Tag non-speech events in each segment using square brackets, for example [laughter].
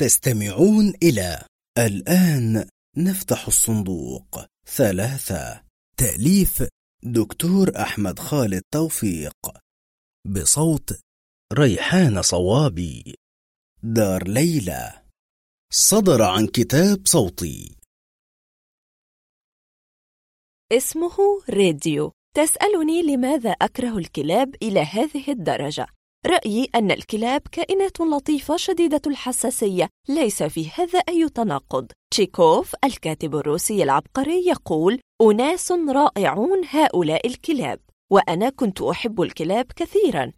تستمعون إلى الآن نفتح الصندوق. ثلاثة. تأليف دكتور أحمد خالد توفيق. بصوت ريحان صوابي. دار ليلى. صدر عن كتاب صوتي. اسمه راديو. تسألني لماذا أكره الكلاب إلى هذه الدرجة؟ رأيي أن الكلاب كائنات لطيفة شديدة الحساسية ليس في هذا أي تناقض. تشيكوف الكاتب الروسي العبقري يقول أناس رائعون هؤلاء الكلاب وأنا كنت أحب الكلاب كثيرا.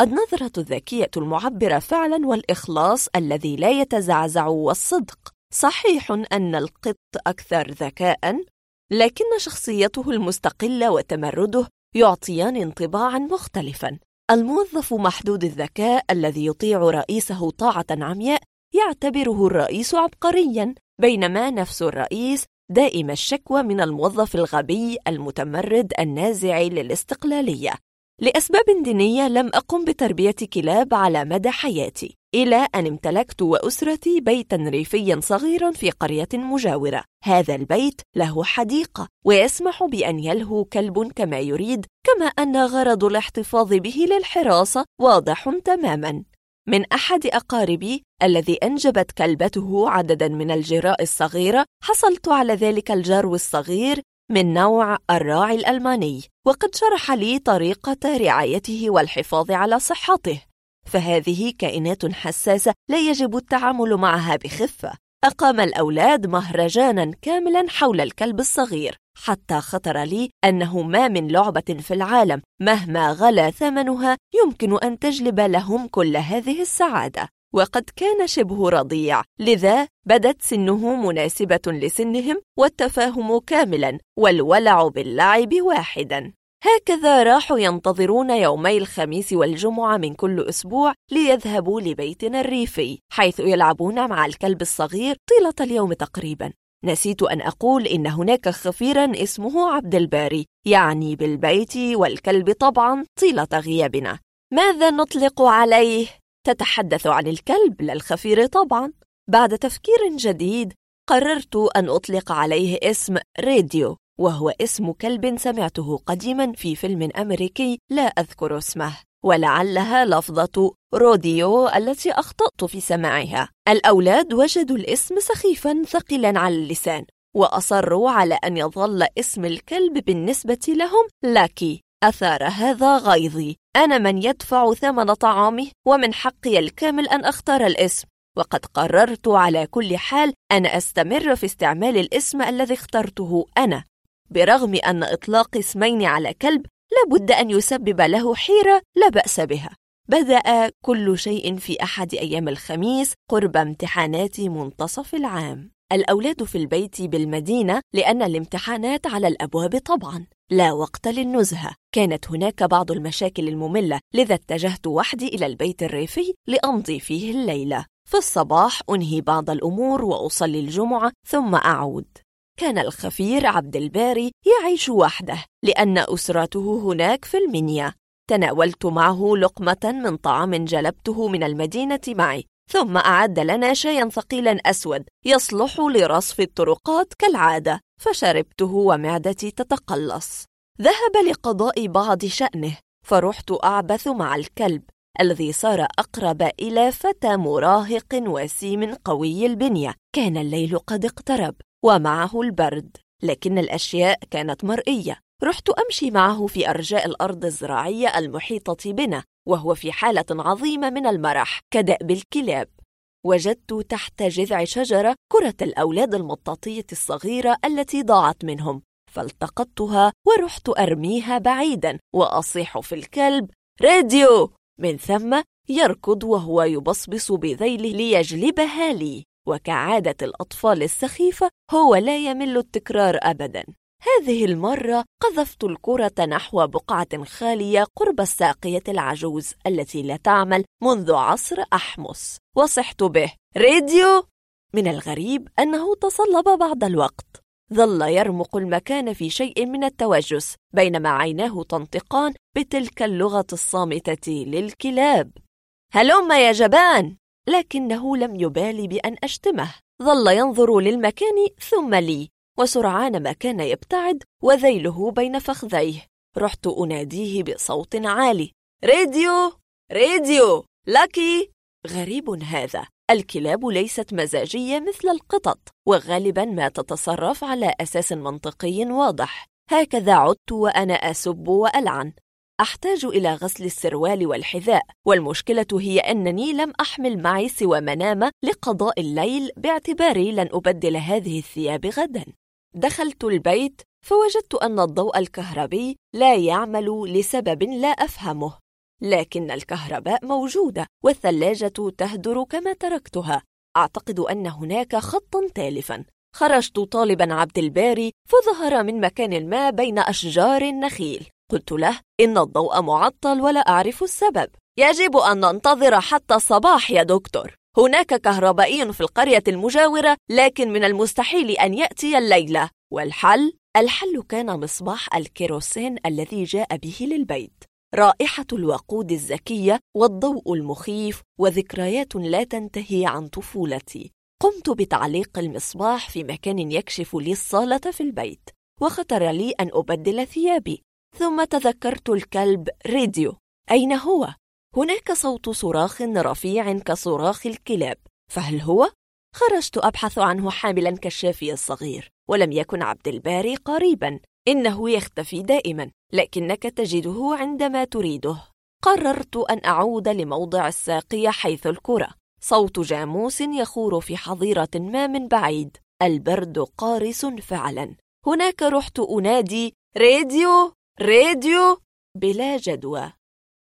النظرة الذكية المعبرة فعلا والإخلاص الذي لا يتزعزع والصدق. صحيح أن القط أكثر ذكاء لكن شخصيته المستقلة وتمرده يعطيان انطباعا مختلفا. الموظف محدود الذكاء الذي يطيع رئيسه طاعة عمياء يعتبره الرئيس عبقريا بينما نفس الرئيس دائم الشكوى من الموظف الغبي المتمرد النازع للاستقلالية. لأسباب دينية لم أقم بتربية كلاب على مدى حياتي. إلى أن امتلكت وأسرتي بيتا ريفيا صغيرا في قرية مجاورة. هذا البيت له حديقة ويسمح بأن يلهو كلب كما يريد كما أن غرض الاحتفاظ به للحراسة واضح تماما. من أحد أقاربي الذي أنجبت كلبته عددا من الجراء الصغيرة حصلت على ذلك الجرو الصغير من نوع الراعي الألماني وقد شرح لي طريقة رعايته والحفاظ على صحته. فهذه كائنات حساسة لا يجب التعامل معها بخفة. أقام الأولاد مهرجانا كاملا حول الكلب الصغير حتى خطر لي أنه ما من لعبة في العالم. مهما غلا ثمنها يمكن أن تجلب لهم كل هذه السعادة. وقد كان شبه رضيع. لذا بدت سنه مناسبة لسنهم والتفاهم كاملا والولع باللعب واحدا. هكذا راحوا ينتظرون يومي الخميس والجمعة من كل أسبوع ليذهبوا لبيتنا الريفي حيث يلعبون مع الكلب الصغير طيلة اليوم تقريبا. نسيت أن أقول إن هناك خفيرا اسمه عبد الباري يعني بالبيت والكلب طبعا طيلة غيابنا. ماذا نطلق عليه؟ تتحدث عن الكلب لا الخفير طبعا. بعد تفكير جديد قررت أن أطلق عليه اسم راديو. وهو اسم كلب سمعته قديما في فيلم أمريكي لا أذكر اسمه. ولعلها لفظة روديو التي أخطأت في سماعها. الأولاد وجدوا الاسم سخيفا ثقيلا على اللسان وأصروا على أن يظل اسم الكلب بالنسبة لهم لاكي. أثار هذا غيظي. أنا من يدفع ثمن طعامه ومن حقي الكامل أن أختار الاسم. وقد قررت على كل حال أن أستمر في استعمال الاسم الذي اخترته أنا. برغم أن إطلاق اسمين على كلب لابد أن يسبب له حيرة لا بأس بها. بدأ كل شيء في أحد أيام الخميس قرب امتحانات منتصف العام. الأولاد في البيت بالمدينة لأن الامتحانات على الأبواب طبعا. لا وقت للنزهة. كانت هناك بعض المشاكل المملة لذا اتجهت وحدي إلى البيت الريفي لأمضي فيه الليلة. في الصباح أنهي بعض الأمور وأصلي الجمعة ثم أعود. كان الخفير عبد الباري يعيش وحده لأن أسرته هناك في المنيا. تناولت معه لقمة من طعام جلبته من المدينة معي ثم أعد لنا شايا ثقيلا أسود يصلح لرصف الطرقات كالعادة فشربته ومعدتي تتقلص. ذهب لقضاء بعض شأنه فرحت أعبث مع الكلب الذي صار أقرب إلى فتى مراهق وسيم قوي البنية. كان الليل قد اقترب. ومعه البرد لكن الأشياء كانت مرئية. رحت أمشي معه في أرجاء الأرض الزراعية المحيطة بنا وهو في حالة عظيمة من المرح كدأب الكلاب. وجدت تحت جذع شجرة كرة الأولاد المطاطية الصغيرة التي ضاعت منهم. فالتقطتها ورحت أرميها بعيدا وأصيح في الكلب راديو! من ثم يركض وهو يبصبص بذيله ليجلبها لي. وكعادة الأطفال السخيفة هو لا يمل التكرار أبدا. هذه المرة قذفت الكرة نحو بقعة خالية قرب الساقية العجوز التي لا تعمل منذ عصر أحمس وصحت به. راديو! من الغريب أنه تصلب بعض الوقت. ظل يرمق المكان في شيء من التوجس بينما عيناه تنطقان بتلك اللغة الصامتة للكلاب. هلم يا جبان! لكنه لم يبالي بأن أشتمه. ظل ينظر للمكان ثم لي وسرعان ما كان يبتعد وذيله بين فخذيه. رحت أناديه بصوت عالي. راديو! راديو! لاكي غريب هذا. الكلاب ليست مزاجية مثل القطط وغالبا ما تتصرف على أساس منطقي واضح. هكذا عدت وأنا أسب وألعن. أحتاج إلى غسل السروال والحذاء والمشكلة هي أنني لم أحمل معي سوى منامة لقضاء الليل باعتباري لن أبدل هذه الثياب غدا. دخلت البيت فوجدت أن الضوء الكهربي لا يعمل لسبب لا أفهمه لكن الكهرباء موجودة والثلاجة تهدر كما تركتها. أعتقد أن هناك خطا تالفا. خرجت طالبا عبد الباري فظهر من مكان ما بين أشجار النخيل. قلت له إن الضوء معطل ولا أعرف السبب. يجب أن ننتظر حتى الصباح يا دكتور. هناك كهربائي في القرية المجاورة لكن من المستحيل أن يأتي الليلة. والحل؟ الحل كان مصباح الكيروسين الذي جاء به للبيت. رائحة الوقود الزكية والضوء المخيف وذكريات لا تنتهي عن طفولتي. قمت بتعليق المصباح في مكان يكشف لي الصالة في البيت وخطر لي أن أبدل ثيابي. ثم تذكرت الكلب ريديو. أين هو؟ هناك صوت صراخ رفيع كصراخ الكلاب. فهل هو؟ خرجت أبحث عنه حاملا كشافي الصغير ولم يكن عبد الباري قريبا. إنه يختفي دائما لكنك تجده عندما تريده. قررت أن أعود لموضع الساقية حيث الكرة. صوت جاموس يخور في حظيرة ما من بعيد. البرد قارس فعلا. هناك رحت أنادي راديو راديو بلا جدوى.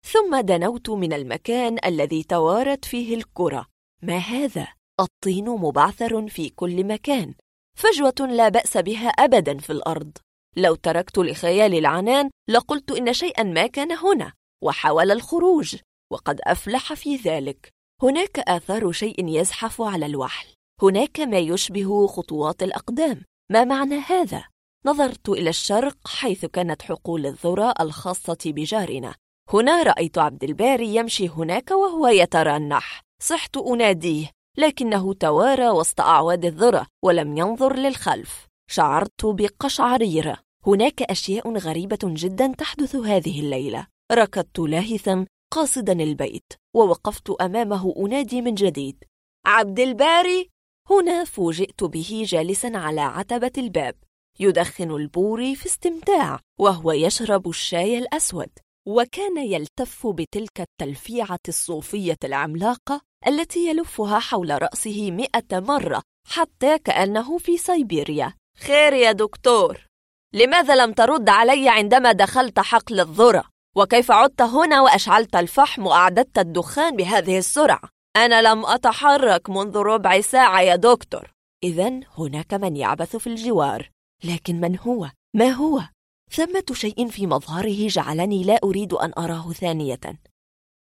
ثم دنوت من المكان الذي توارت فيه الكرة. ما هذا؟ الطين مبعثر في كل مكان. فجوة لا بأس بها أبدا في الأرض. لو تركت لخيالي العنان لقلت إن شيئا ما كان هنا وحاول الخروج وقد أفلح في ذلك. هناك آثار شيء يزحف على الوحل. هناك ما يشبه خطوات الأقدام. ما معنى هذا؟ نظرت إلى الشرق حيث كانت حقول الذرة الخاصة بجارنا. هنا رأيت عبد الباري يمشي هناك وهو يترنح. صحت أناديه لكنه توارى وسط أعواد الذرة ولم ينظر للخلف. شعرت بقشعريرة. هناك أشياء غريبة جدا تحدث هذه الليلة. ركضت لاهثا قاصدا البيت ووقفت أمامه أنادي من جديد. عبد الباري! هنا فوجئت به جالسا على عتبة الباب. يدخن البوري في استمتاع وهو يشرب الشاي الأسود وكان يلتف بتلك التلفيعة الصوفية العملاقة التي يلفها حول رأسه مئة مرة حتى كأنه في سيبيريا خير يا دكتور لماذا لم ترد علي عندما دخلت حقل الذرة؟ وكيف عدت هنا وأشعلت الفحم وأعددت الدخان بهذه السرعة؟ أنا لم أتحرك منذ ربع ساعة يا دكتور إذا هناك من يعبث في الجوار لكن من هو؟ ما هو؟ ثمة شيء في مظهره جعلني لا أريد أن أراه ثانية.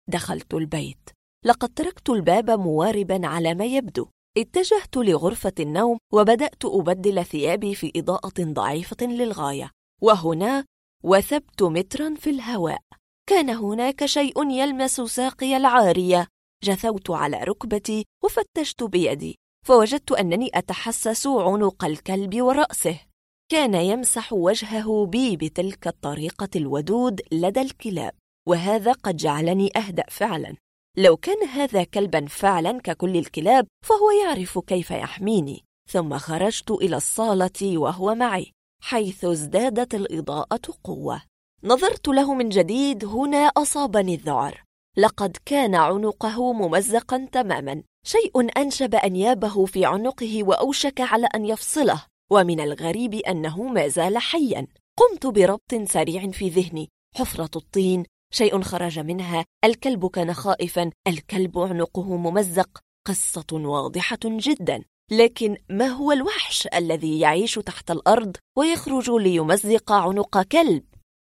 دخلت البيت. لقد تركت الباب مواربا على ما يبدو. اتجهت لغرفة النوم وبدأت أبدل ثيابي في إضاءة ضعيفة للغاية. وهنا وثبت مترا في الهواء. كان هناك شيء يلمس ساقي العارية. جثوت على ركبتي وفتشت بيدي. فوجدت أنني أتحسس عنق الكلب ورأسه. كان يمسح وجهه بي بتلك الطريقة الودود لدى الكلاب وهذا قد جعلني أهدأ فعلا. لو كان هذا كلبا فعلا ككل الكلاب فهو يعرف كيف يحميني. ثم خرجت إلى الصالة وهو معي حيث ازدادت الإضاءة قوة. نظرت له من جديد هنا أصابني الذعر. لقد كان عنقه ممزقا تماما. شيء أنشب أنيابه في عنقه وأوشك على أن يفصله. ومن الغريب أنه ما زال حيا. قمت بربط سريع في ذهني. حفرة الطين شيء خرج منها. الكلب كان خائفا. الكلب عنقه ممزق. قصة واضحة جدا. لكن ما هو الوحش الذي يعيش تحت الأرض ويخرج ليمزق عنق كلب؟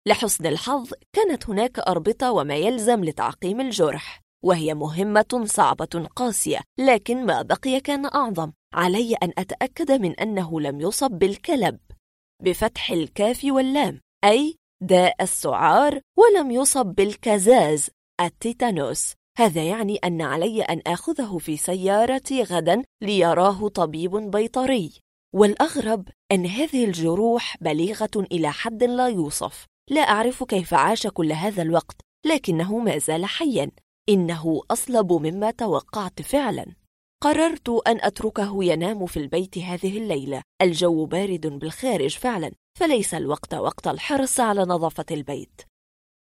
لحسن الحظ كانت هناك أربطة وما يلزم لتعقيم الجرح. وهي مهمة صعبة قاسية لكن ما بقي كان أعظم. علي أن أتأكد من أنه لم يصب بالكلب. بفتح الكاف واللام أي داء السعار ولم يصب بالكزاز التيتانوس. هذا يعني أن علي أن آخذه في سيارتي غدا ليراه طبيب بيطري. والأغرب أن هذه الجروح بليغة إلى حد لا يوصف. لا أعرف كيف عاش كل هذا الوقت لكنه ما زال حيا. إنه أصلب مما توقعت فعلا. قررت أن أتركه ينام في البيت هذه الليلة. الجو بارد بالخارج فعلا فليس الوقت وقت الحرص على نظافة البيت.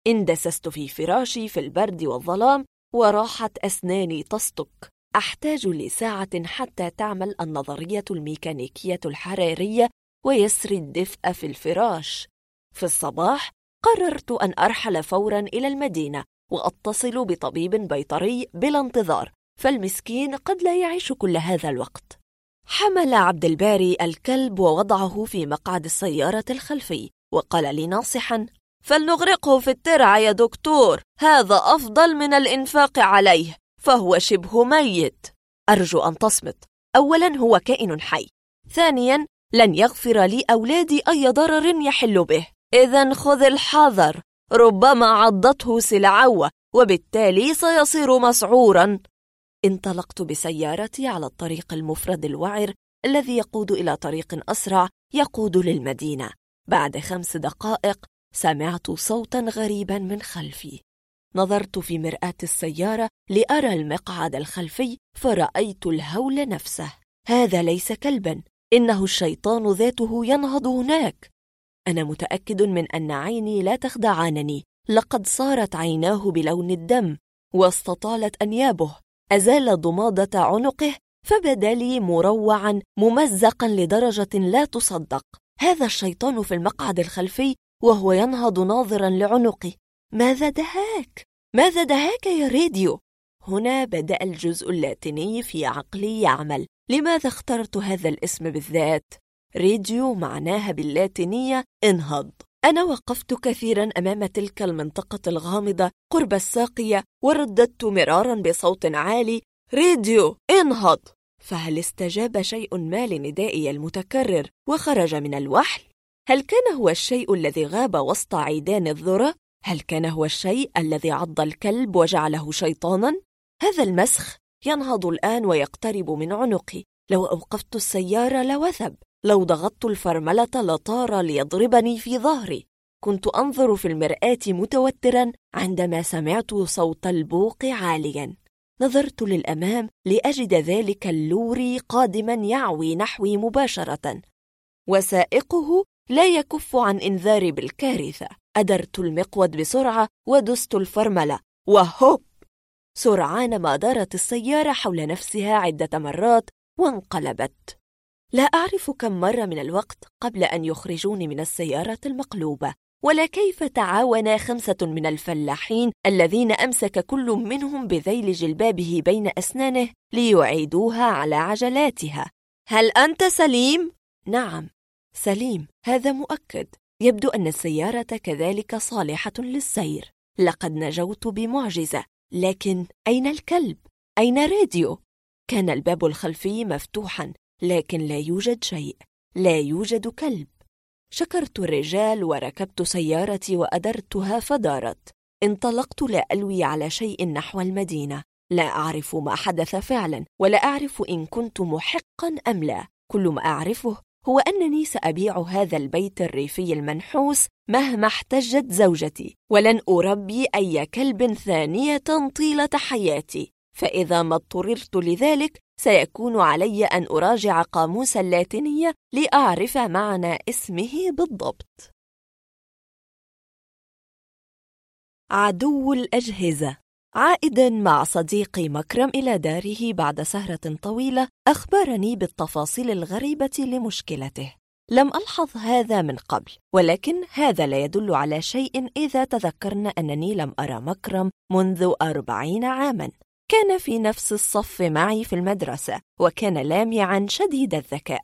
اندسست في فراشي في البرد والظلام وراحت أسناني تصطك. أحتاج لساعة حتى تعمل النظرية الميكانيكية الحرارية ويسري الدفء في الفراش. في الصباح قررت أن أرحل فورا إلى المدينة. وأتصل بطبيب بيطري بلا انتظار فالمسكين قد لا يعيش كل هذا الوقت. حمل عبد الباري الكلب ووضعه في مقعد السيارة الخلفي وقال لي ناصحا فلنغرقه في الترع يا دكتور هذا أفضل من الإنفاق عليه فهو شبه ميت. أرجو أن تصمت. أولا هو كائن حي. ثانيا لن يغفر لي أولادي أي ضرر يحل به. إذا خذ الحذر. ربما عضته سلعوة وبالتالي سيصير مسعورا. انطلقت بسيارتي على الطريق المفرد الوعر الذي يقود إلى طريق أسرع يقود للمدينة. بعد خمس دقائق سمعت صوتا غريبا من خلفي. نظرت في مرآة السيارة لأرى المقعد الخلفي فرأيت الهول نفسه. هذا ليس كلبا إنه الشيطان ذاته ينهض هناك. أنا متأكد من أن عيني لا تخدعنني لقد صارت عيناه بلون الدم واستطالت أنيابه أزال ضمادة عنقه فبدا لي مروعا ممزقا لدرجة لا تصدق هذا الشيطان في المقعد الخلفي وهو ينهض ناظرا لعنقي ماذا دهاك؟ ماذا دهاك يا راديو؟ هنا بدأ الجزء اللاتيني في عقلي يعمل لماذا اخترت هذا الاسم بالذات؟ راديو معناها باللاتينية إنهض أنا وقفت كثيرا أمام تلك المنطقة الغامضة قرب الساقية ورددت مرارا بصوت عالي راديو إنهض فهل استجاب شيء ما لندائي المتكرر وخرج من الوحل؟ هل كان هو الشيء الذي غاب وسط عيدان الذرة؟ هل كان هو الشيء الذي عض الكلب وجعله شيطانا؟ هذا المسخ ينهض الآن ويقترب من عنقي لو أوقفت السيارة لوثب لو ضغطت الفرملة لطار ليضربني في ظهري. كنت أنظر في المرآة متوترا عندما سمعت صوت البوق عاليا. نظرت للأمام لأجد ذلك اللوري قادما يعوي نحوي مباشرة. وسائقه لا يكف عن إنذاري بالكارثة. أدرت المقود بسرعة ودست الفرملة. وهوب! سرعان ما دارت السيارة حول نفسها عدة مرات وانقلبت. لا أعرف كم مرة من الوقت قبل أن يخرجوني من السيارة المقلوبة ولا كيف تعاون خمسة من الفلاحين الذين أمسك كل منهم بذيل جلبابه بين أسنانه ليعيدوها على عجلاتها هل أنت سليم؟ نعم سليم هذا مؤكد يبدو أن السيارة كذلك صالحة للسير لقد نجوت بمعجزة لكن أين الكلب؟ أين راديو؟ كان الباب الخلفي مفتوحا لكن لا يوجد شيء. لا يوجد كلب. شكرت الرجال وركبت سيارتي وأدرتها فدارت. انطلقت لا ألوي على شيء نحو المدينة. لا أعرف ما حدث فعلا ولا أعرف إن كنت محقا أم لا. كل ما أعرفه هو أنني سأبيع هذا البيت الريفي المنحوس مهما احتجت زوجتي. ولن أربي أي كلب ثانية طيلة حياتي. فإذا ما اضطررت لذلك سيكون علي أن أراجع قاموس اللاتينية لأعرف معنى اسمه بالضبط. عدو الأجهزة. عائدا مع صديقي مكرم إلى داره بعد سهرة طويلة أخبرني بالتفاصيل الغريبة لمشكلته. لم ألحظ هذا من قبل ولكن هذا لا يدل على شيء إذا تذكرنا أنني لم أرى مكرم منذ أربعين عاماً. كان في نفس الصف معي في المدرسة وكان لامعا شديد الذكاء.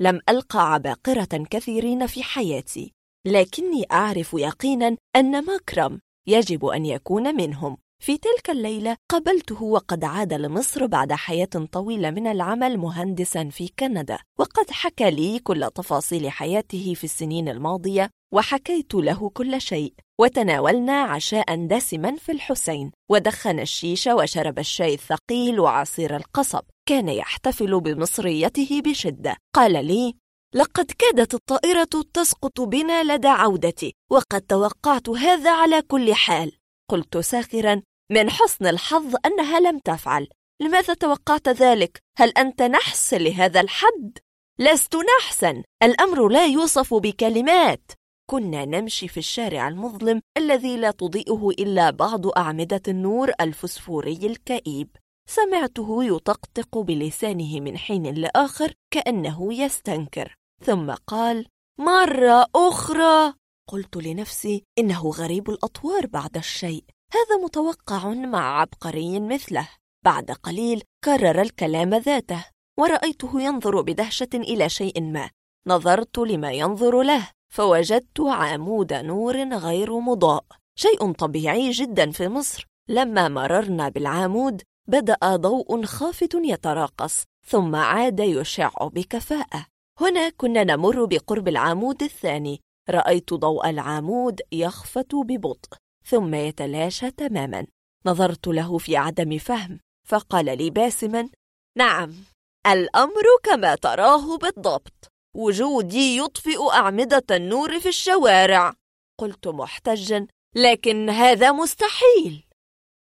لم ألقى عباقرة كثيرين في حياتي. لكني أعرف يقينا أن مكرم يجب أن يكون منهم. في تلك الليلة قابلته وقد عاد لمصر بعد حياة طويلة من العمل مهندسا في كندا وقد حكى لي كل تفاصيل حياته في السنين الماضية وحكيت له كل شيء. وتناولنا عشاء دسما في الحسين ودخن الشيشة وشرب الشاي الثقيل وعصير القصب. كان يحتفل بمصريته بشدة. قال لي لقد كادت الطائرة تسقط بنا لدى عودتي وقد توقعت هذا على كل حال. قلت ساخرا من حسن الحظ أنها لم تفعل. لماذا توقعت ذلك؟ هل أنت نحس لهذا الحد؟ لست نحسا. الأمر لا يوصف بكلمات. كنا نمشي في الشارع المظلم الذي لا تضيئه إلا بعض أعمدة النور الفسفوري الكئيب. سمعته يطقطق بلسانه من حين لآخر كأنه يستنكر. ثم قال مرة أخرى. قلت لنفسي إنه غريب الأطوار بعد الشيء. هذا متوقع مع عبقري مثله. بعد قليل كرر الكلام ذاته ورأيته ينظر بدهشة إلى شيء ما. نظرت لما ينظر له. فوجدت عمود نور غير مضاء شيء طبيعي جدا في مصر. لما مررنا بالعمود بدأ ضوء خافت يتراقص ثم عاد يشع بكفاءة. هنا كنا نمر بقرب العمود الثاني. رأيت ضوء العمود يخفت ببطء ثم يتلاشى تماما. نظرت له في عدم فهم فقال لي باسما نعم الأمر كما تراه بالضبط. وجودي يطفئ أعمدة النور في الشوارع. قلت محتجا لكن هذا مستحيل.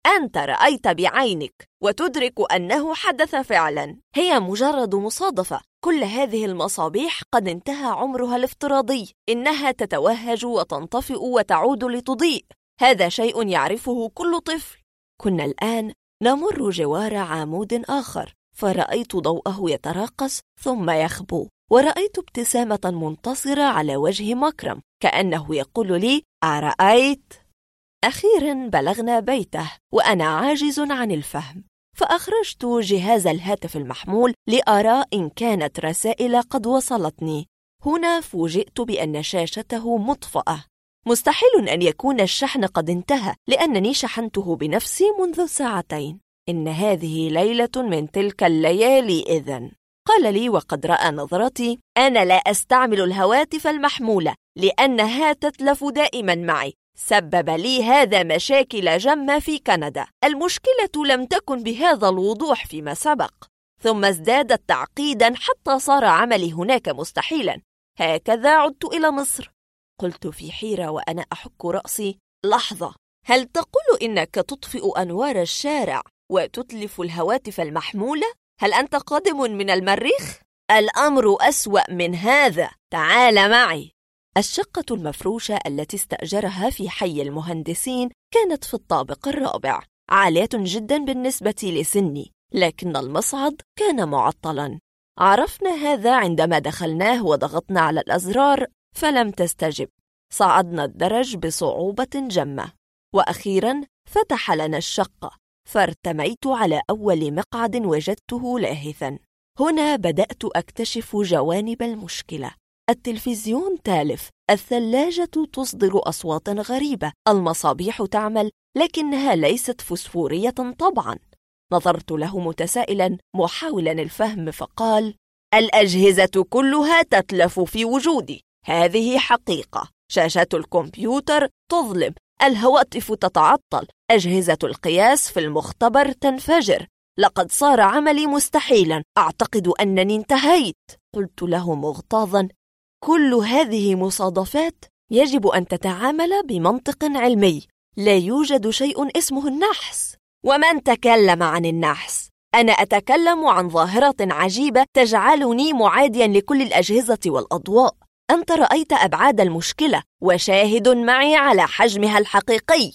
أنت رأيت بعينك وتدرك أنه حدث فعلا. هي مجرد مصادفة. كل هذه المصابيح قد انتهى عمرها الافتراضي. إنها تتوهج وتنطفئ وتعود لتضيء. هذا شيء يعرفه كل طفل. كنا الآن نمر جوار عمود آخر. فرأيت ضوءه يتراقص ثم يخبو. ورأيت ابتسامة منتصرة على وجه مكرم كأنه يقول لي أرأيت؟ أخيرا بلغنا بيته وأنا عاجز عن الفهم. فأخرجت جهاز الهاتف المحمول لأرى إن كانت رسائل قد وصلتني. هنا فوجئت بأن شاشته مطفأة. مستحيل أن يكون الشحن قد انتهى لأنني شحنته بنفسي منذ ساعتين. إن هذه ليلة من تلك الليالي إذن. قال لي وقد رأى نظرتي أنا لا أستعمل الهواتف المحمولة لأنها تتلف دائما معي. سبب لي هذا مشاكل جمة في كندا. المشكلة لم تكن بهذا الوضوح فيما سبق. ثم ازدادت تعقيدا حتى صار عملي هناك مستحيلا. هكذا عدت إلى مصر. قلت في حيرة وأنا أحك رأسي لحظة هل تقول إنك تطفئ أنوار الشارع وتتلف الهواتف المحمولة؟ هل أنت قادم من المريخ؟ الأمر أسوأ من هذا. تعال معي. الشقة المفروشة التي استأجرها في حي المهندسين كانت في الطابق الرابع عالية جدا بالنسبة لسني لكن المصعد كان معطلا. عرفنا هذا عندما دخلناه وضغطنا على الأزرار فلم تستجب. صعدنا الدرج بصعوبة جمة. وأخيرا فتح لنا الشقة. فارتميت على أول مقعد وجدته لاهثا. هنا بدأت أكتشف جوانب المشكلة. التلفزيون تالف. الثلاجة تصدر أصوات غريبة. المصابيح تعمل لكنها ليست فسفورية طبعا. نظرت له متسائلا محاولا الفهم فقال الأجهزة كلها تتلف في وجودي. هذه حقيقة. شاشات الكمبيوتر تظلم. الهواتف تتعطل أجهزة القياس في المختبر تنفجر. لقد صار عملي مستحيلا أعتقد أنني انتهيت. قلت له مغتاظا كل هذه مصادفات يجب أن تتعامل بمنطق علمي. لا يوجد شيء اسمه النحس. ومن تكلم عن النحس؟ أنا أتكلم عن ظاهرة عجيبة تجعلني معاديا لكل الأجهزة والأضواء. أنت رأيت أبعاد المشكلة وشاهد معي على حجمها الحقيقي.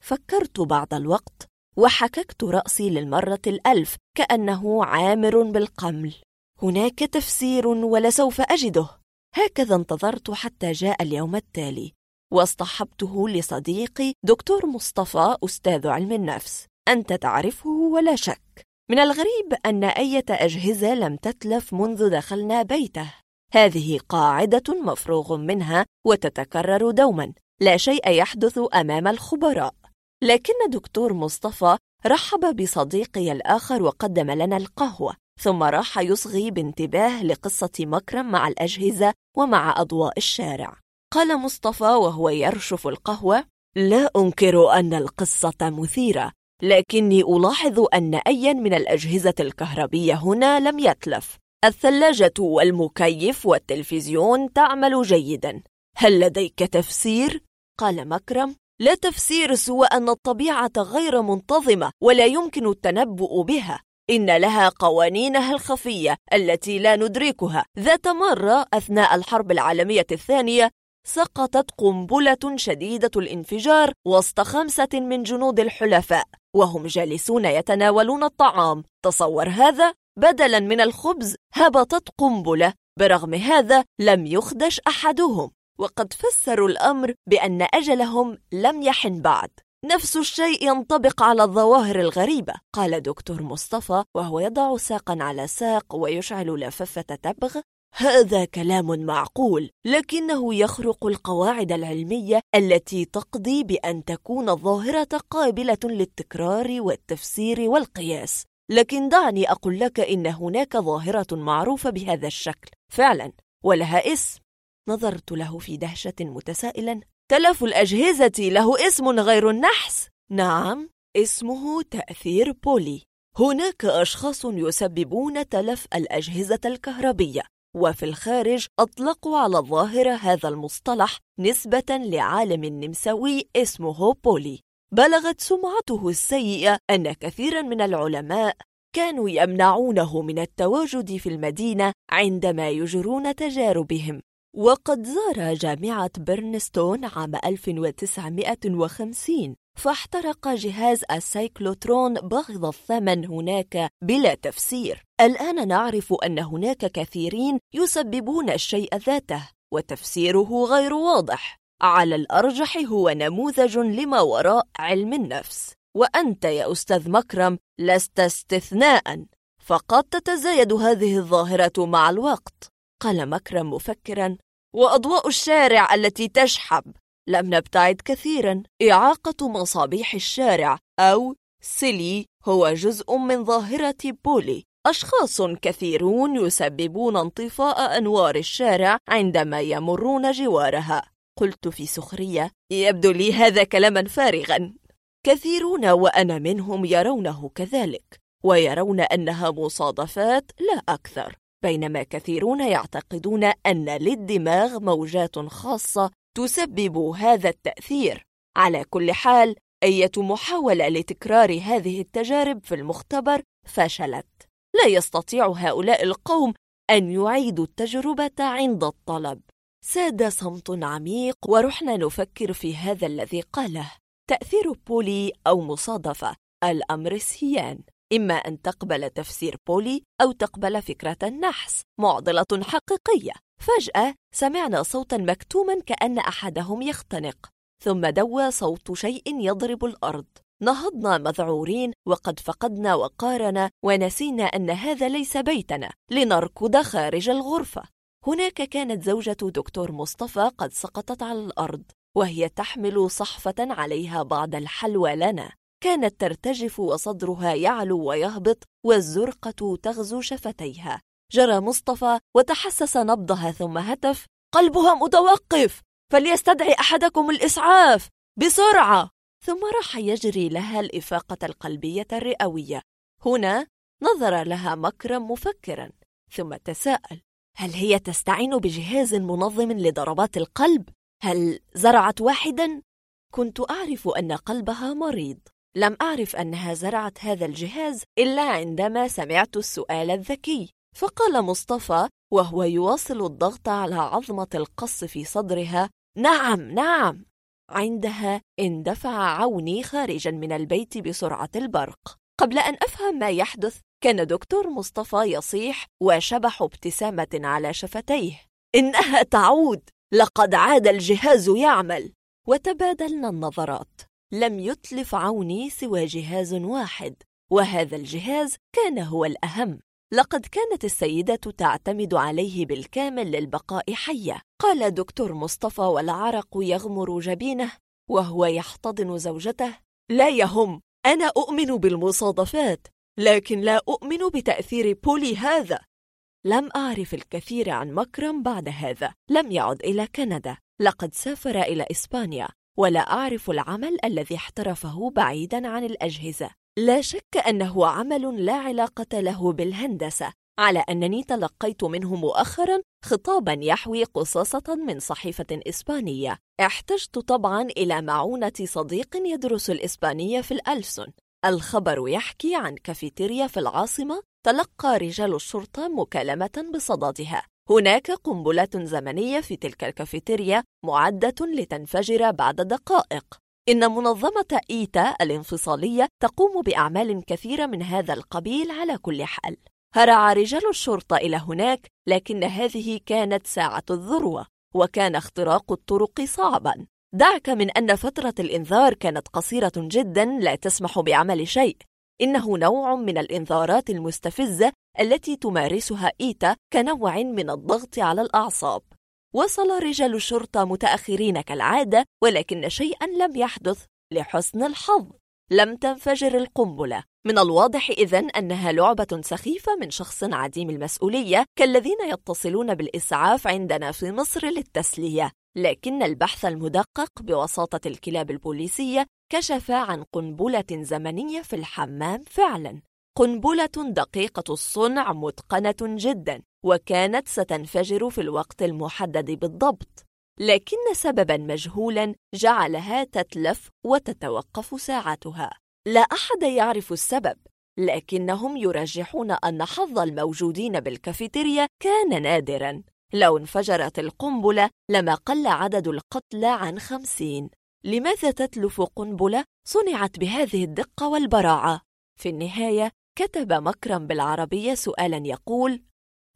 فكرت بعض الوقت وحككت رأسي للمرة الألف كأنه عامر بالقمل. هناك تفسير ولسوف أجده. هكذا انتظرت حتى جاء اليوم التالي. واصطحبته لصديقي دكتور مصطفى أستاذ علم النفس. أنت تعرفه ولا شك. من الغريب أن أية أجهزة لم تتلف منذ دخلنا بيته. هذه قاعدة مفروغ منها وتتكرر دوما. لا شيء يحدث أمام الخبراء. لكن دكتور مصطفى رحب بصديقي الآخر وقدم لنا القهوة ثم راح يصغي بانتباه لقصة مكرم مع الأجهزة ومع أضواء الشارع. قال مصطفى وهو يرشف القهوة لا أنكر أن القصة مثيرة لكني ألاحظ أن أيا من الأجهزة الكهربية هنا لم يتلف. الثلاجة والمكيف والتلفزيون تعمل جيدا. هل لديك تفسير؟ قال مكرم. لا تفسير سوى أن الطبيعة غير منتظمة ولا يمكن التنبؤ بها. إن لها قوانينها الخفية التي لا ندركها. ذات مرة أثناء الحرب العالمية الثانية سقطت قنبلة شديدة الانفجار وسط خمسة من جنود الحلفاء وهم جالسون يتناولون الطعام. تصور هذا؟ بدلا من الخبز هبطت قنبلة برغم هذا لم يخدش أحدهم. وقد فسروا الأمر بأن أجلهم لم يحن بعد. نفس الشيء ينطبق على الظواهر الغريبة قال دكتور مصطفى وهو يضع ساقا على ساق ويشعل لفافة تبغ. هذا كلام معقول لكنه يخرق القواعد العلمية التي تقضي بأن تكون الظاهرة قابلة للتكرار والتفسير والقياس. لكن دعني أقول لك إن هناك ظاهرة معروفة بهذا الشكل. فعلا ولها اسم. نظرت له في دهشة متسائلا. تلف الأجهزة له اسم غير النحس. نعم اسمه تأثير بولي. هناك أشخاص يسببون تلف الأجهزة الكهربية وفي الخارج أطلقوا على الظاهرة هذا المصطلح نسبة لعالم نمساوي اسمه بولي. بلغت سمعته السيئة أن كثيرا من العلماء كانوا يمنعونه من التواجد في المدينة عندما يجرون تجاربهم. وقد زار جامعة برنستون عام 1950 فاحترق جهاز السايكلوترون باهظ الثمن هناك بلا تفسير. الآن نعرف أن هناك كثيرين يسببون الشيء ذاته وتفسيره غير واضح. على الأرجح هو نموذج لما وراء علم النفس. وأنت يا أستاذ مكرم لست استثناء. فقد تتزايد هذه الظاهرة مع الوقت. قال مكرم مفكرا وأضواء الشارع التي تشحب. لم نبتعد كثيرا. إعاقة مصابيح الشارع أو سيلي هو جزء من ظاهرة بولي. أشخاص كثيرون يسببون انطفاء أنوار الشارع عندما يمرون جوارها. قلت في سخرية يبدو لي هذا كلاما فارغا. كثيرون وأنا منهم يرونه كذلك ويرون أنها مصادفات لا أكثر بينما كثيرون يعتقدون أن للدماغ موجات خاصة تسبب هذا التأثير. على كل حال أية محاولة لتكرار هذه التجارب في المختبر فشلت. لا يستطيع هؤلاء القوم أن يعيدوا التجربة عند الطلب. ساد صمت عميق ورحنا نفكر في هذا الذي قاله. تأثير بولي أو مصادفة الأمر سيان. إما أن تقبل تفسير بولي أو تقبل فكرة النحس معضلة حقيقية. فجأة سمعنا صوتا مكتوما كأن أحدهم يختنق. ثم دوى صوت شيء يضرب الأرض. نهضنا مذعورين وقد فقدنا وقارنا ونسينا أن هذا ليس بيتنا. لنركض خارج الغرفة. هناك كانت زوجة دكتور مصطفى قد سقطت على الأرض وهي تحمل صحفة عليها بعض الحلوى لنا كانت ترتجف وصدرها يعلو ويهبط والزرقة تغزو شفتيها. جرى مصطفى وتحسس نبضها ثم هتف قلبها متوقف! فليستدعي أحدكم الإسعاف! بسرعة! ثم راح يجري لها الإفاقة القلبية الرئوية. هنا نظر لها مكرم مفكرا ثم تساءل هل هي تستعين بجهاز منظم لضربات القلب؟ هل زرعت واحدا؟ كنت أعرف أن قلبها مريض لم أعرف أنها زرعت هذا الجهاز إلا عندما سمعت السؤال الذكي فقال مصطفى وهو يواصل الضغط على عظمة القص في صدرها نعم نعم عندها اندفع عوني خارجا من البيت بسرعة البرق قبل أن أفهم ما يحدث كان دكتور مصطفى يصيح وشبح ابتسامة على شفتيه. إنها تعود. لقد عاد الجهاز يعمل. وتبادلنا النظرات. لم يتلف عوني سوى جهاز واحد. وهذا الجهاز كان هو الأهم. لقد كانت السيدة تعتمد عليه بالكامل للبقاء حية. قال دكتور مصطفى والعرق يغمر جبينه وهو يحتضن زوجته. لا يهم. أنا أؤمن بالمصادفات لكن لا أؤمن بتأثير بولي هذا. لم أعرف الكثير عن مكرم بعد هذا. لم يعد إلى كندا. لقد سافر إلى إسبانيا ولا أعرف العمل الذي احترفه بعيداً عن الأجهزة. لا شك أنه عمل لا علاقة له بالهندسة. على أنني تلقيت منه مؤخرا خطابا يحوي قصاصة من صحيفة إسبانية. احتجت طبعا إلى معونة صديق يدرس الإسبانية في الألسن. الخبر يحكي عن كافيتيريا في العاصمة تلقى رجال الشرطة مكالمة بصددها هناك قنبلة زمنية في تلك الكافيتيريا معدة لتنفجر بعد دقائق. إن منظمة إيتا الانفصالية تقوم بأعمال كثيرة من هذا القبيل على كل حال. هرع رجال الشرطة إلى هناك لكن هذه كانت ساعة الذروة وكان اختراق الطرق صعبا. دعك من أن فترة الإنذار كانت قصيرة جدا لا تسمح بعمل شيء. إنه نوع من الإنذارات المستفزة التي تمارسها إيتا كنوع من الضغط على الأعصاب. وصل رجال الشرطة متأخرين كالعادة ولكن شيئا لم يحدث لحسن الحظ. لم تنفجر القنبلة. من الواضح إذن أنها لعبة سخيفة من شخص عديم المسؤولية كالذين يتصلون بالإسعاف عندنا في مصر للتسلية. لكن البحث المدقق بوساطة الكلاب البوليسية كشف عن قنبلة زمنية في الحمام فعلا. قنبلة دقيقة الصنع متقنة جدا وكانت ستنفجر في الوقت المحدد بالضبط. لكن سببا مجهولا جعلها تتلف وتتوقف ساعتها لا أحد يعرف السبب لكنهم يرجحون أن حظ الموجودين بالكافيتيريا كان نادرا. لو انفجرت القنبلة لما قل عدد القتلى عن خمسين. لماذا تتلف قنبلة صنعت بهذه الدقة والبراعة؟ في النهاية كتب مكرم بالعربية سؤالا يقول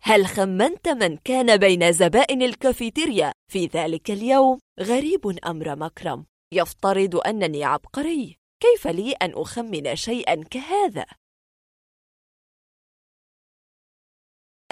هل خمنت من كان بين زبائن الكافيتيريا في ذلك اليوم؟ غريب أمر مكرم يفترض أنني عبقري كيف لي أن أخمن شيئا كهذا؟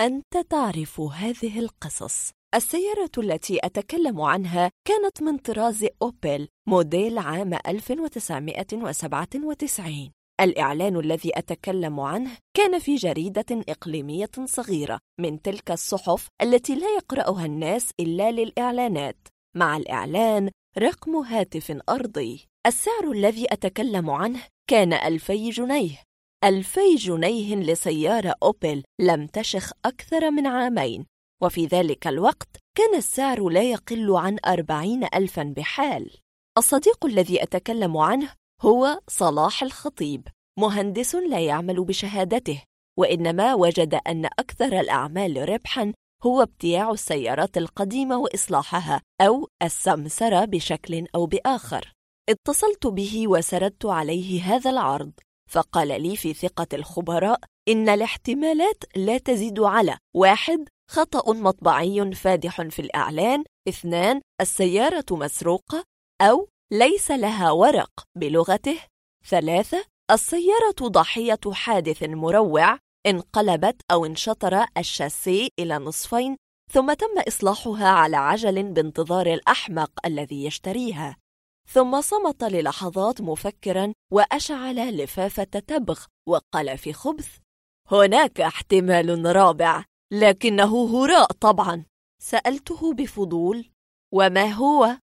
أنت تعرف هذه القصص السيارة التي أتكلم عنها كانت من طراز أوبل موديل عام 1997 الإعلان الذي أتكلم عنه كان في جريدة إقليمية صغيرة من تلك الصحف التي لا يقرأها الناس إلا للإعلانات. مع الإعلان رقم هاتف أرضي. السعر الذي أتكلم عنه كان ألفي جنيه. ألفي جنيه لسيارة أوبل لم تشخ أكثر من عامين. وفي ذلك الوقت كان السعر لا يقل عن أربعين ألفا بحال. الصديق الذي أتكلم عنه هو صلاح الخطيب مهندس لا يعمل بشهادته وإنما وجد أن أكثر الأعمال ربحاً هو ابتياع السيارات القديمة وإصلاحها أو السمسرة بشكل أو بآخر. اتصلت به وسردت عليه هذا العرض فقال لي في ثقة الخبراء إن الاحتمالات لا تزيد على واحد خطأ مطبعي فادح في الإعلان اثنان السيارة مسروقة أو ليس لها ورق بلغته. ثلاثة السيارة ضحية حادث مروع انقلبت أو انشطر الشاسي إلى نصفين ثم تم إصلاحها على عجل بانتظار الأحمق الذي يشتريها. ثم صمت للحظات مفكرا وأشعل لفافة تبغ وقال في خبث هناك احتمال رابع لكنه هراء طبعا. سألته بفضول وما هو؟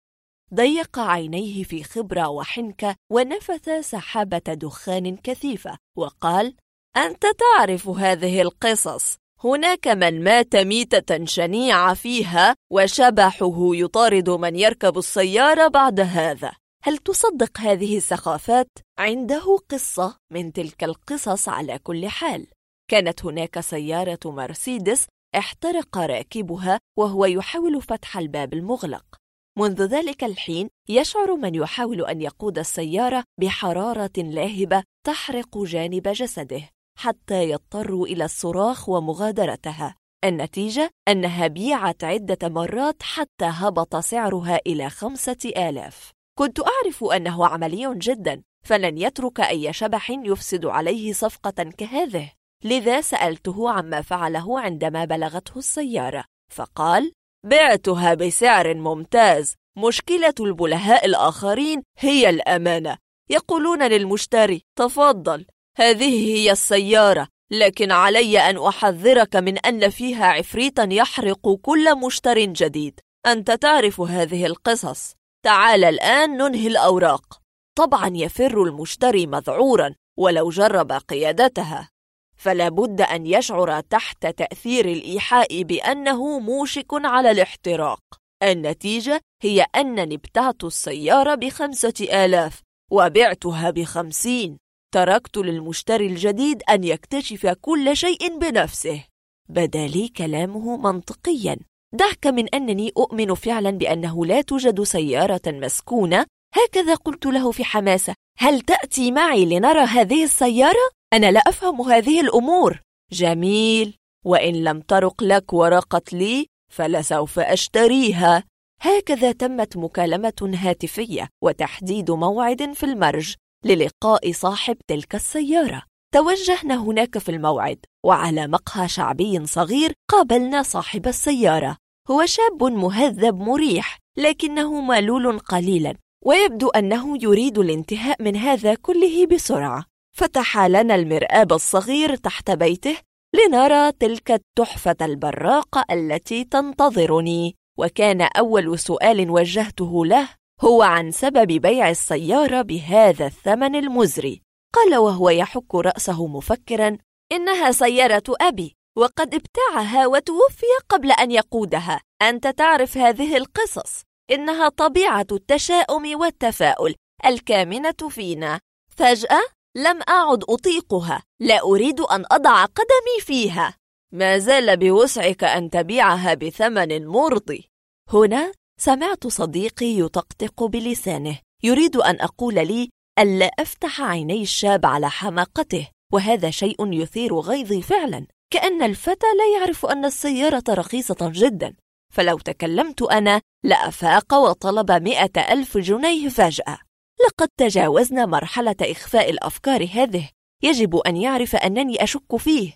ضيق عينيه في خبرة وحنكة ونفث سحابة دخان كثيفة وقال أنت تعرف هذه القصص. هناك من مات ميتة شنيعة فيها وشبحه يطارد من يركب السيارة بعد هذا. هل تصدق هذه السخافات؟ عنده قصة من تلك القصص على كل حال. كانت هناك سيارة مرسيدس احترق راكبها وهو يحاول فتح الباب المغلق. منذ ذلك الحين يشعر من يحاول أن يقود السيارة بحرارة لاهبة تحرق جانب جسده حتى يضطروا إلى الصراخ ومغادرتها. النتيجة أنها بيعت عدة مرات حتى هبط سعرها إلى خمسة آلاف. كنت أعرف أنه عملي جدا فلن يترك أي شبح يفسد عليه صفقة كهذه. لذا سألته عما فعله عندما بلغته السيارة فقال بعتها بسعر ممتاز. مشكلة البلهاء الآخرين هي الأمانة. يقولون للمشتري تفضل هذه هي السيارة لكن علي أن أحذرك من أن فيها عفريتا يحرق كل مشتر جديد. أنت تعرف هذه القصص. تعال الآن ننهي الأوراق. طبعا يفر المشتري مذعورا ولو جرب قيادتها. فلا بد أن يشعر تحت تأثير الإيحاء بأنه موشك على الاحتراق. النتيجة هي أنني ابتعت السيارة بخمسة آلاف وبعتها بخمسين. تركت للمشتري الجديد أن يكتشف كل شيء بنفسه. بدا لي كلامه منطقيا. دعك من أنني أؤمن فعلا بأنه لا توجد سيارة مسكونة. هكذا قلت له في حماسة. هل تأتي معي لنرى هذه السيارة؟ أنا لا أفهم هذه الأمور. جميل. وإن لم ترق لك ورقت لي فلسوف أشتريها. هكذا تمت مكالمة هاتفية وتحديد موعد في المرج للقاء صاحب تلك السيارة. توجهنا هناك في الموعد وعلى مقهى شعبي صغير قابلنا صاحب السيارة. هو شاب مهذب مريح لكنه مالول قليلا ويبدو أنه يريد الانتهاء من هذا كله بسرعة. فتح لنا المرآب الصغير تحت بيته لنرى تلك التحفة البراقة التي تنتظرني. وكان أول سؤال وجهته له هو عن سبب بيع السيارة بهذا الثمن المزري. قال وهو يحك رأسه مفكرا إنها سيارة أبي وقد ابتاعها وتوفي قبل أن يقودها. أنت تعرف هذه القصص؟ إنها طبيعة التشاؤم والتفاؤل الكامنة فينا. فجأة لم أعد أطيقها. لا أريد أن أضع قدمي فيها. ما زال بوسعك أن تبيعها بثمن مرضي. هنا سمعت صديقي يطقطق بلسانه. يريد أن أقول لي ألا أفتح عيني الشاب على حماقته وهذا شيء يثير غيظي فعلا. كأن الفتى لا يعرف أن السيارة رخيصة جدا. فلو تكلمت أنا لأفاق وطلب مئة ألف جنيه فجأة. لقد تجاوزنا مرحلة إخفاء الأفكار هذه. يجب أن يعرف أنني أشك فيه.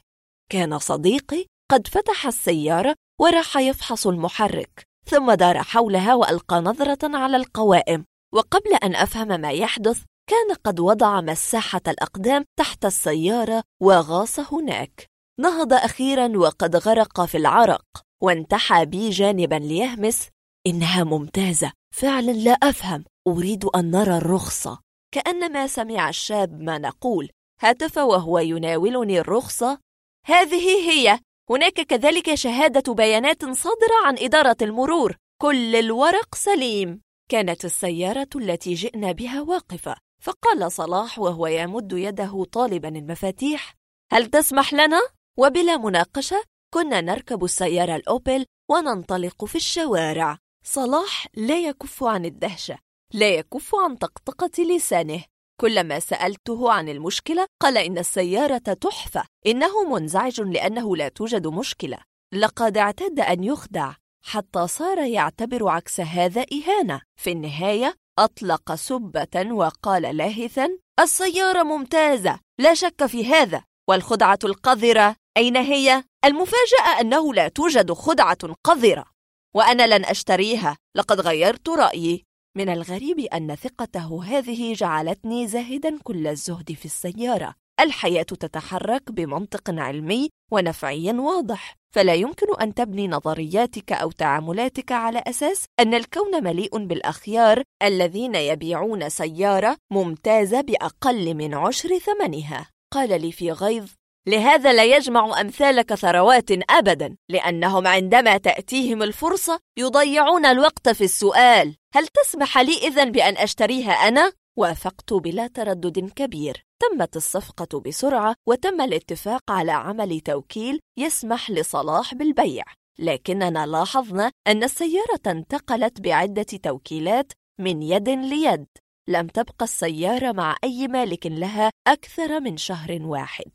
كان صديقي قد فتح السيارة وراح يفحص المحرك ثم دار حولها وألقى نظرة على القوائم. وقبل أن أفهم ما يحدث كان قد وضع مساحة الأقدام تحت السيارة وغاص هناك. نهض أخيرا وقد غرق في العرق وانتحى بي جانبا ليهمس. إنها ممتازة. فعلا لا أفهم. أريد أن نرى الرخصة. كأنما سمع الشاب ما نقول. هتف وهو يناولني الرخصة. هذه هي. هناك كذلك شهادة بيانات صادرة عن إدارة المرور. كل الورق سليم. كانت السيارة التي جئنا بها واقفة. فقال صلاح وهو يمد يده طالبا المفاتيح. هل تسمح لنا؟ وبلا مناقشة كنا نركب السيارة الأوبل وننطلق في الشوارع. صلاح لا يكف عن الدهشة لا يكف عن طقطقة لسانه. كلما سألته عن المشكلة قال إن السيارة تحفة إنه منزعج لأنه لا توجد مشكلة. لقد اعتاد أن يخدع حتى صار يعتبر عكس هذا إهانة. في النهاية أطلق سبة وقال لاهثا السيارة ممتازة لا شك في هذا. والخدعة القذرة أين هي؟ المفاجأة أنه لا توجد خدعة قذرة. وأنا لن أشتريها. لقد غيرت رأيي. من الغريب أن ثقته هذه جعلتني زاهدا كل الزهد في السيارة. الحياة تتحرك بمنطق علمي ونفعي واضح. فلا يمكن أن تبني نظرياتك أو تعاملاتك على أساس أن الكون مليء بالأخيار الذين يبيعون سيارة ممتازة بأقل من عشر ثمنها. قال لي في غيظ لهذا لا يجمع أمثالك ثروات أبدا لأنهم عندما تأتيهم الفرصة يضيعون الوقت في السؤال. هل تسمح لي إذن بأن أشتريها أنا؟ وافقت بلا تردد كبير. تمت الصفقة بسرعة وتم الاتفاق على عمل توكيل يسمح لصلاح بالبيع. لكننا لاحظنا أن السيارة انتقلت بعدة توكيلات من يد ليد. لم تبقى السيارة مع أي مالك لها أكثر من شهر واحد.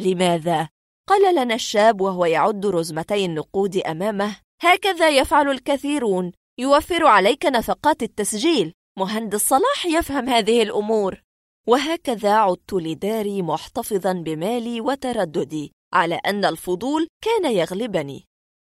لماذا؟ قال لنا الشاب وهو يعد رزمتي النقود أمامه. هكذا يفعل الكثيرون. يوفر عليك نفقات التسجيل. مهندس صلاح يفهم هذه الأمور. وهكذا عدت لداري محتفظا بمالي وترددي على أن الفضول كان يغلبني.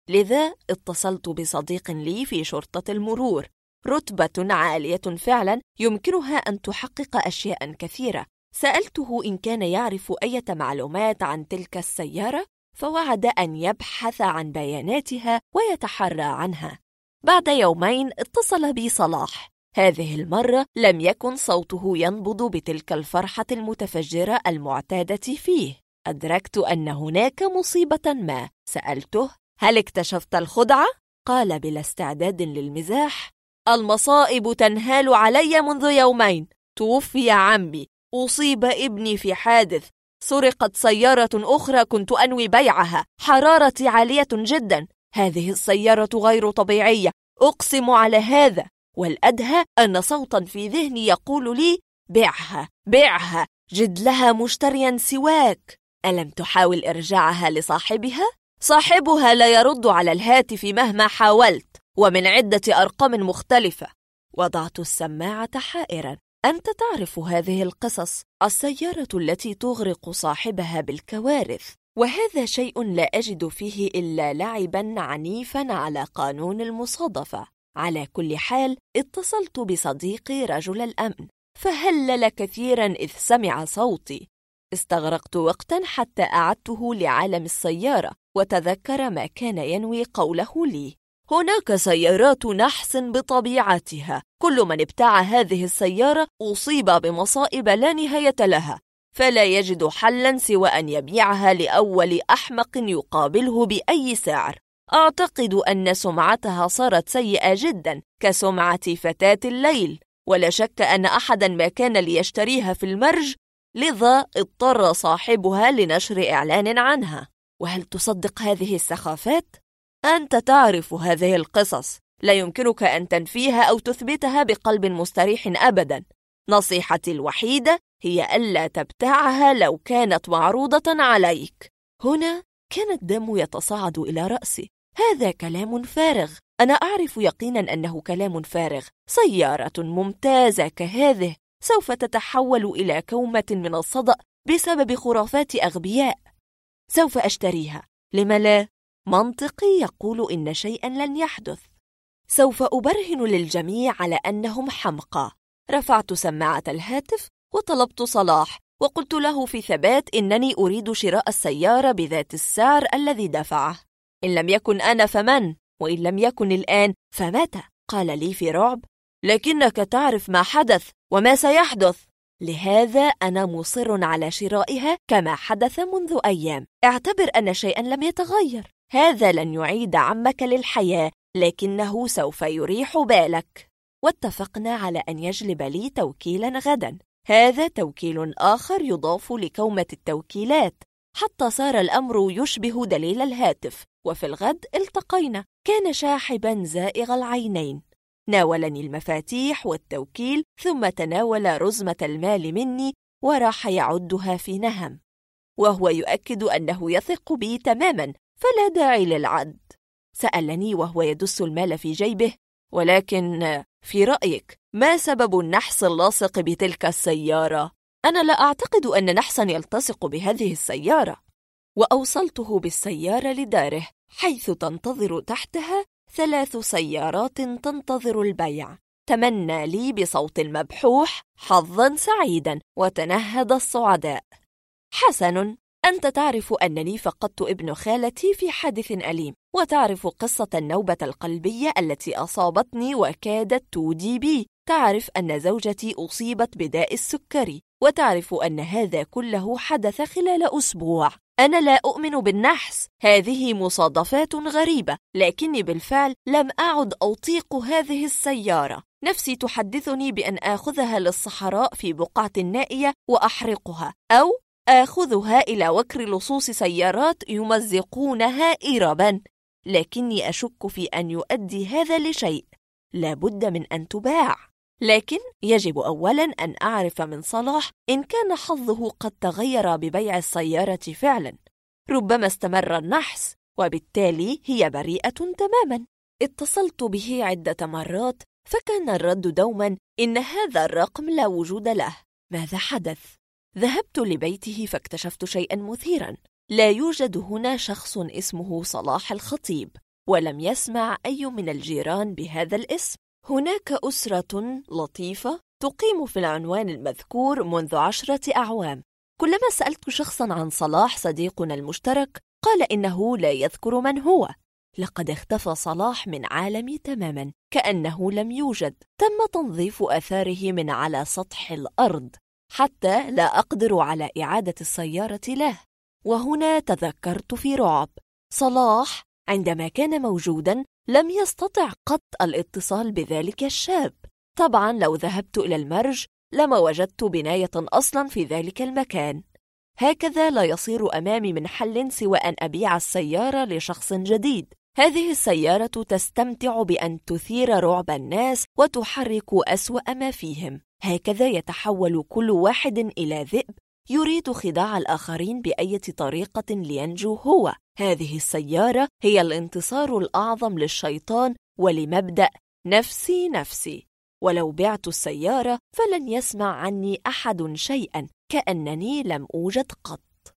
لذا اتصلت بصديق لي في شرطة المرور. رتبة عالية فعلا يمكنها أن تحقق أشياء كثيرة. سألته إن كان يعرف أي معلومات عن تلك السيارة فوعد أن يبحث عن بياناتها ويتحرى عنها. بعد يومين اتصل بي صلاح. هذه المرة لم يكن صوته ينبض بتلك الفرحة المتفجرة المعتادة فيه. أدركت أن هناك مصيبة ما. سألته هل اكتشفت الخدعة؟ قال بلا استعداد للمزاح المصائب تنهال علي منذ يومين. توفي عمي. أصيب ابني في حادث. سرقت سيارة أخرى كنت أنوي بيعها. حرارتي عالية جدا. هذه السيارة غير طبيعية. أقسم على هذا. والأدهى أن صوتا في ذهني يقول لي بعها بعها. جد لها مشتريا سواك. ألم تحاول إرجاعها لصاحبها؟ صاحبها لا يرد على الهاتف مهما حاولت ومن عدة أرقام مختلفة. وضعت السماعة حائرا. أنت تعرف هذه القصص السيارة التي تغرق صاحبها بالكوارث. وهذا شيء لا أجد فيه إلا لعبا عنيفا على قانون المصادفة. على كل حال اتصلت بصديقي رجل الأمن. فهلل كثيرا إذ سمع صوتي. استغرقت وقتا حتى أعدته لعالم السيارة وتذكر ما كان ينوي قوله لي. هناك سيارات نحس بطبيعتها. كل من ابتاع هذه السيارة أصيب بمصائب لا نهاية لها فلا يجد حلا سوى أن يبيعها لأول أحمق يقابله بأي سعر. أعتقد أن سمعتها صارت سيئة جدا كسمعة فتاة الليل. ولا شك أن أحدا ما كان ليشتريها في المرج لذا اضطر صاحبها لنشر إعلان عنها. وهل تصدق هذه السخافات؟ أنت تعرف هذه القصص. لا يمكنك أن تنفيها أو تثبتها بقلب مستريح أبدا. نصيحتي الوحيدة هي ألا تبتاعها لو كانت معروضة عليك. هنا كان الدم يتصاعد إلى رأسي. هذا كلام فارغ. أنا أعرف يقينا أنه كلام فارغ. سيارة ممتازة كهذه. سوف تتحول إلى كومة من الصدأ بسبب خرافات أغبياء. سوف أشتريها. لم لا؟ منطقي يقول إن شيئا لن يحدث. سوف أبرهن للجميع على أنهم حمقى. رفعت سماعة الهاتف وطلبت صلاح وقلت له في ثبات إنني أريد شراء السيارة بذات السعر الذي دفعه. إن لم يكن أنا فمن؟ وإن لم يكن الآن فمتى؟ قال لي في رعب. لكنك تعرف ما حدث وما سيحدث. لهذا أنا مصر على شرائها كما حدث منذ أيام. اعتبر أن شيئا لم يتغير. هذا لن يعيد عمك للحياة لكنه سوف يريح بالك. واتفقنا على أن يجلب لي توكيلا غدا. هذا توكيل آخر يضاف لكومة التوكيلات. حتى صار الأمر يشبه دليل الهاتف وفي الغد التقينا. كان شاحبا زائغ العينين. ناولني المفاتيح والتوكيل ثم تناول رزمة المال مني وراح يعدها في نهم. وهو يؤكد أنه يثق بي تماما. فلا داعي للعد. سألني وهو يدس المال في جيبه ولكن في رأيك ما سبب النحس اللاصق بتلك السيارة؟ أنا لا أعتقد أن نحسا يلتصق بهذه السيارة. وأوصلته بالسيارة لداره حيث تنتظر تحتها ثلاث سيارات تنتظر البيع. تمنى لي بصوت مبحوح حظا سعيدا وتنهد الصعداء. حسن. أنت تعرف أنني فقدت ابن خالتي في حادث أليم وتعرف قصة النوبة القلبية التي أصابتني وكادت تودي بي. تعرف أن زوجتي أصيبت بداء السكري وتعرف أن هذا كله حدث خلال أسبوع. أنا لا أؤمن بالنحس هذه مصادفات غريبة لكني بالفعل لم أعد أطيق هذه السيارة. نفسي تحدثني بأن آخذها للصحراء في بقعة نائية وأحرقها أو آخذها إلى وكر لصوص سيارات يمزقونها إربا لكني أشك في أن يؤدي هذا لشيء. لابد من أن تباع. لكن يجب أولا أن أعرف من صلاح إن كان حظه قد تغير ببيع السيارة فعلا. ربما استمر النحس وبالتالي هي بريئة تماما. اتصلت به عدة مرات فكان الرد دوما إن هذا الرقم لا وجود له. ماذا حدث؟ ذهبت لبيته فاكتشفت شيئا مثيرا. لا يوجد هنا شخص اسمه صلاح الخطيب ولم يسمع أي من الجيران بهذا الاسم. هناك أسرة لطيفة تقيم في العنوان المذكور منذ عشرة أعوام. كلما سألت شخصا عن صلاح صديقنا المشترك قال إنه لا يذكر من هو. لقد اختفى صلاح من عالمي تماما كأنه لم يوجد. تم تنظيف أثاره من على سطح الأرض. حتى لا أقدر على إعادة السيارة له. وهنا تذكرت في رعب. صلاح عندما كان موجودا لم يستطع قط الاتصال بذلك الشاب. طبعا لو ذهبت إلى المرج لما وجدت بناية أصلا في ذلك المكان. هكذا لا يصير أمامي من حل سوى أن أبيع السيارة لشخص جديد. هذه السيارة تستمتع بأن تثير رعب الناس وتحرك أسوأ ما فيهم هكذا يتحول كل واحد إلى ذئب يريد خداع الآخرين بأية طريقة لينجو هو هذه السيارة هي الانتصار الأعظم للشيطان ولمبدأ نفسي نفسي ولو بعت السيارة فلن يسمع عني أحد شيئا كأنني لم أوجد قط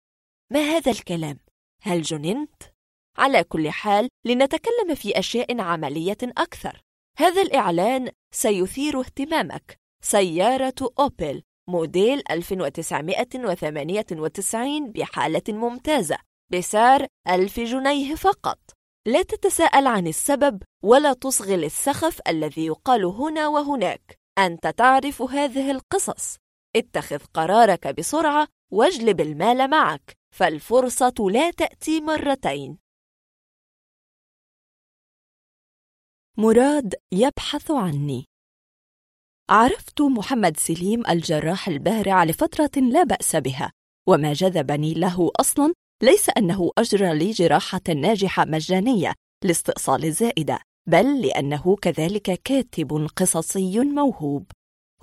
ما هذا الكلام؟ هل جننت؟ على كل حال لنتكلم في أشياء عملية أكثر. هذا الإعلان سيثير اهتمامك. سيارة أوبل موديل 1998 بحالة ممتازة بسعر ألف جنيه فقط. لا تتساءل عن السبب ولا تصغي للسخف الذي يقال هنا وهناك. أنت تعرف هذه القصص. اتخذ قرارك بسرعة واجلب المال معك. فالفرصة لا تأتي مرتين. مراد يبحث عني. عرفت محمد سليم الجراح البارع لفترة لا بأس بها وما جذبني له أصلا ليس أنه أجرى لي جراحة ناجحة مجانية لاستئصال الزائدة بل لأنه كذلك كاتب قصصي موهوب.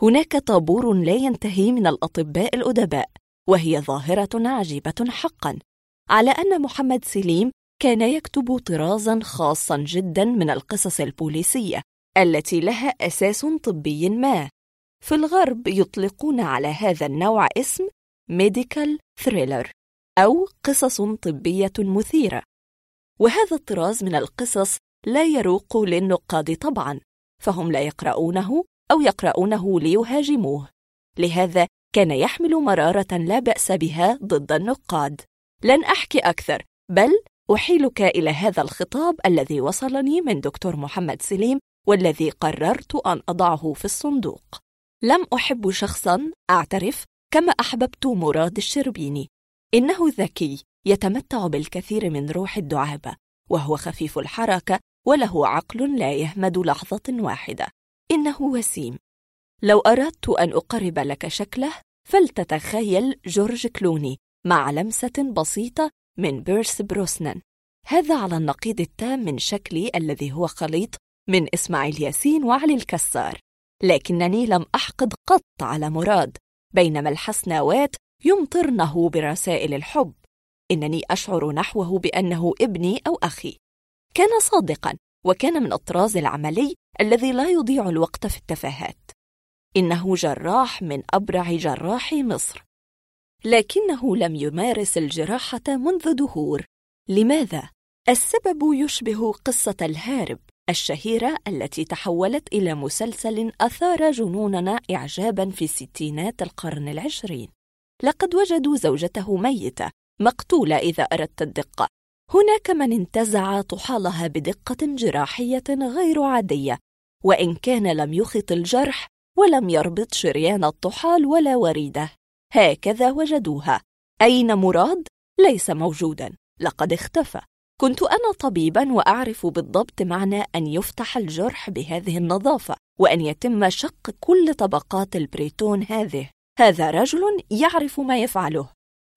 هناك طابور لا ينتهي من الأطباء الأدباء وهي ظاهرة عجيبة حقا. على أن محمد سليم كان يكتب طرازا خاصا جدا من القصص البوليسية التي لها أساس طبي ما. في الغرب يطلقون على هذا النوع اسم medical thriller أو قصص طبية مثيرة. وهذا الطراز من القصص لا يروق للنقاد طبعا فهم لا يقرؤونه أو يقرؤونه ليهاجموه. لهذا كان يحمل مرارة لا بأس بها ضد النقاد. لن أحكي أكثر بل أحيلك إلى هذا الخطاب الذي وصلني من دكتور محمد سليم والذي قررت أن أضعه في الصندوق. لم أحب شخصا أعترف كما أحببت مراد الشربيني. إنه ذكي يتمتع بالكثير من روح الدعابة وهو خفيف الحركة وله عقل لا يهمد لحظة واحدة. إنه وسيم. لو أردت أن أقرب لك شكله فلتتخيل جورج كلوني مع لمسة بسيطة من بيرس بروسنان. هذا على النقيض التام من شكلي الذي هو خليط من إسماعيل ياسين وعلي الكسار. لكنني لم أحقد قط على مراد بينما الحسناوات يمطرنه برسائل الحب. إنني أشعر نحوه بأنه ابني أو أخي. كان صادقا وكان من الطراز العملي الذي لا يضيع الوقت في التفاهات. إنه جراح من أبرع جراحي مصر. لكنه لم يمارس الجراحة منذ دهور. لماذا؟ السبب يشبه قصة الهارب الشهيرة التي تحولت إلى مسلسل أثار جنوننا إعجابا في ستينات القرن العشرين. لقد وجدوا زوجته ميتة مقتولة إذا أردت الدقة. هناك من انتزع طحالها بدقة جراحية غير عادية وإن كان لم يخط الجرح ولم يربط شريان الطحال ولا وريده. هكذا وجدوها. أين مراد؟ ليس موجودا. لقد اختفى. كنت أنا طبيبا وأعرف بالضبط معنى أن يفتح الجرح بهذه النظافة وأن يتم شق كل طبقات البريتون هذه. هذا رجل يعرف ما يفعله.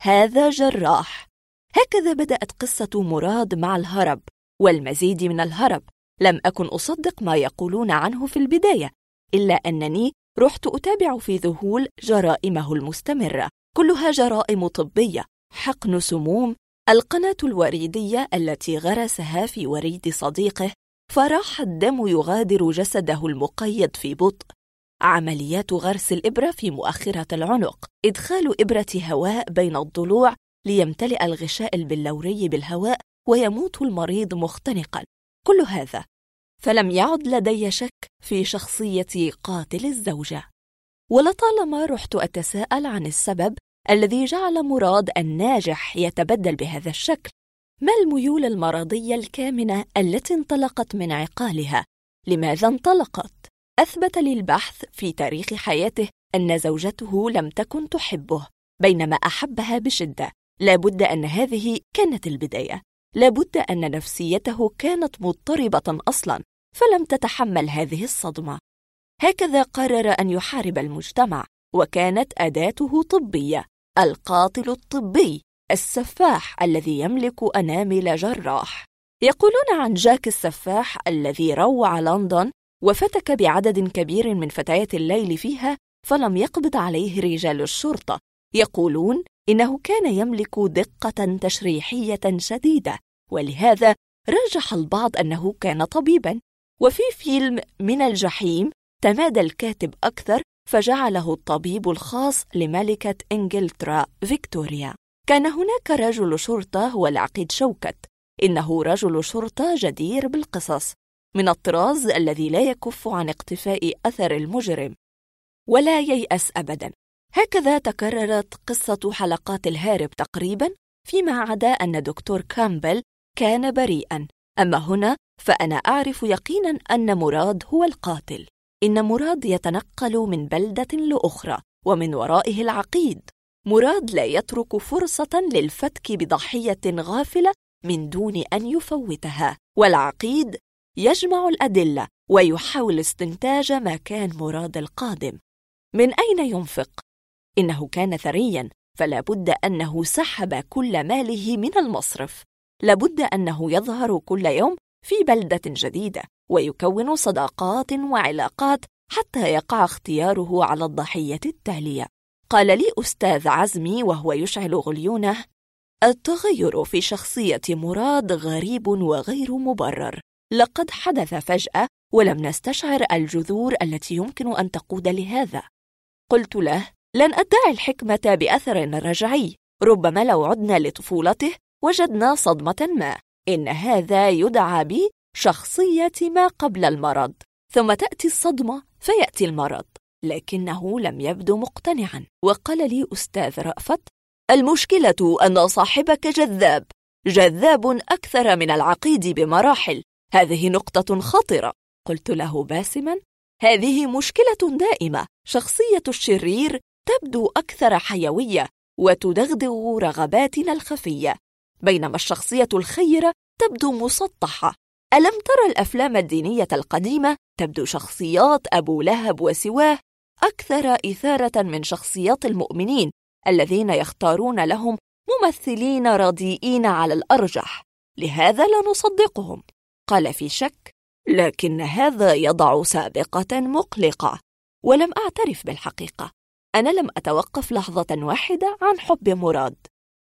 هذا جراح. هكذا بدأت قصة مراد مع الهرب. والمزيد من الهرب. لم أكن أصدق ما يقولون عنه في البداية. إلا أنني رحت أتابع في ذهول جرائمه المستمرة. كلها جرائم طبية. حقن سموم. القناة الوريدية التي غرسها في وريد صديقه. فراح الدم يغادر جسده المقيد في بطء. عمليات غرس الإبرة في مؤخرة العنق. إدخال إبرة هواء بين الضلوع ليمتلئ الغشاء البلوري بالهواء ويموت المريض مختنقا. كل هذا فلم يعد لدي شك في شخصية قاتل الزوجة ولطالما رحت أتساءل عن السبب الذي جعل مراد الناجح يتبدل بهذا الشكل ما الميول المرضية الكامنة التي انطلقت من عقالها؟ لماذا انطلقت؟ أثبت لي البحث في تاريخ حياته أن زوجته لم تكن تحبه بينما أحبها بشدة لابد أن هذه كانت البداية لابد أن نفسيته كانت مضطربة أصلاً فلم تتحمل هذه الصدمة. هكذا قرر أن يحارب المجتمع وكانت أداته طبية القاتل الطبي السفاح الذي يملك أنامل جراح. يقولون عن جاك السفاح الذي روع لندن وفتك بعدد كبير من فتيات الليل فيها فلم يقبض عليه رجال الشرطة. يقولون إنه كان يملك دقة تشريحية شديدة ولهذا رجح البعض أنه كان طبيبا. وفي فيلم من الجحيم تمادى الكاتب أكثر فجعله الطبيب الخاص لملكة إنجلترا فيكتوريا. كان هناك رجل شرطة هو العقيد شوكت. إنه رجل شرطة جدير بالقصص من الطراز الذي لا يكف عن اقتفاء أثر المجرم. ولا ييأس أبدا. هكذا تكررت قصة حلقات الهارب تقريبا فيما عدا أن دكتور كامبل كان بريئا. أما هنا فأنا أعرف يقينا أن مراد هو القاتل. إن مراد يتنقل من بلدة لأخرى ومن ورائه العقيد. مراد لا يترك فرصة للفتك بضحية غافلة من دون أن يفوتها والعقيد يجمع الأدلة ويحاول استنتاج ما كان مراد القادم. من أين ينفق؟ إنه كان ثريا فلا بد أنه سحب كل ماله من المصرف. لابد أنه يظهر كل يوم في بلدة جديدة ويكون صداقات وعلاقات حتى يقع اختياره على الضحية التالية. قال لي أستاذ عزمي وهو يشعل غليونه التغير في شخصية مراد غريب وغير مبرر. لقد حدث فجأة ولم نستشعر الجذور التي يمكن أن تقود لهذا. قلت له لن أدعي الحكمة بأثر رجعي. ربما لو عدنا لطفولته وجدنا صدمة ما. إن هذا يدعى بشخصية ما قبل المرض ثم تأتي الصدمة فيأتي المرض. لكنه لم يبدو مقتنعا. وقال لي أستاذ رأفت المشكلة أن صاحبك جذاب. جذاب أكثر من العقيد بمراحل. هذه نقطة خطرة. قلت له باسما هذه مشكلة دائمة. شخصية الشرير تبدو أكثر حيوية وتدغدغ رغباتنا الخفية. بينما الشخصية الخيرة تبدو مسطحة. ألم ترى الأفلام الدينية القديمة تبدو شخصيات أبو لهب وسواه أكثر إثارة من شخصيات المؤمنين الذين يختارون لهم ممثلين رديئين على الأرجح؟ لهذا لا نصدقهم. قال في شك لكن هذا يضع سابقة مقلقة ولم أعترف بالحقيقة. أنا لم أتوقف لحظة واحدة عن حب مراد.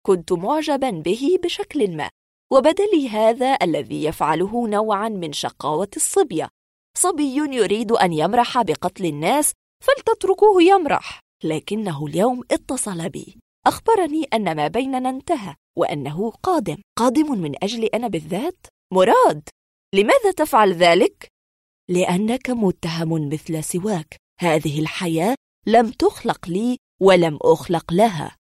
كنت معجبا به بشكل ما وبدا لي هذا الذي يفعله نوعا من شقاوة الصبية. صبي يريد أن يمرح بقتل الناس فلتتركوه يمرح. لكنه اليوم اتصل بي أخبرني أن ما بيننا انتهى وأنه قادم. قادم من أجل أنا بالذات؟ مراد! لماذا تفعل ذلك؟ لأنك متهم مثل سواك. هذه الحياة لم تخلق لي ولم أخلق لها.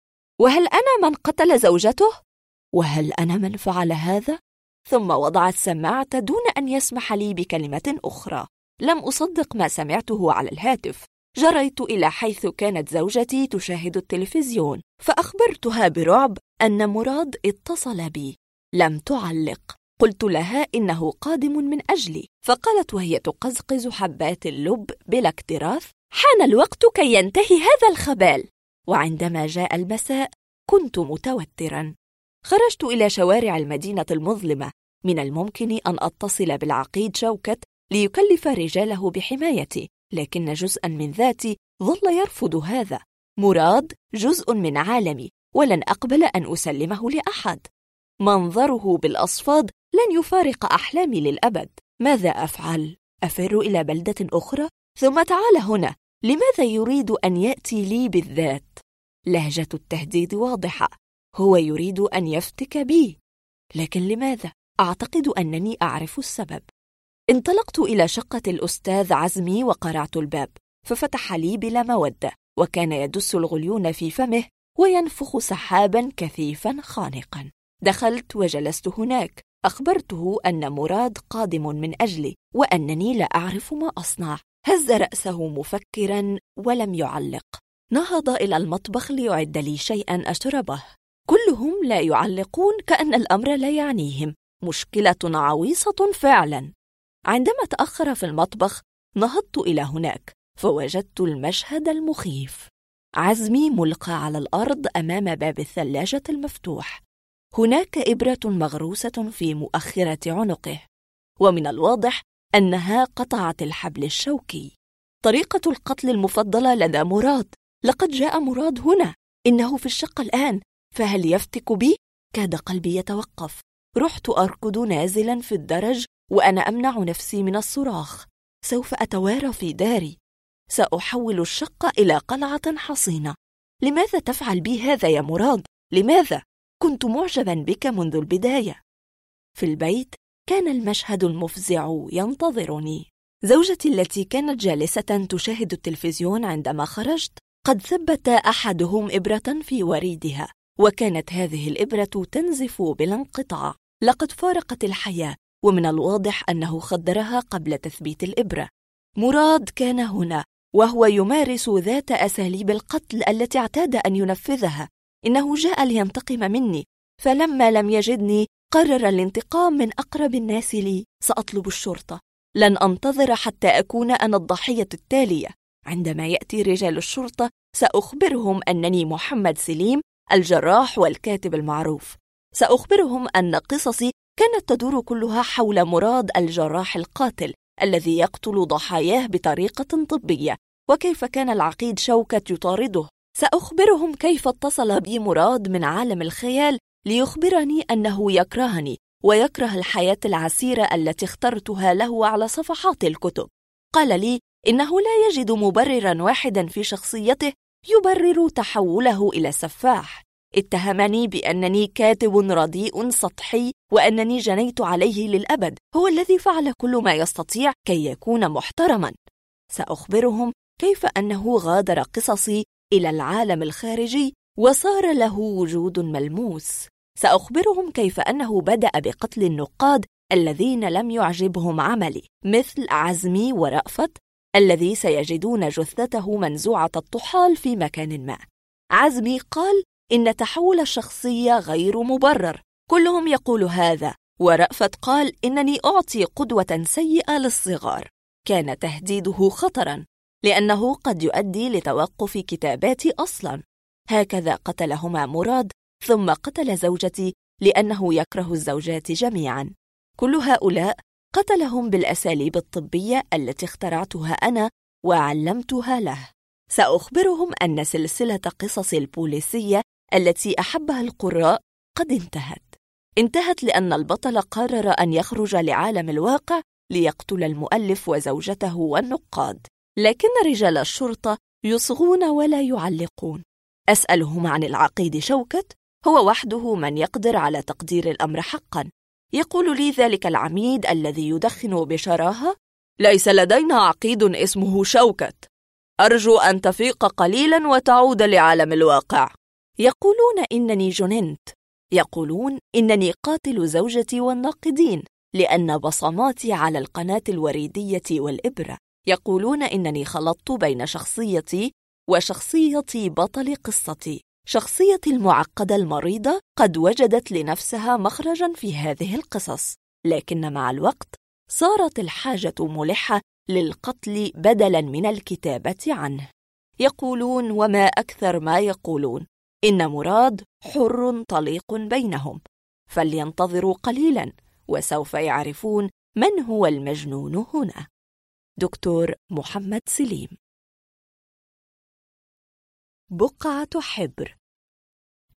وهل أنا من قتل زوجته؟ وهل أنا من فعل هذا؟ ثم وضع السماعة دون أن يسمح لي بكلمة أخرى. لم أصدق ما سمعته على الهاتف. جريت إلى حيث كانت زوجتي تشاهد التلفزيون فأخبرتها برعب أن مراد اتصل بي. لم تعلق. قلت لها إنه قادم من أجلي. فقالت وهي تقزقز حبات اللب بلا اكتراث حان الوقت كي ينتهي هذا الخبال. وعندما جاء المساء كنت متوترا. خرجت إلى شوارع المدينة المظلمة. من الممكن أن أتصل بالعقيد شوكت ليكلف رجاله بحمايتي لكن جزءا من ذاتي ظل يرفض هذا. مراد جزء من عالمي ولن أقبل أن أسلمه لأحد. منظره بالأصفاد لن يفارق أحلامي للأبد. ماذا أفعل؟ أفر إلى بلدة أخرى؟ ثم تعال هنا. لماذا يريد أن يأتي لي بالذات؟ لهجة التهديد واضحة. هو يريد أن يفتك بي. لكن لماذا؟ أعتقد أنني أعرف السبب. انطلقت إلى شقة الأستاذ عزمي وقرعت الباب ففتح لي بلا مودة وكان يدس الغليون في فمه وينفخ سحابا كثيفا خانقا. دخلت وجلست هناك. أخبرته أن مراد قادم من أجلي وأنني لا أعرف ما أصنع. هز رأسه مفكرا ولم يعلق. نهض إلى المطبخ ليعد لي شيئا أشربه. كلهم لا يعلقون كأن الأمر لا يعنيهم. مشكلة عويصة فعلا. عندما تأخر في المطبخ نهضت إلى هناك فوجدت المشهد المخيف. عزمي ملقى على الأرض أمام باب الثلاجة المفتوح. هناك إبرة مغروسة في مؤخرة عنقه. ومن الواضح أنها قطعت الحبل الشوكي. طريقة القتل المفضلة لدى مراد. لقد جاء مراد هنا. إنه في الشقة الآن. فهل يفتك بي؟ كاد قلبي يتوقف. رحت أركض نازلا في الدرج وأنا أمنع نفسي من الصراخ. سوف أتوارى في داري. سأحول الشقة إلى قلعة حصينة. لماذا تفعل بي هذا يا مراد؟ لماذا؟ كنت معجبا بك منذ البداية. في البيت كان المشهد المفزع ينتظرني. زوجتي التي كانت جالسة تشاهد التلفزيون عندما خرجت قد ثبت أحدهم إبرة في وريدها وكانت هذه الإبرة تنزف بلا انقطاع لقد فارقت الحياة ومن الواضح أنه خدرها قبل تثبيت الإبرة. مراد كان هنا وهو يمارس ذات أساليب القتل التي اعتاد أن ينفذها. إنه جاء لينتقم مني فلما لم يجدني قرر الانتقام من أقرب الناس لي. سأطلب الشرطة. لن أنتظر حتى أكون أنا الضحية التالية. عندما يأتي رجال الشرطة سأخبرهم أنني محمد سليم الجراح والكاتب المعروف. سأخبرهم أن قصصي كانت تدور كلها حول مراد الجراح القاتل الذي يقتل ضحاياه بطريقة طبية. وكيف كان العقيد شوكة يطارده؟ سأخبرهم كيف اتصل بي مراد من عالم الخيال ليخبرني أنه يكرهني ويكره الحياة العسيرة التي اخترتها له على صفحات الكتب. قال لي إنه لا يجد مبررا واحدا في شخصيته يبرر تحوله إلى سفاح. اتهمني بأنني كاتب رديء سطحي وأنني جنيت عليه للأبد. هو الذي فعل كل ما يستطيع كي يكون محترما. سأخبرهم كيف أنه غادر قصصي إلى العالم الخارجي وصار له وجود ملموس. سأخبرهم كيف أنه بدأ بقتل النقاد الذين لم يعجبهم عملي مثل عزمي ورأفت الذي سيجدون جثته منزوعة الطحال في مكان ما. عزمي قال إن تحول الشخصية غير مبرر كلهم يقول هذا ورأفت قال إنني أعطي قدوة سيئة للصغار. كان تهديده خطرا لأنه قد يؤدي لتوقف كتاباتي أصلا. هكذا قتلهما مراد ثم قتل زوجتي لأنه يكره الزوجات جميعا. كل هؤلاء قتلهم بالأساليب الطبية التي اخترعتها أنا وعلمتها له. سأخبرهم أن سلسلة قصص البوليسية التي أحبها القراء قد انتهت. انتهت لأن البطل قرر أن يخرج لعالم الواقع ليقتل المؤلف وزوجته والنقاد. لكن رجال الشرطة يصغون ولا يعلقون. أسألهم عن العقيد شوكت هو وحده من يقدر على تقدير الأمر حقا. يقول لي ذلك العميد الذي يدخن بشراهة ليس لدينا عقيد اسمه شوكت. أرجو أن تفيق قليلا وتعود لعالم الواقع. يقولون إنني جننت. يقولون إنني قاتل زوجتي والناقدين لأن بصماتي على القناة الوريدية والإبرة. يقولون إنني خلطت بين شخصيتي وشخصية بطل قصتي. شخصيتي المعقدة المريضة قد وجدت لنفسها مخرجا في هذه القصص لكن مع الوقت صارت الحاجة ملحة للقتل بدلا من الكتابة عنه. يقولون وما أكثر ما يقولون إن مراد حر طليق بينهم. فلينتظروا قليلا وسوف يعرفون من هو المجنون هنا. دكتور محمد سليم. بقعة حبر.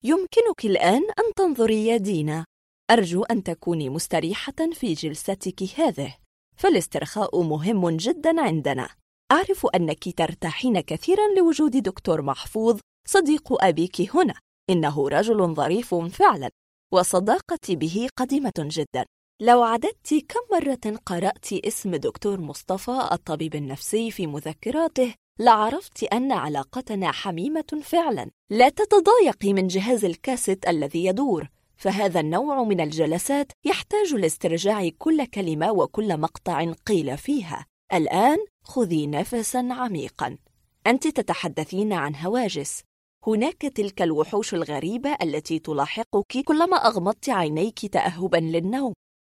يمكنك الآن أن تنظري يا دينا. أرجو أن تكوني مستريحة في جلستك هذه. فالاسترخاء مهم جدا عندنا. أعرف أنك ترتاحين كثيرا لوجود دكتور محفوظ صديق أبيك هنا. إنه رجل ظريف فعلا. وصداقتي به قديمة جدا. لو عددت كم مرة قرأت اسم دكتور مصطفى الطبيب النفسي في مذكراته لعرفت أن علاقتنا حميمة فعلا. لا تتضايقي من جهاز الكاسيت الذي يدور. فهذا النوع من الجلسات يحتاج لاسترجاع كل كلمة وكل مقطع قيل فيها. الآن خذي نفسا عميقا. أنت تتحدثين عن هواجس. هناك تلك الوحوش الغريبة التي تلاحقك كلما أغمضت عينيك تأهبا للنوم.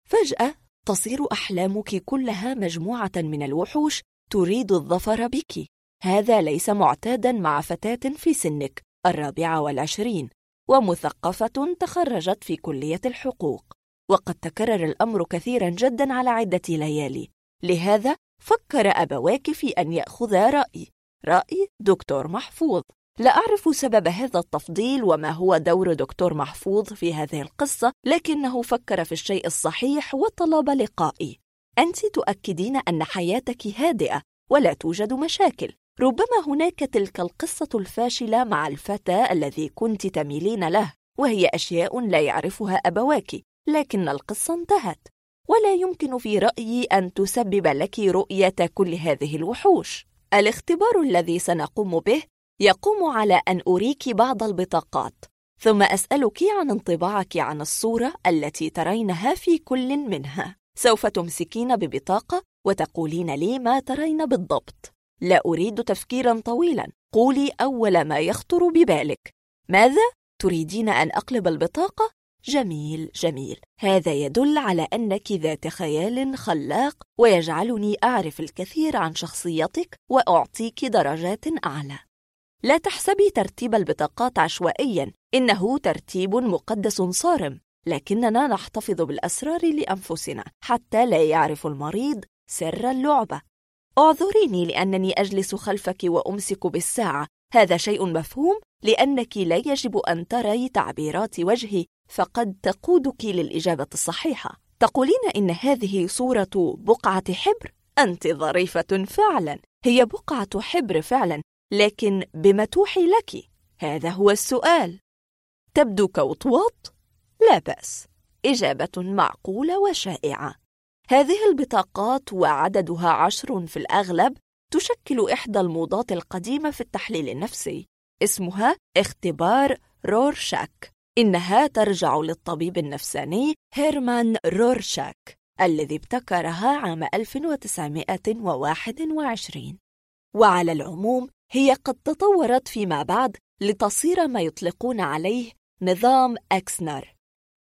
فجأة تصير أحلامك كلها مجموعة من الوحوش تريد الظفر بك. هذا ليس معتادا مع فتاة في سنك الرابعة والعشرين ومثقفة تخرجت في كلية الحقوق. وقد تكرر الأمر كثيرا جدا على عدة ليالي. لهذا فكر أبواك في أن يأخذا رأي. رأي دكتور محفوظ. لا أعرف سبب هذا التفضيل وما هو دور دكتور محفوظ في هذه القصة لكنه فكر في الشيء الصحيح وطلب لقائي. أنت تؤكدين أن حياتك هادئة ولا توجد مشاكل. ربما هناك تلك القصة الفاشلة مع الفتى الذي كنت تميلين له وهي أشياء لا يعرفها أبواك لكن القصة انتهت. ولا يمكن في رأيي أن تسبب لك رؤية كل هذه الوحوش. الاختبار الذي سنقوم به يقوم على أن أريك بعض البطاقات. ثم أسألك عن انطباعك عن الصورة التي ترينها في كل منها. سوف تمسكين ببطاقة وتقولين لي ما ترين بالضبط. لا أريد تفكيرا طويلا. قولي أول ما يخطر ببالك. ماذا؟ تريدين أن أقلب البطاقة؟ جميل جميل. هذا يدل على أنك ذات خيال خلاق ويجعلني أعرف الكثير عن شخصيتك وأعطيك درجات أعلى. لا تحسبي ترتيب البطاقات عشوائيا إنه ترتيب مقدس صارم. لكننا نحتفظ بالأسرار لأنفسنا حتى لا يعرف المريض سر اللعبة. اعذريني لأنني أجلس خلفك وأمسك بالساعة هذا شيء مفهوم لأنك لا يجب أن تري تعبيرات وجهي فقد تقودك للإجابة الصحيحة تقولين إن هذه صورة بقعة حبر؟ أنت ظريفة فعلا هي بقعة حبر فعلا لكن بما توحي لك؟ هذا هو السؤال تبدو كوطواط؟ لا بأس إجابة معقولة وشائعة هذه البطاقات وعددها عشر في الأغلب تشكل إحدى الموضات القديمة في التحليل النفسي اسمها اختبار رورشاك. إنها ترجع للطبيب النفساني هيرمان رورشاك الذي ابتكرها عام 1921 وعلى العموم هي قد تطورت فيما بعد لتصير ما يطلقون عليه نظام أكسنر.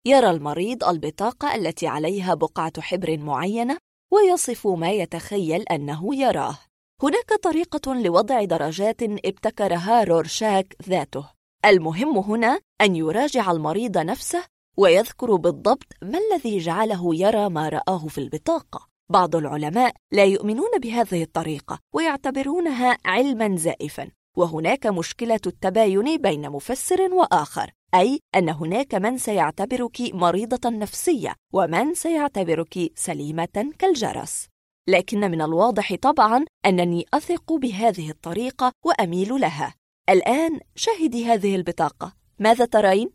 يرى المريض البطاقة التي عليها بقعة حبر معينة ويصف ما يتخيل أنه يراه. هناك طريقة لوضع درجات ابتكرها رورشاك ذاته. المهم هنا أن يراجع المريض نفسه ويذكر بالضبط ما الذي جعله يرى ما رآه في البطاقة. بعض العلماء لا يؤمنون بهذه الطريقة ويعتبرونها علما زائفا. وهناك مشكلة التباين بين مفسر وآخر أي أن هناك من سيعتبرك مريضة نفسية ومن سيعتبرك سليمة كالجرس. لكن من الواضح طبعا أنني أثق بهذه الطريقة وأميل لها. الآن شاهدي هذه البطاقة. ماذا ترين؟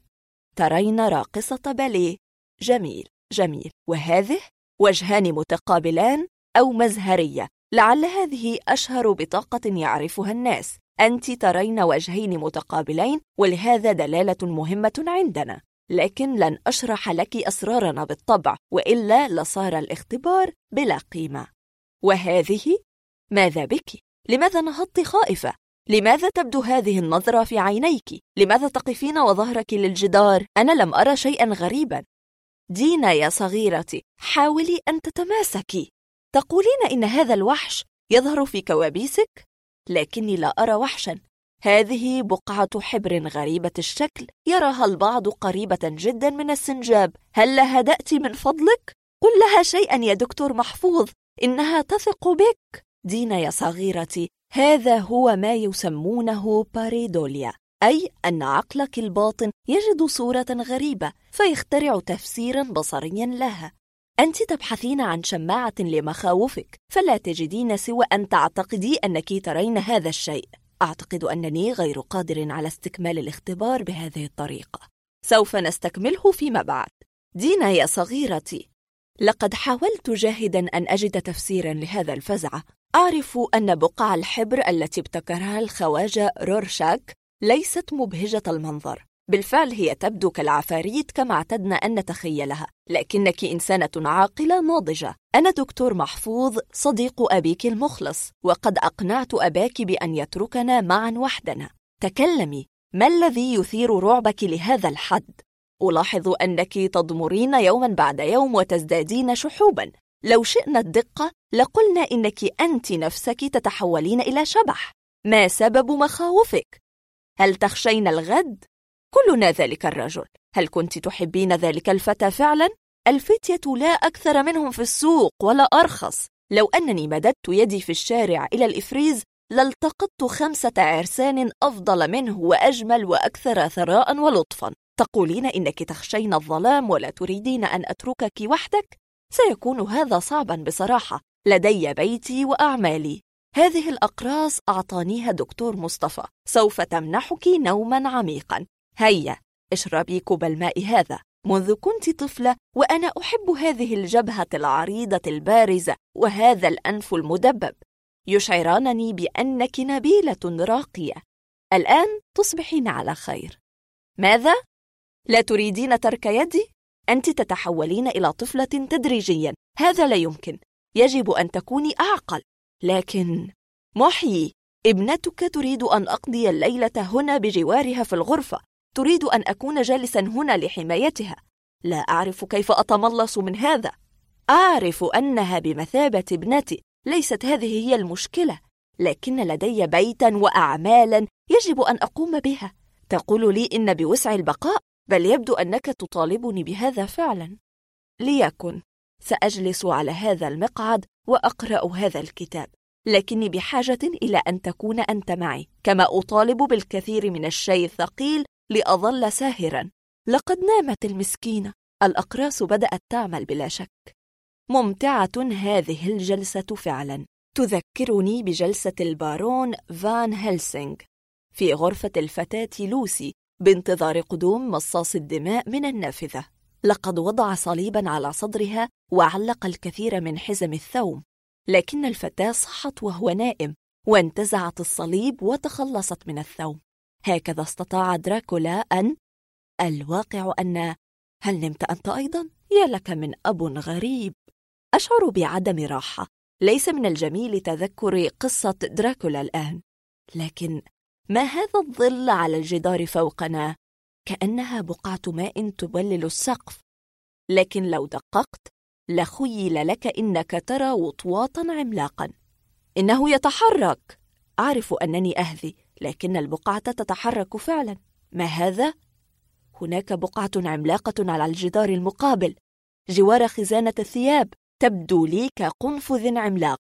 ترين راقصة باليه. جميل جميل. وهذه؟ وجهان متقابلان أو مزهرية. لعل هذه أشهر بطاقة يعرفها الناس. أنت ترين وجهين متقابلين ولهذا دلالة مهمة عندنا لكن لن أشرح لك أسرارنا بالطبع وإلا لصار الاختبار بلا قيمة وهذه ماذا بك؟ لماذا نهضت خائفة؟ لماذا تبدو هذه النظرة في عينيك؟ لماذا تقفين وظهرك للجدار؟ أنا لم أرى شيئا غريبا دينا يا صغيرتي حاولي أن تتماسكي تقولين إن هذا الوحش يظهر في كوابيسك؟ لكني لا أرى وحشا. هذه بقعة حبر غريبة الشكل. يراها البعض قريبة جدا من السنجاب. هل هدأت من فضلك؟ قل لها شيئا يا دكتور محفوظ. إنها تثق بك. دينا يا صغيرتي هذا هو ما يسمونه باريدوليا أي أن عقلك الباطن يجد صورة غريبة فيخترع تفسيرا بصريا لها. أنت تبحثين عن شماعة لمخاوفك فلا تجدين سوى أن تعتقدي أنك ترين هذا الشيء. أعتقد أنني غير قادر على استكمال الاختبار بهذه الطريقة. سوف نستكمله فيما بعد. دينا يا صغيرتي لقد حاولت جاهدا أن أجد تفسيرا لهذا الفزع. أعرف أن بقع الحبر التي ابتكرها الخواجة رورشاك ليست مبهجة المنظر. بالفعل هي تبدو كالعفاريت كما اعتدنا أن نتخيلها لكنك إنسانة عاقلة ناضجة أنا دكتور محفوظ صديق أبيك المخلص وقد أقنعت أباك بأن يتركنا معا وحدنا تكلمي ما الذي يثير رعبك لهذا الحد؟ ألاحظ أنك تضمرين يوما بعد يوم وتزدادين شحوبا لو شئنا الدقة لقلنا إنك أنت نفسك تتحولين إلى شبح ما سبب مخاوفك؟ هل تخشين الغد؟ كلنا ذلك الرجل. هل كنت تحبين ذلك الفتى فعلا؟ الفتية لا أكثر منهم في السوق ولا أرخص. لو أنني مددت يدي في الشارع إلى الإفريز لالتقطت خمسة عرسان أفضل منه وأجمل وأكثر ثراء ولطفا. تقولين إنك تخشين الظلام ولا تريدين أن أتركك وحدك؟ سيكون هذا صعبا بصراحة. لدي بيتي وأعمالي. هذه الأقراص أعطانيها دكتور مصطفى. سوف تمنحك نوما عميقا. هيا اشربي كوب الماء هذا. منذ كنت طفلة وأنا أحب هذه الجبهة العريضة البارزة وهذا الأنف المدبب. يشعرانني بأنك نبيلة راقية. الآن تصبحين على خير. ماذا؟ لا تريدين ترك يدي؟ أنت تتحولين إلى طفلة تدريجيا. هذا لا يمكن. يجب أن تكوني أعقل. لكن محيي ابنتك تريد أن أقضي الليلة هنا بجوارها في الغرفة. تريد أن أكون جالسا هنا لحمايتها. لا أعرف كيف أتملص من هذا. أعرف أنها بمثابة ابنتي. ليست هذه هي المشكلة. لكن لدي بيتا وأعمالا يجب أن أقوم بها. تقول لي إن بوسع البقاء بل يبدو أنك تطالبني بهذا فعلا. ليكن. سأجلس على هذا المقعد وأقرأ هذا الكتاب. لكني بحاجة إلى أن تكون أنت معي كما أطالب بالكثير من الشاي الثقيل لأظل ساهرا. لقد نامت المسكينة. الأقراص بدأت تعمل بلا شك. ممتعة هذه الجلسة فعلا. تذكرني بجلسة البارون فان هيلسينغ. في غرفة الفتاة لوسي بانتظار قدوم مصاص الدماء من النافذة. لقد وضع صليبا على صدرها وعلق الكثير من حزم الثوم. لكن الفتاة صحت وهو نائم وانتزعت الصليب وتخلصت من الثوم. هكذا استطاع دراكولا أن الواقع أن هل نمت أنت أيضا؟ يا لك من أب غريب. أشعر بعدم راحة. ليس من الجميل تذكر قصة دراكولا الآن. لكن ما هذا الظل على الجدار فوقنا؟ كأنها بقعة ماء تبلل السقف. لكن لو دققت لخيل لك إنك ترى وطواطا عملاقا. إنه يتحرك. أعرف أنني أهذي. لكن البقعة تتحرك فعلا. ما هذا؟ هناك بقعة عملاقة على الجدار المقابل. جوار خزانة الثياب. تبدو لي كقنفذ عملاق.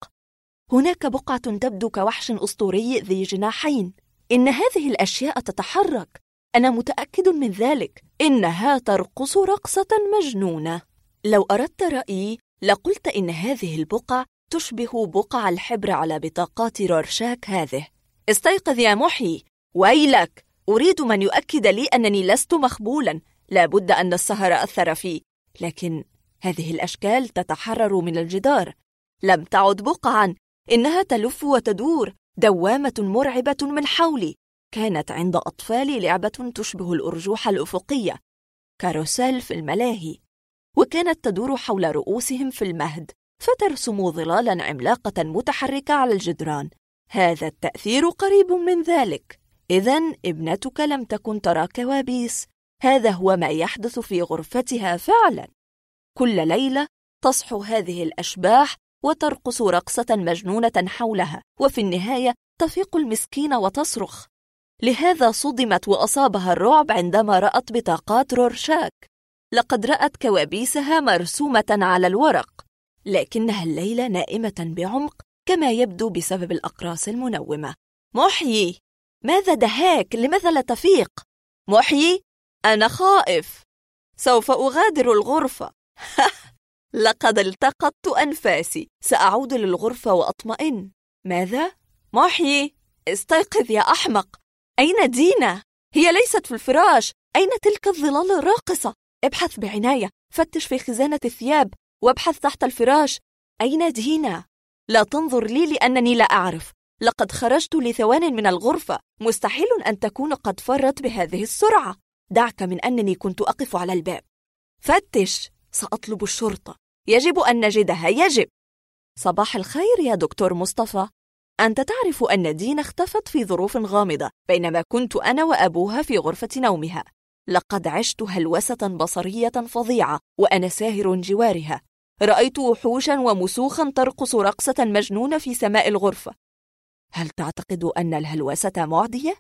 هناك بقعة تبدو كوحش أسطوري ذي جناحين. إن هذه الأشياء تتحرك. أنا متأكد من ذلك. إنها ترقص رقصة مجنونة. لو أردت رأيي لقلت إن هذه البقع تشبه بقع الحبر على بطاقات رورشاك هذه. استيقظ يا محي. ويلك أريد من يؤكد لي أنني لست مخبولا. لابد أن السهر أثر في. لكن هذه الأشكال تتحرر من الجدار. لم تعد بقعا. إنها تلف وتدور. دوامة مرعبة من حولي. كانت عند أطفالي لعبة تشبه الأرجوحة الأفقية. كاروسيل في الملاهي. وكانت تدور حول رؤوسهم في المهد. فترسم ظلالا عملاقة متحركة على الجدران. هذا التأثير قريب من ذلك. إذا ابنتك لم تكن ترى كوابيس. هذا هو ما يحدث في غرفتها فعلا. كل ليلة تصحو هذه الأشباح وترقص رقصة مجنونة حولها وفي النهاية تفيق المسكينة وتصرخ. لهذا صدمت وأصابها الرعب عندما رأت بطاقات رورشاك. لقد رأت كوابيسها مرسومة على الورق لكنها الليلة نائمة بعمق كما يبدو بسبب الأقراص المنومة محيي ماذا دهاك؟ لماذا لا تفيق؟ محيي أنا خائف سوف أغادر الغرفة [laughs] لقد التقطت أنفاسي سأعود للغرفة وأطمئن ماذا؟ محيي استيقظ يا أحمق أين دينا؟ هي ليست في الفراش أين تلك الظلال الراقصة؟ ابحث بعناية فتش في خزانة الثياب وابحث تحت الفراش أين دينا؟ لا تنظر لي لأنني لا أعرف. لقد خرجت لثوان من الغرفة. مستحيل أن تكون قد فرت بهذه السرعة. دعك من أنني كنت أقف على الباب. فتش. سأطلب الشرطة. يجب أن نجدها. يجب. صباح الخير يا دكتور مصطفى. أنت تعرف أن دين اختفت في ظروف غامضة بينما كنت أنا وأبوها في غرفة نومها. لقد عشت هلوسة بصرية فظيعة وأنا ساهر جوارها. رأيت وحوشا ومسوخا ترقص رقصة مجنونة في سماء الغرفة هل تعتقد أن الهلوسة معدية؟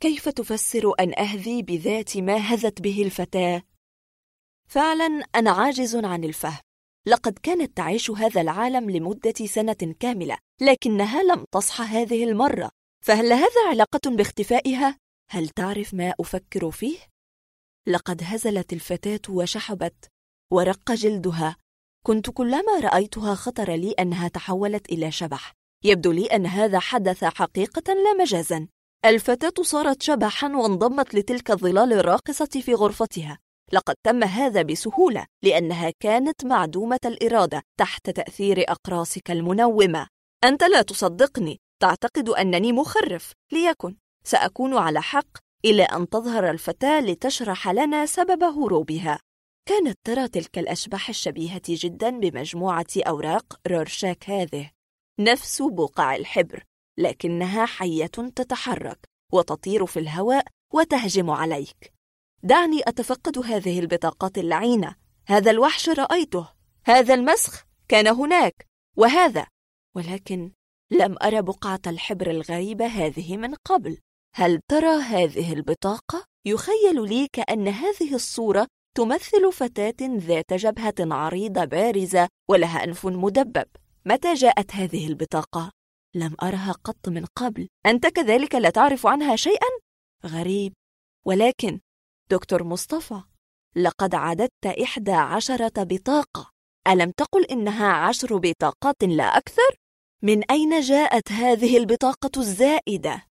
كيف تفسر أن أهذي بذات ما هذت به الفتاة؟ فعلا أنا عاجز عن الفهم لقد كانت تعيش هذا العالم لمدة سنة كاملة لكنها لم تصحى هذه المرة فهل هذا علاقة باختفائها؟ هل تعرف ما أفكر فيه؟ لقد هزلت الفتاة وشحبت ورق جلدها كنت كلما رأيتها خطر لي أنها تحولت إلى شبح. يبدو لي أن هذا حدث حقيقة لا مجازا. الفتاة صارت شبحا وانضمت لتلك الظلال الراقصة في غرفتها. لقد تم هذا بسهولة لأنها كانت معدومة الإرادة تحت تأثير أقراصك المنومة. أنت لا تصدقني. تعتقد أنني مخرف. ليكن. سأكون على حق إلى أن تظهر الفتاة لتشرح لنا سبب هروبها. كانت ترى تلك الأشباح الشبيهة جدا بمجموعة أوراق رورشاك هذه. نفس بقع الحبر لكنها حية تتحرك وتطير في الهواء وتهجم عليك. دعني أتفقد هذه البطاقات اللعينة. هذا الوحش رأيته. هذا المسخ كان هناك. وهذا. ولكن لم أرى بقعة الحبر الغريبة هذه من قبل. هل ترى هذه البطاقة؟ يخيل لي كأن هذه الصورة تمثل فتاة ذات جبهة عريضة بارزة ولها أنف مدبب متى جاءت هذه البطاقة؟ لم أرها قط من قبل أنت كذلك لا تعرف عنها شيئا؟ غريب ولكن دكتور مصطفى لقد عددت إحدى عشرة بطاقة ألم تقل إنها عشر بطاقات لا أكثر؟ من أين جاءت هذه البطاقة الزائدة؟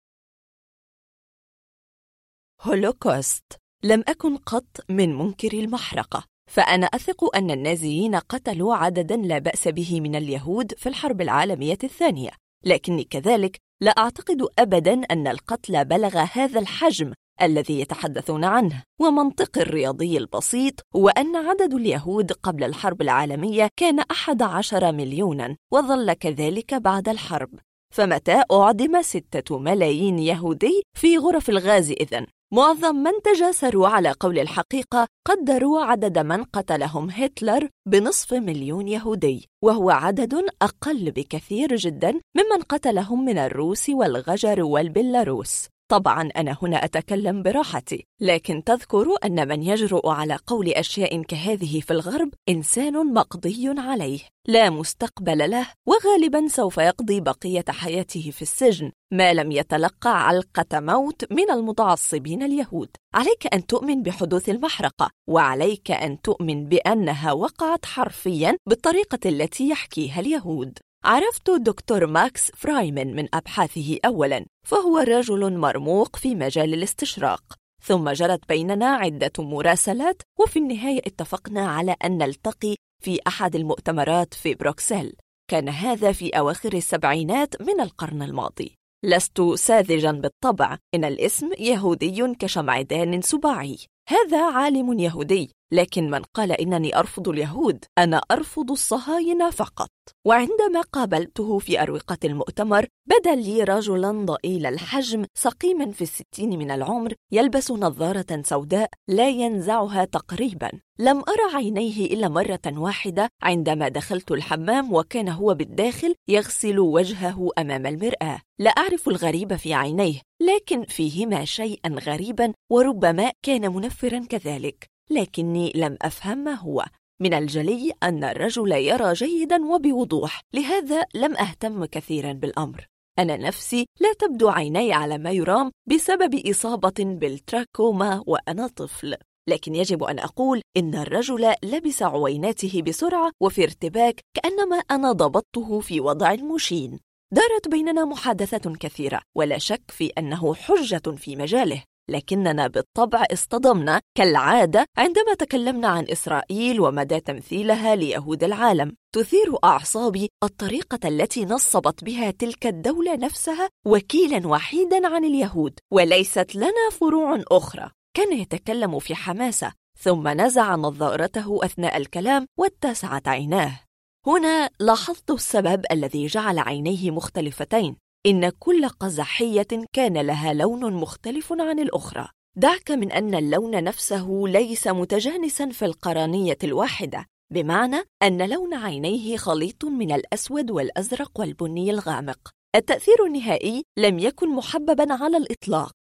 هولوكوست لم أكن قط من منكر المحرقة فأنا أثق أن النازيين قتلوا عددا لا بأس به من اليهود في الحرب العالمية الثانية لكني كذلك لا أعتقد أبدا أن القتل بلغ هذا الحجم الذي يتحدثون عنه. ومنطق الرياضي البسيط هو أن عدد اليهود قبل الحرب العالمية كان أحد عشر مليونا وظل كذلك بعد الحرب. فمتى أعدم ستة ملايين يهودي في غرف الغاز إذن؟ معظم من تجاسروا على قول الحقيقة قدروا عدد من قتلهم هتلر بنصف مليون يهودي وهو عدد أقل بكثير جدا ممن قتلهم من الروس والغجر والبيلاروس. طبعا أنا هنا أتكلم براحتي لكن تذكر أن من يجرؤ على قول أشياء كهذه في الغرب إنسان مقضي عليه لا مستقبل له وغالبا سوف يقضي بقية حياته في السجن ما لم يتلقى علقة موت من المتعصبين اليهود. عليك أن تؤمن بحدوث المحرقة وعليك أن تؤمن بأنها وقعت حرفيا بالطريقة التي يحكيها اليهود. عرفت دكتور ماكس فرايمن من أبحاثه أولاً فهو رجل مرموق في مجال الاستشراق. ثم جرت بيننا عدة مراسلات وفي النهاية اتفقنا على أن نلتقي في أحد المؤتمرات في بروكسل. كان هذا في أواخر السبعينات من القرن الماضي. لست ساذجا بالطبع إن الاسم يهودي كشمعدان سباعي. هذا عالم يهودي. لكن من قال إنني أرفض اليهود أنا أرفض الصهاينة فقط. وعندما قابلته في أروقة المؤتمر بدا لي رجلا ضئيل الحجم سقيما في الستين من العمر يلبس نظارة سوداء لا ينزعها تقريبا. لم أرى عينيه إلا مرة واحدة عندما دخلت الحمام وكان هو بالداخل يغسل وجهه أمام المرآة. لا أعرف الغريب في عينيه لكن فيهما شيئا غريبا وربما كان منفرا كذلك. لكني لم أفهم ما هو. من الجلي أن الرجل يرى جيدا وبوضوح لهذا لم أهتم كثيرا بالأمر. أنا نفسي لا تبدو عيني على ما يرام بسبب إصابة بالتراكوما وأنا طفل. لكن يجب أن أقول إن الرجل لبس عويناته بسرعة وفي ارتباك كأنما أنا ضبطته في وضع المشين دارت بيننا محادثة كثيرة ولا شك في أنه حجة في مجاله. لكننا بالطبع اصطدمنا كالعادة عندما تكلمنا عن إسرائيل ومدى تمثيلها ليهود العالم. تثير أعصابي الطريقة التي نصبت بها تلك الدولة نفسها وكيلا وحيدا عن اليهود وليست لنا فروع أخرى. كان يتكلم في حماسة ثم نزع نظارته أثناء الكلام واتسعت عيناه. هنا لاحظت السبب الذي جعل عينيه مختلفتين. إن كل قزحية كان لها لون مختلف عن الأخرى. دعك من أن اللون نفسه ليس متجانسا في القرنية الواحدة بمعنى أن لون عينيه خليط من الأسود والأزرق والبني الغامق. التأثير النهائي لم يكن محببا على الإطلاق.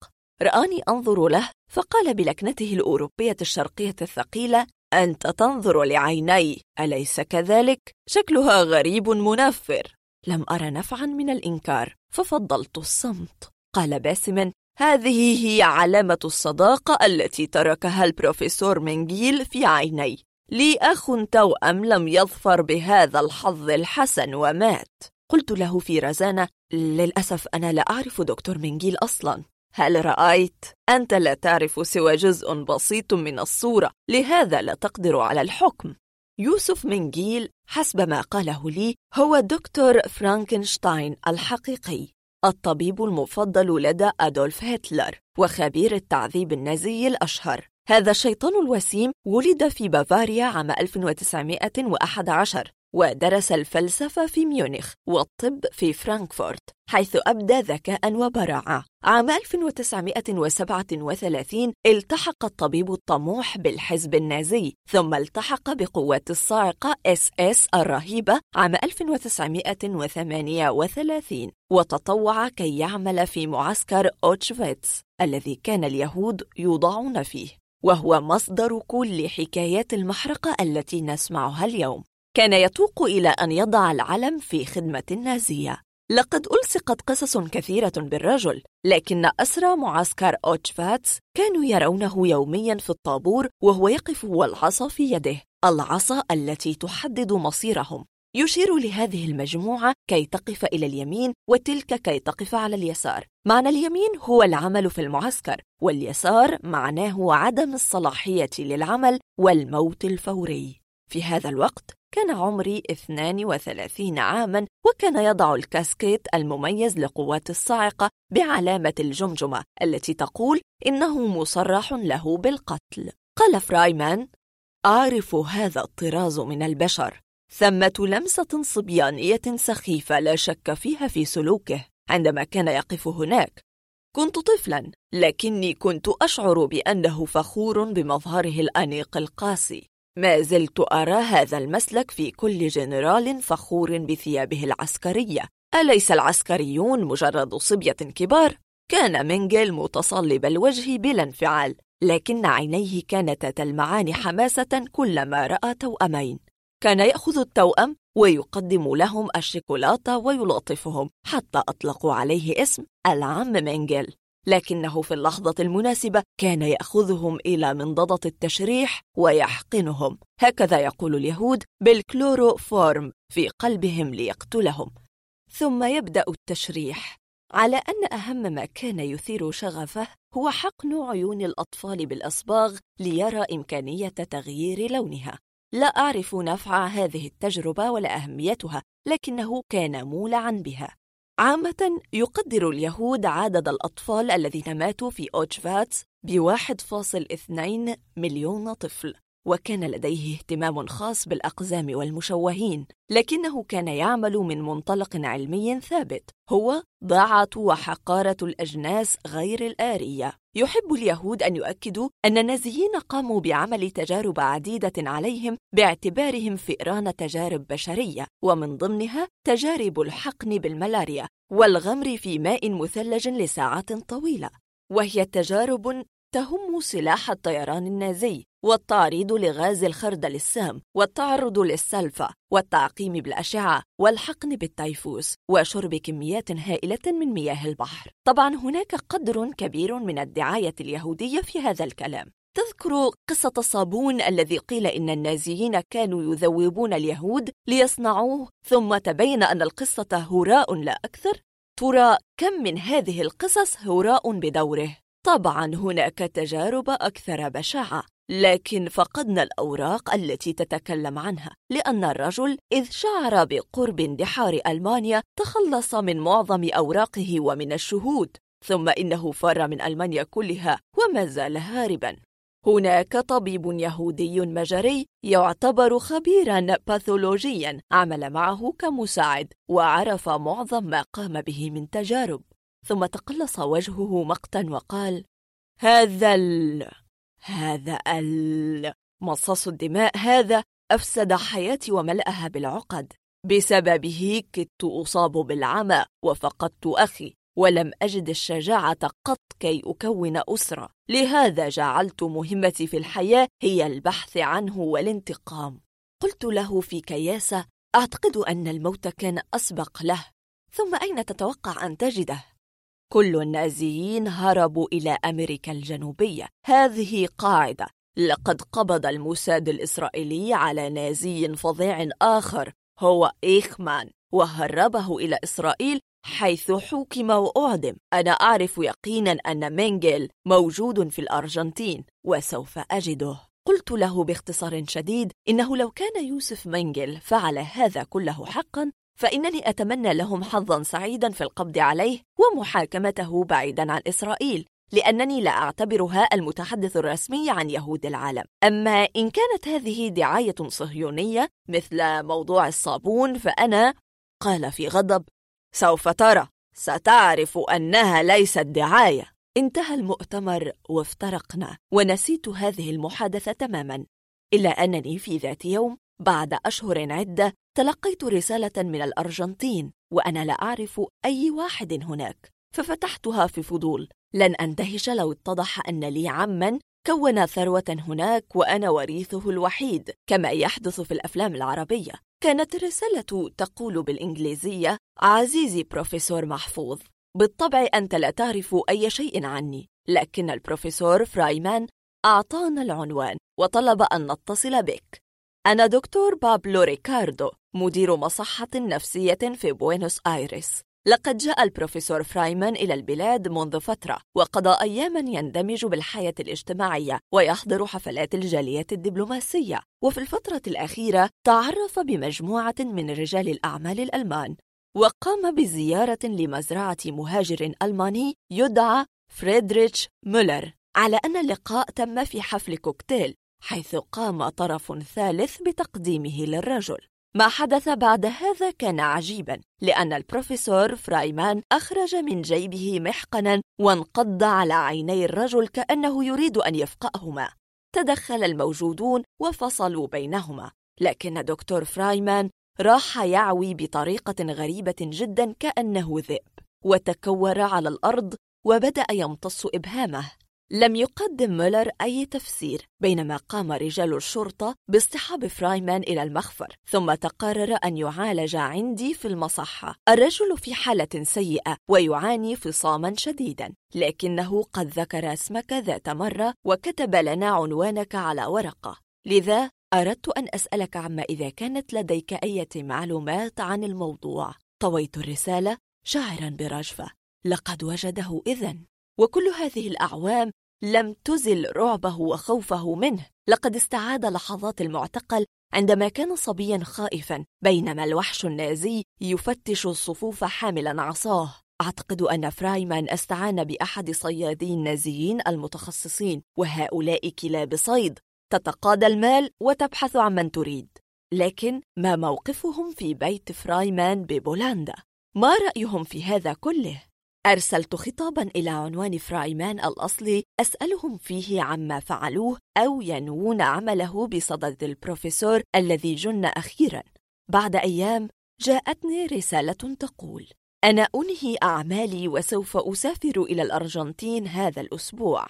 رآني أنظر له فقال بلكنته الأوروبية الشرقية الثقيلة أنت تنظر لعيني أليس كذلك؟ شكلها غريب منفر. لم أرى نفعا من الإنكار. ففضلت الصمت. قال باسم هذه هي علامة الصداقة التي تركها البروفيسور منجيل في عيني. لي أخ توأم لم يظفر بهذا الحظ الحسن ومات. قلت له في رزانة للأسف أنا لا أعرف دكتور منجيل أصلا. هل رأيت؟ أنت لا تعرف سوى جزء بسيط من الصورة لهذا لا تقدر على الحكم. يوسف منجيل حسب ما قاله لي هو دكتور فرانكنشتاين الحقيقي الطبيب المفضل لدى أدولف هتلر وخبير التعذيب النازي الأشهر. هذا الشيطان الوسيم ولد في بافاريا عام 1911 ودرس الفلسفة في ميونخ والطب في فرانكفورت حيث أبدى ذكاء وبراعة. عام 1937 التحق الطبيب الطموح بالحزب النازي ثم التحق بقوات الصاعقة SS الرهيبة عام 1938 وتطوع كي يعمل في معسكر أوتشفيتس الذي كان اليهود يوضعون فيه وهو مصدر كل حكايات المحرقة التي نسمعها اليوم. كان يتوق إلى أن يضع العلم في خدمة النازية لقد ألصقت قصص كثيرة بالرجل لكن أسرى معسكر أوتشفاتس كانوا يرونه يوميا في الطابور وهو يقف والعصا في يده. العصا التي تحدد مصيرهم. يشير لهذه المجموعة كي تقف إلى اليمين وتلك كي تقف على اليسار. معنى اليمين هو العمل في المعسكر واليسار معناه عدم الصلاحية للعمل والموت الفوري. في هذا الوقت كان عمري 32 عاما وكان يضع الكاسكيت المميز لقوات الصاعقة بعلامة الجمجمة التي تقول إنه مصرح له بالقتل. قال فرايمان أعرف هذا الطراز من البشر. ثمة لمسة صبيانية سخيفة لا شك فيها في سلوكه عندما كان يقف هناك. كنت طفلا لكني كنت أشعر بأنه فخور بمظهره الأنيق القاسي. ما زلت أرى هذا المسلك في كل جنرال فخور بثيابه العسكرية. أليس العسكريون مجرد صبية كبار؟ كان منجل متصلب الوجه بلا انفعال لكن عينيه كانتا تلمعان حماسة كلما رأى توأمين. كان يأخذ التوأم ويقدم لهم الشوكولاتة ويلاطفهم حتى أطلقوا عليه اسم العم منجل. لكنه في اللحظة المناسبة كان يأخذهم إلى منضدة التشريح ويحقنهم. هكذا يقول اليهود بالكلوروفورم في قلبهم ليقتلهم. ثم يبدأ التشريح. على أن أهم ما كان يثير شغفه هو حقن عيون الأطفال بالأصباغ ليرى إمكانية تغيير لونها. لا أعرف نفع هذه التجربة ولا أهميتها لكنه كان مولعا بها. عامة يقدر اليهود عدد الأطفال الذين ماتوا في أوتشفاتس فاصل اثنين مليون طفل. وكان لديه اهتمام خاص بالأقزام والمشوهين لكنه كان يعمل من منطلق علمي ثابت. هو ضاعة وحقارة الأجناس غير الآرية. يحب اليهود أن يؤكدوا أن النازيين قاموا بعمل تجارب عديدة عليهم باعتبارهم فئران تجارب بشرية ومن ضمنها تجارب الحقن بالملاريا والغمر في ماء مثلج لساعات طويلة. وهي تجارب تهم سلاح الطيران النازي والتعريض لغاز الخردل السام والتعرض للسلفة والتعقيم بالأشعة والحقن بالتيفوس وشرب كميات هائلة من مياه البحر. طبعا هناك قدر كبير من الدعاية اليهودية في هذا الكلام. تذكر قصة الصابون الذي قيل إن النازيين كانوا يذوبون اليهود ليصنعوه ثم تبين أن القصة هراء لا أكثر؟ ترى كم من هذه القصص هراء بدوره. طبعا هناك تجارب أكثر بشاعة لكن فقدنا الأوراق التي تتكلم عنها لأن الرجل إذ شعر بقرب اندحار ألمانيا تخلص من معظم أوراقه ومن الشهود ثم إنه فر من ألمانيا كلها وما زال هاربا. هناك طبيب يهودي مجري يعتبر خبيرا باثولوجيا عمل معه كمساعد وعرف معظم ما قام به من تجارب. ثم تقلص وجهه مقتا وقال هذا ال هذا ال مصاص الدماء هذا أفسد حياتي وملأها بالعقد. بسببه كدت أصاب بالعمى وفقدت أخي ولم أجد الشجاعة قط كي أكون أسرة. لهذا جعلت مهمتي في الحياة هي البحث عنه والانتقام. قلت له في كياسة أعتقد أن الموت كان أسبق له. ثم أين تتوقع أن تجده؟ كل النازيين هربوا إلى أمريكا الجنوبية. هذه قاعدة. لقد قبض الموساد الإسرائيلي على نازي فظيع آخر هو إيخمان وهربه إلى إسرائيل حيث حوكم وأعدم. أنا أعرف يقينا أن مينجل موجود في الأرجنتين وسوف أجده. قلت له باختصار شديد إنه لو كان يوسف مينجل فعل هذا كله حقا فإنني أتمنى لهم حظا سعيدا في القبض عليه ومحاكمته بعيدا عن إسرائيل لأنني لا أعتبرها المتحدث الرسمي عن يهود العالم. أما إن كانت هذه دعاية صهيونية مثل موضوع الصابون فأنا قال في غضب سوف ترى ستعرف أنها ليست دعاية. انتهى المؤتمر وافترقنا ونسيت هذه المحادثة تماما إلا أنني في ذات يوم بعد أشهر عدة تلقيت رسالة من الأرجنتين وأنا لا أعرف أي واحد هناك ففتحتها في فضول. لن أندهش لو اتضح أن لي عماً كون ثروة هناك وأنا وريثه الوحيد كما يحدث في الأفلام العربية. كانت الرسالة تقول بالإنجليزية عزيزي بروفيسور محفوظ بالطبع أنت لا تعرف أي شيء عني لكن البروفيسور فرايمان أعطانا العنوان وطلب أن نتصل بك. أنا دكتور بابلو ريكاردو مدير مصحة نفسية في بوينوس آيرس لقد جاء البروفيسور فرايمان إلى البلاد منذ فترة وقضى أياما يندمج بالحياة الاجتماعية ويحضر حفلات الجالية الدبلوماسية. وفي الفترة الأخيرة تعرف بمجموعة من رجال الأعمال الألمان وقام بزيارة لمزرعة مهاجر ألماني يدعى فريدريتش مولر. على أن اللقاء تم في حفل كوكتيل حيث قام طرف ثالث بتقديمه للرجل. ما حدث بعد هذا كان عجيبا لأن البروفيسور فرايمان أخرج من جيبه محقنا وانقض على عيني الرجل كأنه يريد أن يفقأهما. تدخل الموجودون وفصلوا بينهما. لكن دكتور فرايمان راح يعوي بطريقة غريبة جدا كأنه ذئب وتكور على الأرض وبدأ يمتص إبهامه. لم يقدم مولر أي تفسير بينما قام رجال الشرطة باصطحاب فرايمان إلى المخفر ثم تقرر أن يعالج عندي في المصحة. الرجل في حالة سيئة ويعاني فصاما شديدا لكنه قد ذكر اسمك ذات مرة وكتب لنا عنوانك على ورقة. لذا أردت أن أسألك عما إذا كانت لديك أي معلومات عن الموضوع. طويت الرسالة شاعرا برجفة. لقد وجده إذن. وكل هذه الأعوام لم تزل رعبه وخوفه منه لقد استعاد لحظات المعتقل عندما كان صبيا خائفا بينما الوحش النازي يفتش الصفوف حاملا عصاه أعتقد أن فرايمان استعان بأحد صيادي النازيين المتخصصين وهؤلاء كلاب صيد تتقاضى المال وتبحث عن من تريد لكن ما موقفهم في بيت فرايمان ببولندا؟ ما رأيهم في هذا كله؟ أرسلت خطابا إلى عنوان فرايمان الأصلي أسألهم فيه عما فعلوه أو ينوون عمله بصدد البروفيسور الذي جن أخيرا. بعد أيام جاءتني رسالة تقول أنا أنهي أعمالي وسوف أسافر إلى الأرجنتين هذا الأسبوع.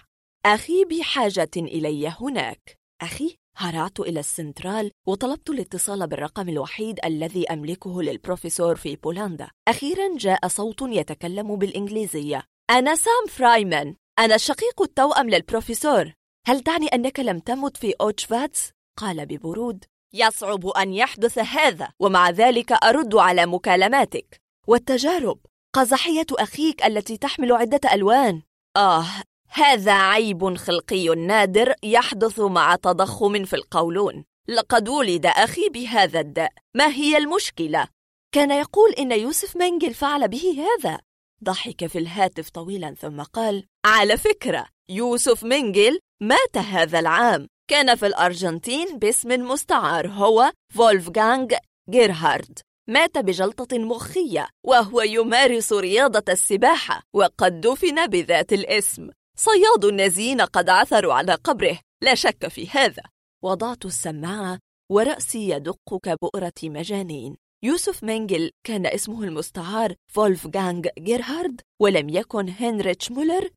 أخي بحاجة إلي هناك. أخي هرعت إلى السنترال وطلبت الاتصال بالرقم الوحيد الذي أملكه للبروفيسور في بولندا. أخيرا جاء صوت يتكلم بالإنجليزية. أنا سام فرايمان. أنا الشقيق التوأم للبروفيسور. هل تعني أنك لم تمت في أوتشفاتس؟ قال ببرود. يصعب أن يحدث هذا ومع ذلك أرد على مكالماتك. والتجارب. قزحية أخيك التي تحمل عدة ألوان. آه هذا عيب خلقي نادر يحدث مع تضخم في القولون. لقد ولد أخي بهذا الداء. ما هي المشكلة؟ كان يقول إن يوسف منجل فعل به هذا. ضحك في الهاتف طويلا ثم قال على فكرة يوسف منجل مات هذا العام. كان في الأرجنتين باسم مستعار هو فولفغانغ جيرهارد. مات بجلطة مخية وهو يمارس رياضة السباحة وقد دفن بذات الاسم. صياد النازيين قد عثروا على قبره. لا شك في هذا. وضعت السماعة ورأسي يدق كبؤرة مجانين. يوسف مينجل كان اسمه المستعار فولفغانغ جيرهارد ولم يكن هنريتش مولر.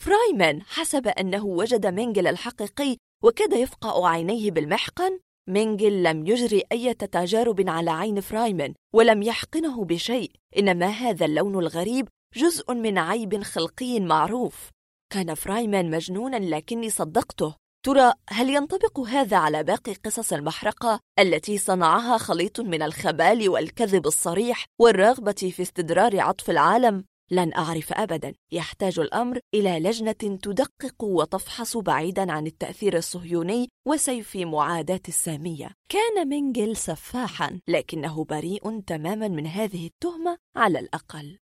فرايمان حسب أنه وجد مينجل الحقيقي وكاد يفقأ عينيه بالمحقن. مينجل لم يجري أي تجارب على عين فرايمان ولم يحقنه بشيء. إنما هذا اللون الغريب جزء من عيب خلقي معروف. كان فرايمان مجنونا لكني صدقته. ترى هل ينطبق هذا على باقي قصص المحرقة التي صنعها خليط من الخبال والكذب الصريح والرغبة في استدرار عطف العالم؟ لن أعرف أبدا. يحتاج الأمر إلى لجنة تدقق وتفحص بعيدا عن التأثير الصهيوني وسيف معاداة السامية. كان منجل سفاحا لكنه بريء تماما من هذه التهمة على الأقل.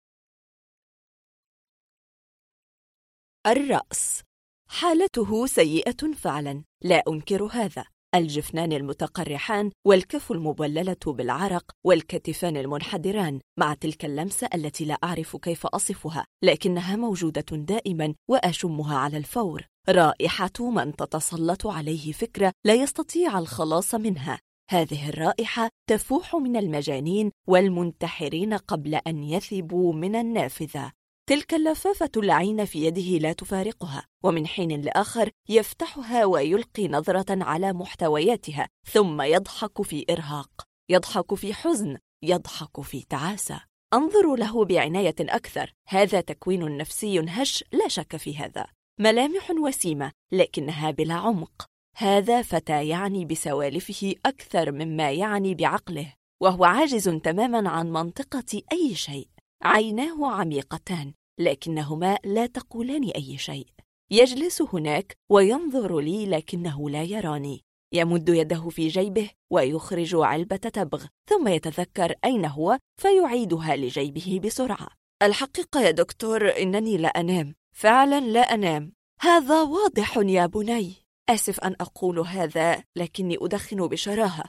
الرأس. حالته سيئة فعلا. لا أنكر هذا. الجفنان المتقرحان والكف المبللة بالعرق والكتفان المنحدران مع تلك اللمسة التي لا أعرف كيف أصفها لكنها موجودة دائما وأشمها على الفور. رائحة من تتسلط عليه فكرة لا يستطيع الخلاص منها. هذه الرائحة تفوح من المجانين والمنتحرين قبل أن يثبوا من النافذة. تلك اللفافة العين في يده لا تفارقها ومن حين لآخر يفتحها ويلقي نظرة على محتوياتها ثم يضحك في إرهاق يضحك في حزن يضحك في تعاسة. أنظر له بعناية أكثر هذا تكوين نفسي هش لا شك في هذا. ملامح وسيمة لكنها بلا عمق. هذا فتى يعني بسوالفه أكثر مما يعني بعقله وهو عاجز تماما عن منطقة أي شيء. عيناه عميقتان. لكنهما لا تقولان أي شيء. يجلس هناك وينظر لي لكنه لا يراني. يمد يده في جيبه ويخرج علبة تبغ ثم يتذكر أين هو فيعيدها لجيبه بسرعة. الحقيقة يا دكتور إنني لا أنام. فعلا لا أنام. هذا واضح يا بني. آسف أن أقول هذا لكني أدخن بشراهة.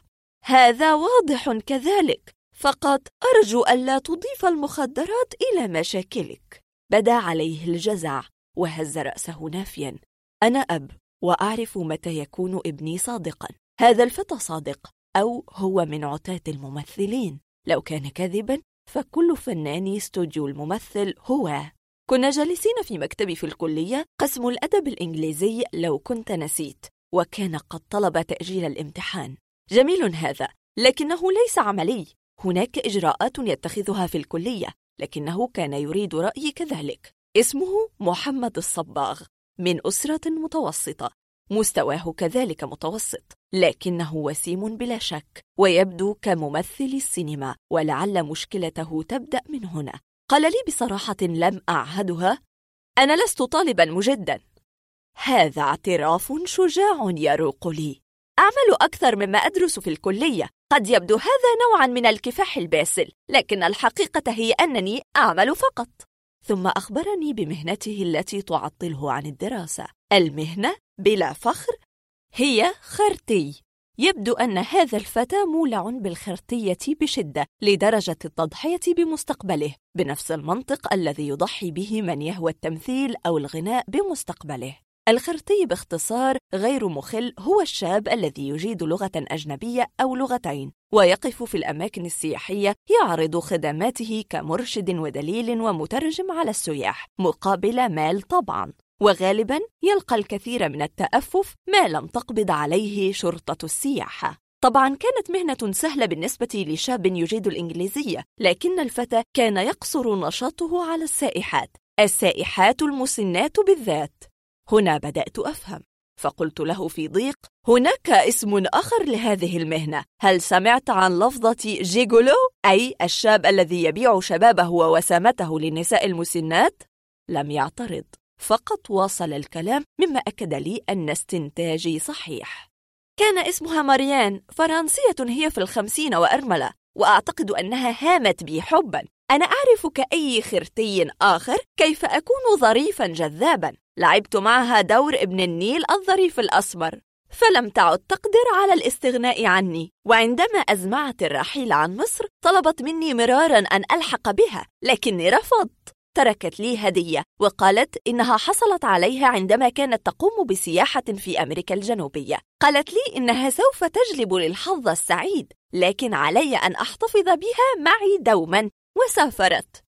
هذا واضح كذلك. فقط أرجو ألا تضيف المخدرات إلى مشاكلك. بدا عليه الجزع وهز رأسه نافيا. أنا أب وأعرف متى يكون ابني صادقا. هذا الفتى صادق أو هو من عتاة الممثلين. لو كان كاذبا فكل فنان استوديو الممثل هو. كنا جالسين في مكتبي في الكلية قسم الأدب الإنجليزي لو كنت نسيت. وكان قد طلب تأجيل الامتحان. جميل هذا لكنه ليس عملي. هناك إجراءات يتخذها في الكلية. لكنه كان يريد رأيي كذلك. اسمه محمد الصباغ من أسرة متوسطة. مستواه كذلك متوسط لكنه وسيم بلا شك ويبدو كممثل السينما ولعل مشكلته تبدأ من هنا. قال لي بصراحة لم أعهدها أنا لست طالبا مجدا. هذا اعتراف شجاع يروق لي. أعمل أكثر مما أدرس في الكلية. قد يبدو هذا نوعا من الكفاح الباسل لكن الحقيقة هي أنني أعمل فقط. ثم أخبرني بمهنته التي تعطله عن الدراسة. المهنة بلا فخر هي خرتي. يبدو أن هذا الفتى مولع بالخرتية بشدة لدرجة التضحية بمستقبله بنفس المنطق الذي يضحي به من يهوى التمثيل أو الغناء بمستقبله. الخرتي باختصار غير مخل هو الشاب الذي يجيد لغة أجنبية أو لغتين ويقف في الأماكن السياحية يعرض خدماته كمرشد ودليل ومترجم على السياح مقابل مال طبعاً. وغالباً يلقى الكثير من التأفف ما لم تقبض عليه شرطة السياحة طبعا كانت مهنة سهلة بالنسبة لشاب يجيد الإنجليزية لكن الفتى كان يقصر نشاطه على السائحات. السائحات المسنات بالذات. هنا بدأت أفهم. فقلت له في ضيق هناك اسم آخر لهذه المهنة. هل سمعت عن لفظة جيجولو أي الشاب الذي يبيع شبابه ووسامته للنساء المسنات؟ لم يعترض. فقط واصل الكلام مما أكد لي أن استنتاجي صحيح. كان اسمها ماريان فرنسية هي في الخمسين وأرملة وأعتقد أنها هامت بي حبا. أنا أعرف كأي خرتي آخر كيف أكون ظريفا جذابا. لعبت معها دور ابن النيل الظريف الأسمر فلم تعد تقدر على الاستغناء عني. وعندما أزمعت الرحيل عن مصر طلبت مني مرارا أن ألحق بها لكني رفضت. تركت لي هدية وقالت إنها حصلت عليها عندما كانت تقوم بسياحة في أمريكا الجنوبية. قالت لي إنها سوف تجلب للحظ السعيد لكن علي أن أحتفظ بها معي دوما وسافرت.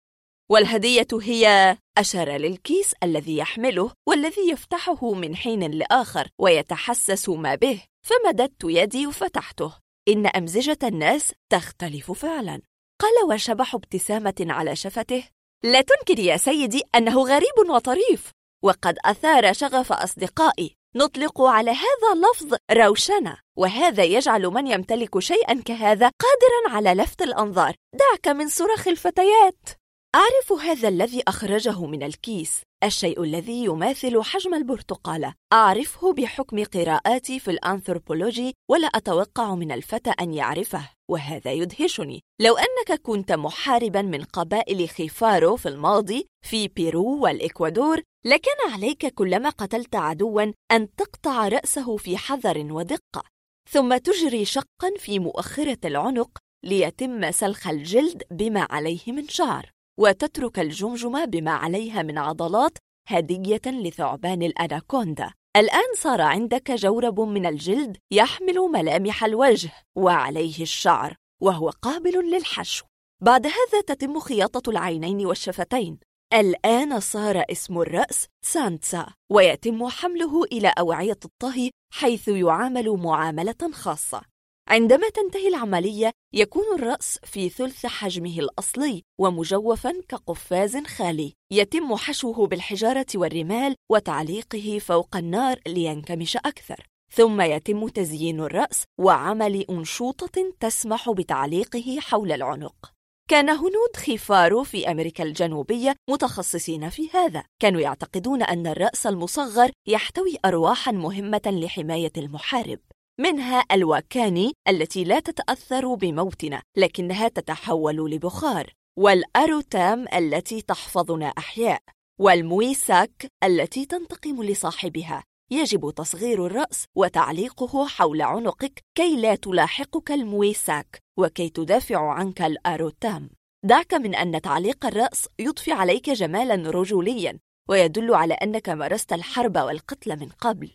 والهدية هي أشار للكيس الذي يحمله والذي يفتحه من حين لآخر ويتحسس ما به فمددت يدي وفتحته. إن أمزجة الناس تختلف فعلا. قال وشبح ابتسامة على شفته لا تنكر يا سيدي أنه غريب وطريف وقد أثار شغف أصدقائي. نطلق على هذا اللفظ روشنة وهذا يجعل من يمتلك شيئا كهذا قادرا على لفت الأنظار. دعك من صراخ الفتيات. أعرف هذا الذي أخرجه من الكيس الشيء الذي يماثل حجم البرتقالة. أعرفه بحكم قراءاتي في الأنثروبولوجي ولا أتوقع من الفتى أن يعرفه وهذا يدهشني. لو أنك كنت محاربا من قبائل خيفارو في الماضي في بيرو والإكوادور لكان عليك كلما قتلت عدوا أن تقطع رأسه في حذر ودقة. ثم تجري شقا في مؤخرة العنق ليتم سلخ الجلد بما عليه من شعر. وتترك الجمجمة بما عليها من عضلات هدية لثعبان الأناكوندا. الآن صار عندك جورب من الجلد يحمل ملامح الوجه وعليه الشعر وهو قابل للحشو. بعد هذا تتم خياطة العينين والشفتين. الآن صار اسم الرأس سانتسا ويتم حمله إلى أوعية الطهي حيث يعامل معاملة خاصة. عندما تنتهي العملية يكون الرأس في ثلث حجمه الأصلي ومجوفا كقفاز خالي. يتم حشوه بالحجارة والرمال وتعليقه فوق النار لينكمش أكثر. ثم يتم تزيين الرأس وعمل أنشوطة تسمح بتعليقه حول العنق. كان هنود خيفارو في أمريكا الجنوبية متخصصين في هذا. كانوا يعتقدون أن الرأس المصغر يحتوي أرواحا مهمة لحماية المحارب. منها الواكاني التي لا تتأثر بموتنا لكنها تتحول لبخار والأروتام التي تحفظنا أحياء والمويساك التي تنتقم لصاحبها. يجب تصغير الرأس وتعليقه حول عنقك كي لا تلاحقك المويساك وكي تدافع عنك الأروتام. دعك من أن تعليق الرأس يضفي عليك جمالا رجوليا ويدل على أنك مارست الحرب والقتل من قبل.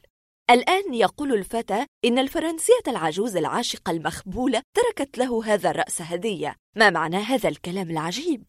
الآن يقول الفتى إن الفرنسية العجوز العاشقة المخبولة تركت له هذا الرأس هدية ما معنى هذا الكلام العجيب؟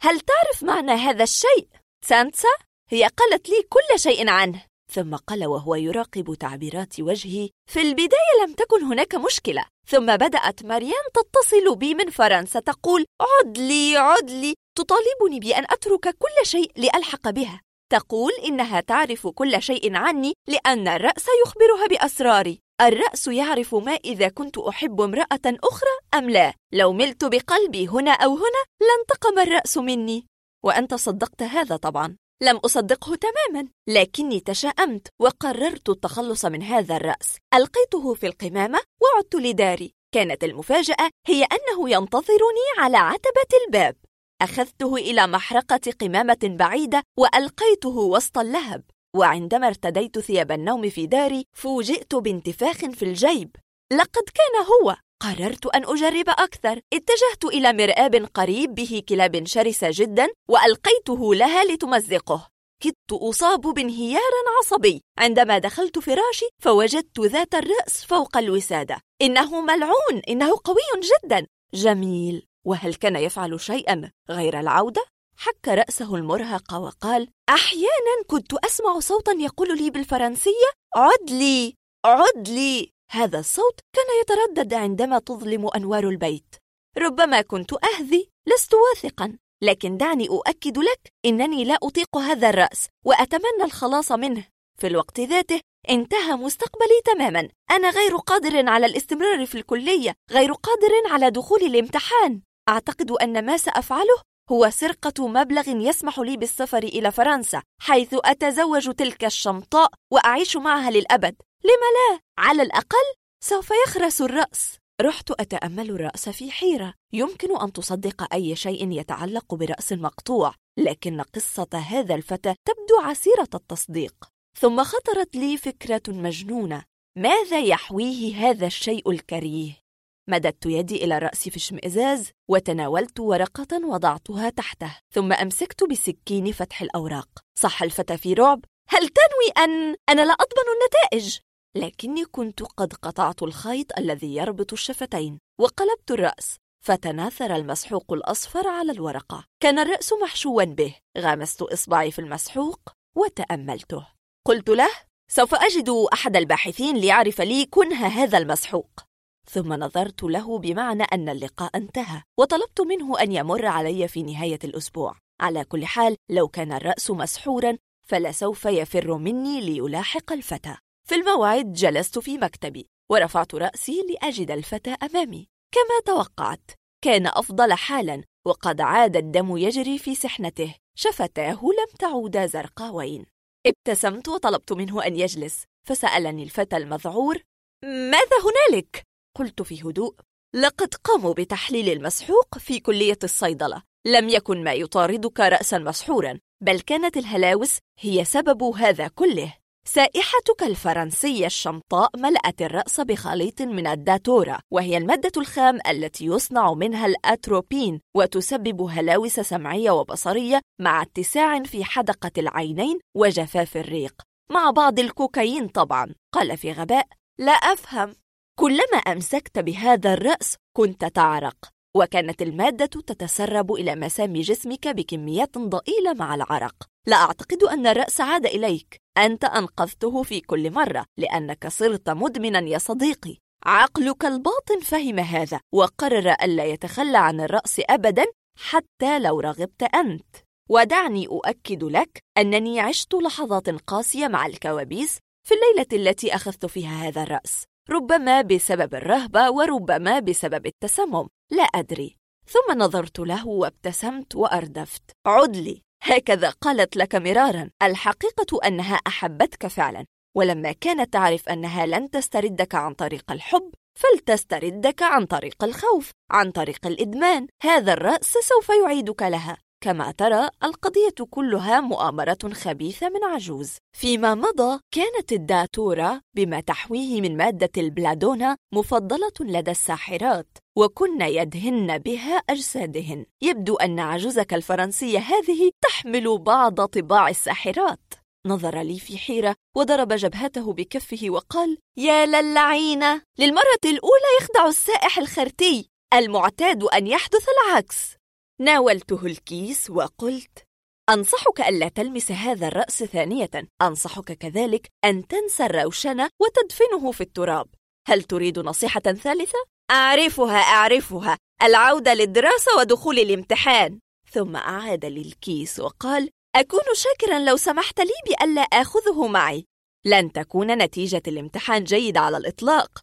هل تعرف معنى هذا الشيء؟ سانسا؟ هي قالت لي كل شيء عنه ثم قال وهو يراقب تعبيرات وجهي في البداية لم تكن هناك مشكلة ثم بدأت مريم تتصل بي من فرنسا تقول عد لي عد لي تطالبني بأن أترك كل شيء لألحق بها تقول إنها تعرف كل شيء عني لأن الرأس يخبرها بأسراري. الرأس يعرف ما إذا كنت أحب امرأة أخرى أم لا. لو ملت بقلبي هنا أو هنا لانتقم الرأس مني. وأنت صدقت هذا طبعا. لم أصدقه تماما. لكني تشاءمت وقررت التخلص من هذا الرأس. ألقيته في القمامة وعدت لداري. كانت المفاجأة هي أنه ينتظرني على عتبة الباب. أخذته إلى محرقة قمامة بعيدة وألقيته وسط اللهب وعندما ارتديت ثياب النوم في داري فوجئت بانتفاخ في الجيب. لقد كان هو. قررت أن أجرب أكثر. اتجهت إلى مرآب قريب به كلاب شرسة جدا وألقيته لها لتمزقه. كدت أصاب بانهيار عصبي. عندما دخلت فراشي فوجدت ذات الرأس فوق الوسادة. إنه ملعون إنه قوي جدا. جميل. وهل كان يفعل شيئا غير العودة؟ حك رأسه المرهق وقال أحيانا كنت أسمع صوتا يقول لي بالفرنسية عد لي عد لي هذا الصوت كان يتردد عندما تظلم أنوار البيت. ربما كنت أهذي لست واثقا لكن دعني أؤكد لك إنني لا أطيق هذا الرأس وأتمنى الخلاص منه. في الوقت ذاته انتهى مستقبلي تماما. أنا غير قادر على الاستمرار في الكلية غير قادر على دخول الامتحان. أعتقد أن ما سأفعله هو سرقة مبلغ يسمح لي بالسفر إلى فرنسا حيث أتزوج تلك الشمطاء وأعيش معها للأبد. لم لا؟ على الأقل سوف يخرس الرأس. رحت أتأمل الرأس في حيرة. يمكن أن تصدق أي شيء يتعلق برأس مقطوع لكن قصة هذا الفتى تبدو عسيرة التصديق. ثم خطرت لي فكرة مجنونة. ماذا يحويه هذا الشيء الكريه؟ مددت يدي إلى الرأس في اشمئزاز وتناولت ورقة وضعتها تحته ثم أمسكت بسكين فتح الأوراق. صح الفتى في رعب. هل تنوي أن أنا لا أضمن النتائج؟ لكني كنت قد قطعت الخيط الذي يربط الشفتين وقلبت الرأس فتناثر المسحوق الأصفر على الورقة. كان الرأس محشوا به. غمست إصبعي في المسحوق وتأملته. قلت له سوف أجد أحد الباحثين ليعرف لي كنه هذا المسحوق. ثم نظرت له بمعنى أن اللقاء انتهى وطلبت منه أن يمر علي في نهاية الأسبوع. على كل حال لو كان الرأس مسحورا فلسوف يفر مني ليلاحق الفتى. في الموعد جلست في مكتبي ورفعت رأسي لأجد الفتى أمامي. كما توقعت كان أفضل حالا وقد عاد الدم يجري في سحنته. شفتاه لم تعودا زرقاوين. ابتسمت وطلبت منه أن يجلس فسألني الفتى المذعور ماذا هنالك؟ قلت في هدوء لقد قاموا بتحليل المسحوق في كلية الصيدلة. لم يكن ما يطاردك رأسا مسحورا بل كانت الهلاوس هي سبب هذا كله. سائحتك الفرنسية الشمطاء ملأت الرأس بخليط من الداتورا وهي المادة الخام التي يصنع منها الأتروبين وتسبب هلاوس سمعية وبصرية مع اتساع في حدقة العينين وجفاف الريق. مع بعض الكوكايين طبعا قال في غباء لا أفهم. كلما أمسكت بهذا الرأس كنت تعرق وكانت المادة تتسرب إلى مسام جسمك بكميات ضئيلة مع العرق. لا أعتقد أن الرأس عاد إليك. أنت أنقذته في كل مرة لأنك صرت مدمنا يا صديقي. عقلك الباطن فهم هذا وقرر ألا يتخلى عن الرأس أبدا حتى لو رغبت أنت. ودعني أؤكد لك أنني عشت لحظات قاسية مع الكوابيس في الليلة التي أخذت فيها هذا الرأس. ربما بسبب الرهبة وربما بسبب التسمم. لا أدري. ثم نظرت له وابتسمت وأردفت. عد لي. هكذا قالت لك مرارا. الحقيقة أنها أحبتك فعلا. ولما كانت تعرف أنها لن تستردك عن طريق الحب فلتستردك عن طريق الخوف عن طريق الإدمان. هذا الرأس سوف يعيدك لها. كما ترى القضية كلها مؤامرة خبيثة من عجوز. فيما مضى كانت الداتورة بما تحويه من مادة البلادونا مفضلة لدى الساحرات وكن يدهن بها أجسادهن. يبدو أن عجوزك الفرنسية هذه تحمل بعض طباع الساحرات. نظر لي في حيرة وضرب جبهته بكفه وقال يا للعينة! للمرة الأولى يخدع السائح الخرتي المعتاد أن يحدث العكس. ناولته الكيس وقلت أنصحك ألا تلمس هذا الرأس ثانية. أنصحك كذلك أن تنسى الروشنة وتدفنه في التراب. هل تريد نصيحة ثالثة؟ أعرفها أعرفها. العودة للدراسة ودخول الامتحان. ثم أعاد للكيس وقال أكون شاكرا لو سمحت لي بألا آخذه معي. لن تكون نتيجة الامتحان جيدة على الإطلاق.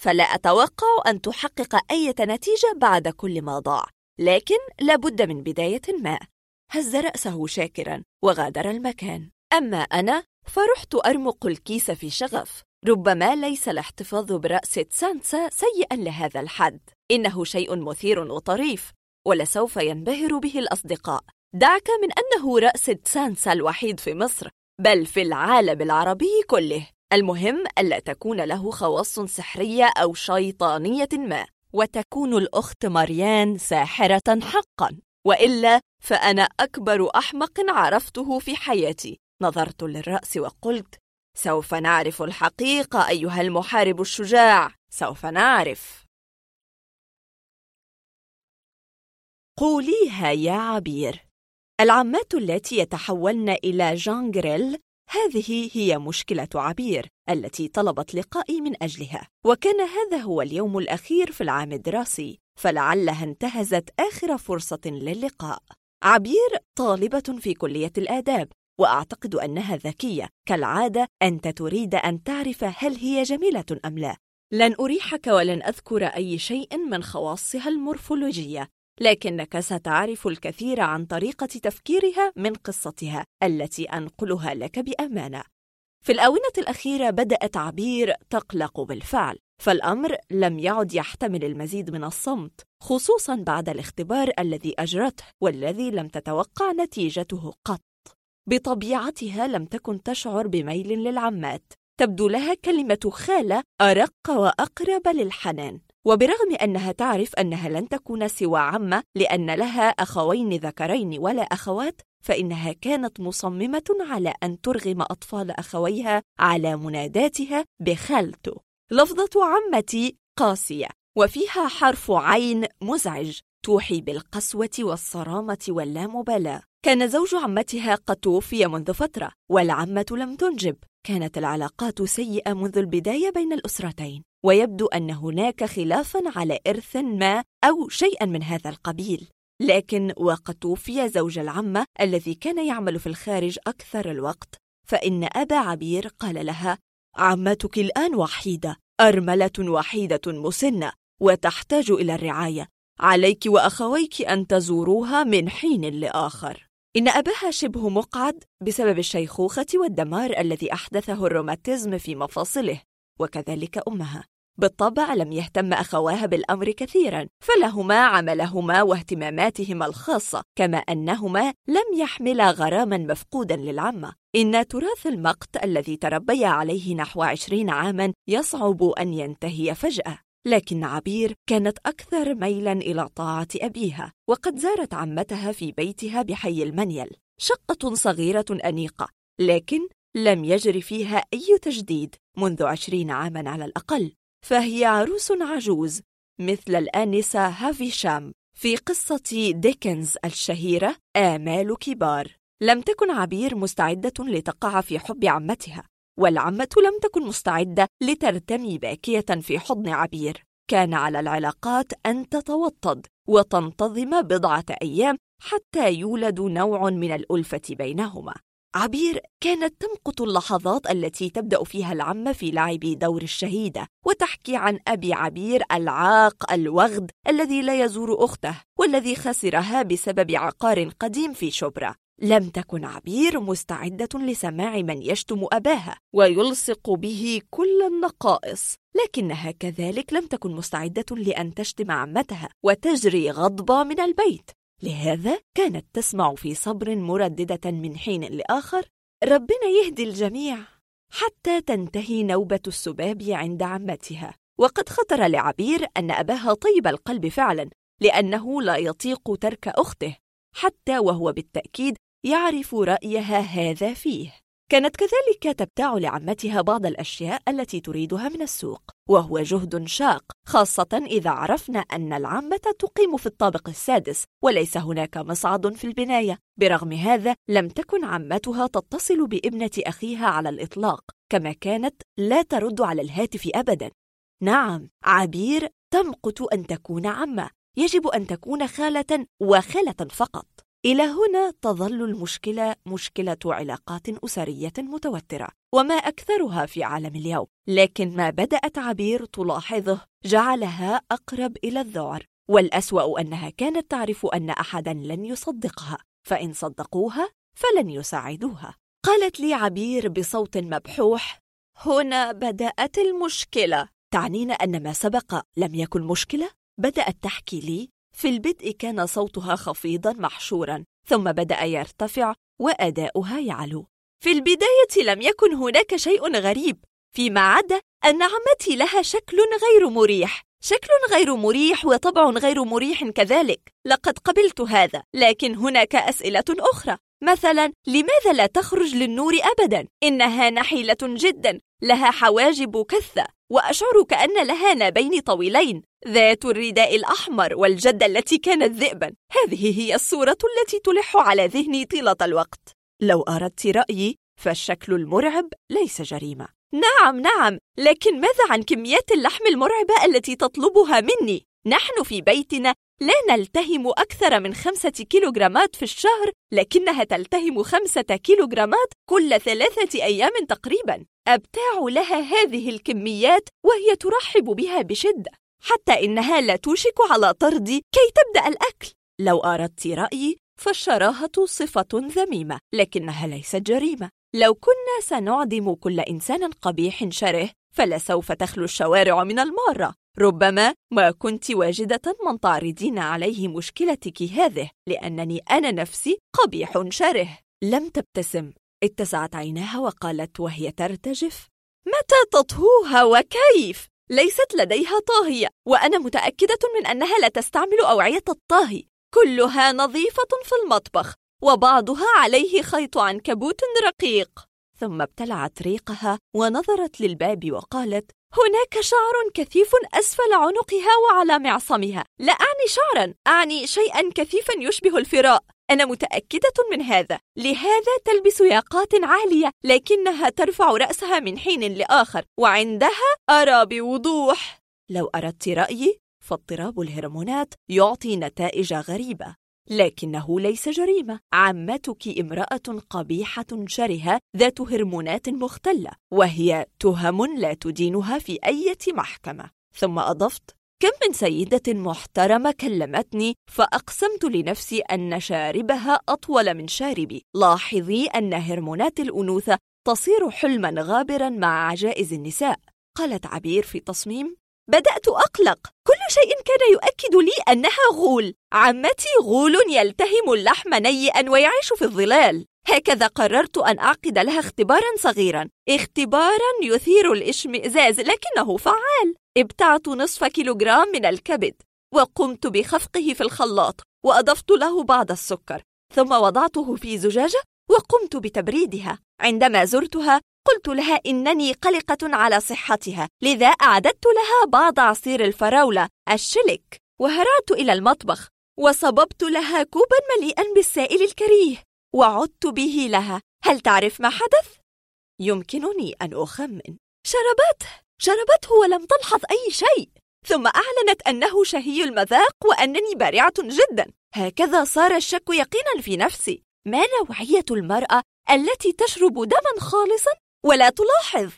فلا أتوقع أن تحقق أي نتيجة بعد كل ما ضاع. لكن لابد من بداية ما. هز رأسه شاكرا وغادر المكان. أما أنا فرحت أرمق الكيس في شغف. ربما ليس الاحتفاظ برأس تسانسا سيئا لهذا الحد. إنه شيء مثير وطريف ولسوف ينبهر به الأصدقاء. دعك من أنه رأس تسانسا الوحيد في مصر بل في العالم العربي كله. المهم ألا تكون له خواص سحرية أو شيطانية ما. وتكون الأخت مريان ساحرة حقا. وإلا فأنا أكبر أحمق عرفته في حياتي. نظرت للرأس وقلت سوف نعرف الحقيقة أيها المحارب الشجاع سوف نعرف. قوليها يا عبير. العمات اللاتي يتحولن إلى جانجريل هذه هي مشكلة عبير التي طلبت لقائي من أجلها. وكان هذا هو اليوم الأخير في العام الدراسي فلعلها انتهزت آخر فرصة للقاء. عبير طالبة في كلية الآداب وأعتقد أنها ذكية كالعادة أنت تريد أن تعرف هل هي جميلة أم لا. لن أريحك ولن أذكر أي شيء من خواصها المورفولوجية. لكنك ستعرف الكثير عن طريقة تفكيرها من قصتها التي أنقلها لك بأمانة. في الآونة الأخيرة بدأت عبير تقلق بالفعل فالأمر لم يعد يحتمل المزيد من الصمت خصوصا بعد الاختبار الذي أجرته والذي لم تتوقع نتيجته قط. بطبيعتها لم تكن تشعر بميل للعمات تبدو لها كلمة خالة أرق وأقرب للحنان. وبرغم أنها تعرف أنها لن تكون سوى عمة لأن لها أخوين ذكرين ولا أخوات فإنها كانت مصممة على أن ترغم أطفال أخويها على مناداتها بخالته لفظة عمتي قاسية وفيها حرف عين مزعج توحي بالقسوة والصرامة واللامبالاة. كان زوج عمتها قد توفي منذ فترة والعمة لم تنجب. كانت العلاقات سيئة منذ البداية بين الأسرتين. ويبدو أن هناك خلافا على إرث ما أو شيئا من هذا القبيل. لكن وقد توفي زوج العمة الذي كان يعمل في الخارج أكثر الوقت فإن أبا عبير قال لها عمتك الآن وحيدة أرملة وحيدة مسنة وتحتاج إلى الرعاية. عليك وأخويك أن تزوروها من حين لآخر. إن أباها شبه مقعد بسبب الشيخوخة والدمار الذي أحدثه الروماتيزم في مفاصله وكذلك أمها. بالطبع لم يهتم أخواها بالأمر كثيرا فلهما عملهما واهتماماتهما الخاصة كما أنهما لم يحملا غراما مفقودا للعمة. إن تراث المقت الذي تربيا عليه نحو عشرين عاما يصعب أن ينتهي فجأة. لكن عبير كانت أكثر ميلا إلى طاعة أبيها وقد زارت عمتها في بيتها بحي المنيل. شقة صغيرة أنيقة لكن لم يجر فيها أي تجديد منذ عشرين عاما على الأقل. فهي عروس عجوز مثل الآنسة هافيشام. في قصة ديكنز الشهيرة آمال كبار. لم تكن عبير مستعدة لتقع في حب عمتها والعمة لم تكن مستعدة لترتمي باكية في حضن عبير. كان على العلاقات أن تتوطد وتنتظم بضعة أيام حتى يولد نوع من الألفة بينهما. عبير كانت تمقت اللحظات التي تبدأ فيها العمة في لعب دور الشهيدة وتحكي عن أبي عبير العاق الوغد الذي لا يزور أخته والذي خسرها بسبب عقار قديم في شبرا. لم تكن عبير مستعدة لسماع من يشتم أباها ويلصق به كل النقائص لكنها كذلك لم تكن مستعدة لأن تشتم عمتها وتجري غضبة من البيت. لهذا كانت تسمع في صبر مرددة من حين لآخر ربنا يهدي الجميع حتى تنتهي نوبة السباب عند عمتها. وقد خطر لعبير أن أباها طيب القلب فعلا لأنه لا يطيق ترك أخته حتى وهو بالتأكيد يعرف رأيها هذا فيه. كانت كذلك تبتاع لعمتها بعض الأشياء التي تريدها من السوق وهو جهد شاق خاصة إذا عرفنا أن العمة تقيم في الطابق السادس وليس هناك مصعد في البناية. برغم هذا لم تكن عمتها تتصل بابنة أخيها على الإطلاق كما كانت لا ترد على الهاتف أبدا. نعم عبير تمقت أن تكون عمة يجب أن تكون خالة وخالة فقط. إلى هنا تظل المشكلة مشكلة علاقات أسرية متوترة وما أكثرها في عالم اليوم. لكن ما بدأت عبير تلاحظه جعلها أقرب إلى الذعر. والأسوأ أنها كانت تعرف أن أحدا لن يصدقها. فإن صدقوها فلن يساعدوها. قالت لي عبير بصوت مبحوح هنا بدأت المشكلة. تعنين أن ما سبق لم يكن مشكلة؟ بدأت تحكي لي في البدء كان صوتها خفيضا محشورا ثم بدأ يرتفع وأداؤها يعلو. في البداية لم يكن هناك شيء غريب فيما عدا أن عمتي لها شكل غير مريح. شكل غير مريح وطبع غير مريح كذلك. لقد قبلت هذا لكن هناك أسئلة أخرى. مثلا لماذا لا تخرج للنور أبدا؟ إنها نحيلة جدا لها حواجب كثة. وأشعر كأن لها نابين طويلين ذات الرداء الأحمر والجدة التي كانت ذئبا. هذه هي الصورة التي تلح على ذهني طيلة الوقت. لو أردت رأيي فالشكل المرعب ليس جريمة. نعم نعم لكن ماذا عن كميات اللحم المرعبة التي تطلبها مني؟ نحن في بيتنا لا نلتهم أكثر من خمسة كيلوغرامات في الشهر لكنها تلتهم خمسة كيلوغرامات كل ثلاثة أيام تقريبا. أبتاع لها هذه الكميات وهي ترحب بها بشدة حتى إنها لا توشك على طردي كي تبدأ الأكل. لو أردت رأيي فالشراهة صفة ذميمة لكنها ليست جريمة. لو كنا سنعدم كل إنسان قبيح شره فلسوف تخلو الشوارع من المارة. ربما ما كنت واجدة من تعرضين عليه مشكلتك هذه لأنني أنا نفسي قبيح شره. لم تبتسم. اتسعت عيناها وقالت وهي ترتجف. متى تطهوها وكيف؟ ليست لديها طاهية وأنا متأكدة من أنها لا تستعمل أوعية الطهي كلها نظيفة في المطبخ وبعضها عليه خيط عنكبوت رقيق. ثم ابتلعت ريقها ونظرت للباب وقالت هناك شعر كثيف أسفل عنقها وعلى معصمها. لا أعني شعرا أعني شيئا كثيفا يشبه الفراء. أنا متأكدة من هذا. لهذا تلبس ياقات عالية لكنها ترفع رأسها من حين لآخر وعندها أرى بوضوح لو أردت رأيي فاضطراب الهرمونات يعطي نتائج غريبة. لكنه ليس جريمة. عمتك امرأة قبيحة شرهة ذات هرمونات مختلة وهي تهم لا تدينها في أي محكمة. ثم أضفت كم من سيدة محترمة كلمتني فأقسمت لنفسي أن شاربها أطول من شاربي. لاحظي أن هرمونات الأنوثة تصير حلما غابرا مع عجائز النساء. قالت عبير في تصميم بدأت أقلق. كل شيء كان يؤكد لي أنها غول. عمتي غول يلتهم اللحم نيئا ويعيش في الظلال. هكذا قررت أن أعقد لها اختبارا صغيرا. اختبارا يثير الاشمئزاز لكنه فعال. ابتعت نصف كيلوغرام من الكبد وقمت بخفقه في الخلاط وأضفت له بعض السكر. ثم وضعته في زجاجة وقمت بتبريدها. عندما زرتها قلت لها إنني قلقة على صحتها لذا أعددت لها بعض عصير الفراولة الشلك وهرعت إلى المطبخ وصببت لها كوبا مليئا بالسائل الكريه وعدت به لها. هل تعرف ما حدث؟ يمكنني أن أخمن. شربته شربته ولم تلحظ أي شيء ثم أعلنت أنه شهي المذاق وأنني بارعة جدا. هكذا صار الشك يقينا في نفسي. ما نوعية المرأة التي تشرب دما خالصا ولا تلاحظ؟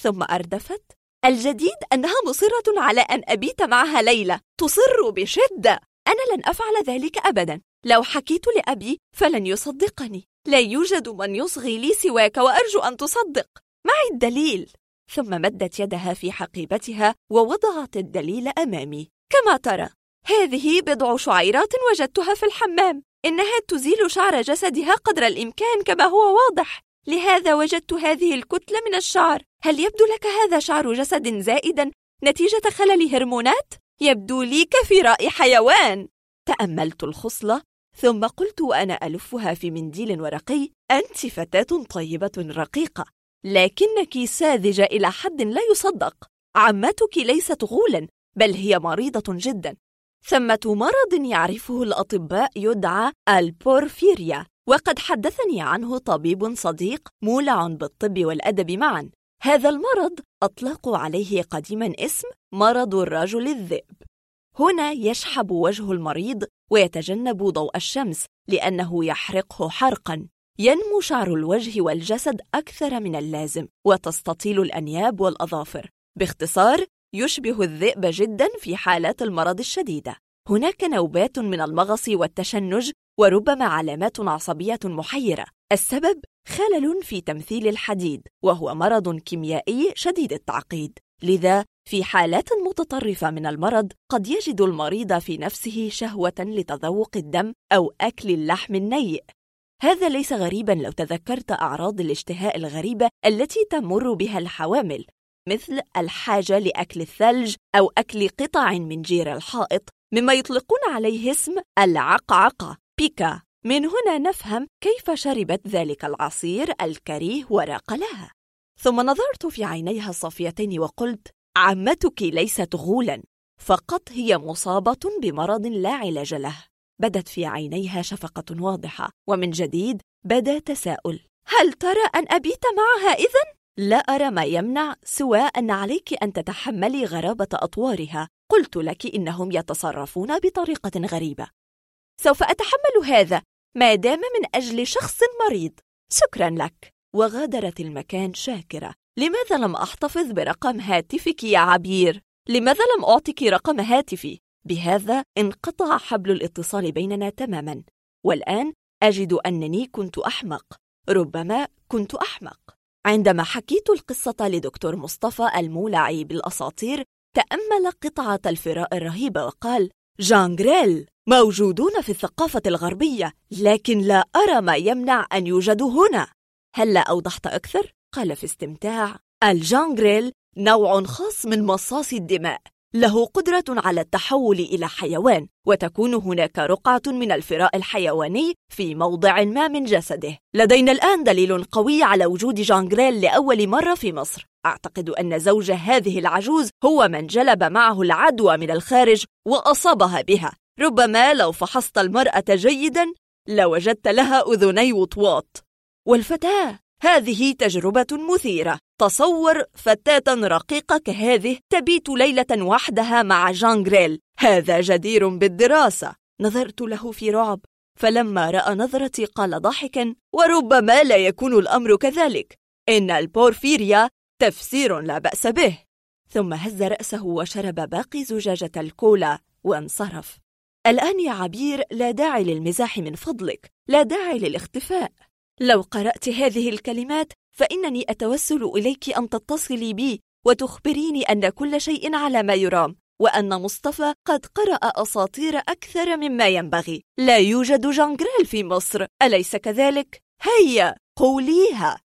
ثم أردفت الجديد أنها مصرة على أن أبيت معها ليلة تصر بشدة. أنا لن أفعل ذلك أبدا. لو حكيت لأبي فلن يصدقني. لا يوجد من يصغي لي سواك وأرجو أن تصدق. معي الدليل. ثم مدت يدها في حقيبتها ووضعت الدليل أمامي. كما ترى هذه بضع شعيرات وجدتها في الحمام. إنها تزيل شعر جسدها قدر الإمكان كما هو واضح. لهذا وجدت هذه الكتلة من الشعر. هل يبدو لك هذا شعر جسد زائدا نتيجة خلل هرمونات؟ يبدو لي كفراء حيوان. تأملت الخصلة ثم قلت وأنا ألفها في منديل ورقي أنت فتاة طيبة رقيقة لكنك ساذجة إلى حد لا يصدق. عمتك ليست غولا بل هي مريضة جدا. ثمة مرض يعرفه الأطباء يدعى البورفيريا وقد حدثني عنه طبيب صديق مولع بالطب والأدب معا. هذا المرض أطلقوا عليه قديما اسم مرض الرجل الذئب. هنا يشحب وجه المريض ويتجنب ضوء الشمس لأنه يحرقه حرقا. ينمو شعر الوجه والجسد أكثر من اللازم وتستطيل الأنياب والأظافر. باختصار يشبه الذئب جدا في حالات المرض الشديدة. هناك نوبات من المغص والتشنج وربما علامات عصبية محيرة. السبب خلل في تمثيل الحديد وهو مرض كيميائي شديد التعقيد. لذا في حالات متطرفة من المرض قد يجد المريض في نفسه شهوة لتذوق الدم أو أكل اللحم النيء. هذا ليس غريبا لو تذكرت أعراض الاشتهاء الغريبة التي تمر بها الحوامل. مثل الحاجة لأكل الثلج أو أكل قطع من جير الحائط مما يطلقون عليه اسم العقعقة. بيكا من هنا نفهم كيف شربت ذلك العصير الكريه وراق لها. ثم نظرت في عينيها الصافيتين وقلت عمتك ليست غولا فقط هي مصابة بمرض لا علاج له. بدت في عينيها شفقة واضحة ومن جديد بدأ تساؤل هل ترى أن أبيت معها إذن؟ لا أرى ما يمنع سوى أن عليك أن تتحملي غرابة أطوارها. قلت لك إنهم يتصرفون بطريقة غريبة. سوف أتحمل هذا ما دام من أجل شخص مريض. شكرا لك. وغادرت المكان شاكرة. لماذا لم أحتفظ برقم هاتفك يا عبير؟ لماذا لم أعطك رقم هاتفي؟ بهذا انقطع حبل الاتصال بيننا تماما. والآن أجد أنني كنت أحمق. ربما كنت أحمق. عندما حكيت القصة لدكتور مصطفى المولعي بالأساطير تأمل قطعة الفراء الرهيبة وقال جان جريل موجودون في الثقافة الغربية لكن لا أرى ما يمنع أن يوجدوا هنا. هل لا أوضحت أكثر؟ قال في استمتاع. الجان جريل نوع خاص من مصاص الدماء. له قدرة على التحول إلى حيوان وتكون هناك رقعة من الفراء الحيواني في موضع ما من جسده. لدينا الآن دليل قوي على وجود جانجريل لأول مرة في مصر. أعتقد أن زوج هذه العجوز هو من جلب معه العدوى من الخارج وأصابها بها. ربما لو فحصت المرأة جيدا لوجدت لها أذني وطواط. والفتاة هذه تجربة مثيرة. تصور فتاة رقيقة كهذه تبيت ليلة وحدها مع جانجريل هذا جدير بالدراسة. نظرت له في رعب. فلما رأى نظرتي قال ضاحكا وربما لا يكون الأمر كذلك. إن البورفيريا تفسير لا بأس به. ثم هز رأسه وشرب باقي زجاجة الكولا وانصرف. الآن يا عبير لا داعي للمزاح من فضلك. لا داعي للاختفاء. لو قرأت هذه الكلمات فإنني أتوسل إليك أن تتصلي بي وتخبريني أن كل شيء على ما يرام وأن مصطفى قد قرأ أساطير أكثر مما ينبغي. لا يوجد جانجريل في مصر. أليس كذلك؟ هيا قوليها.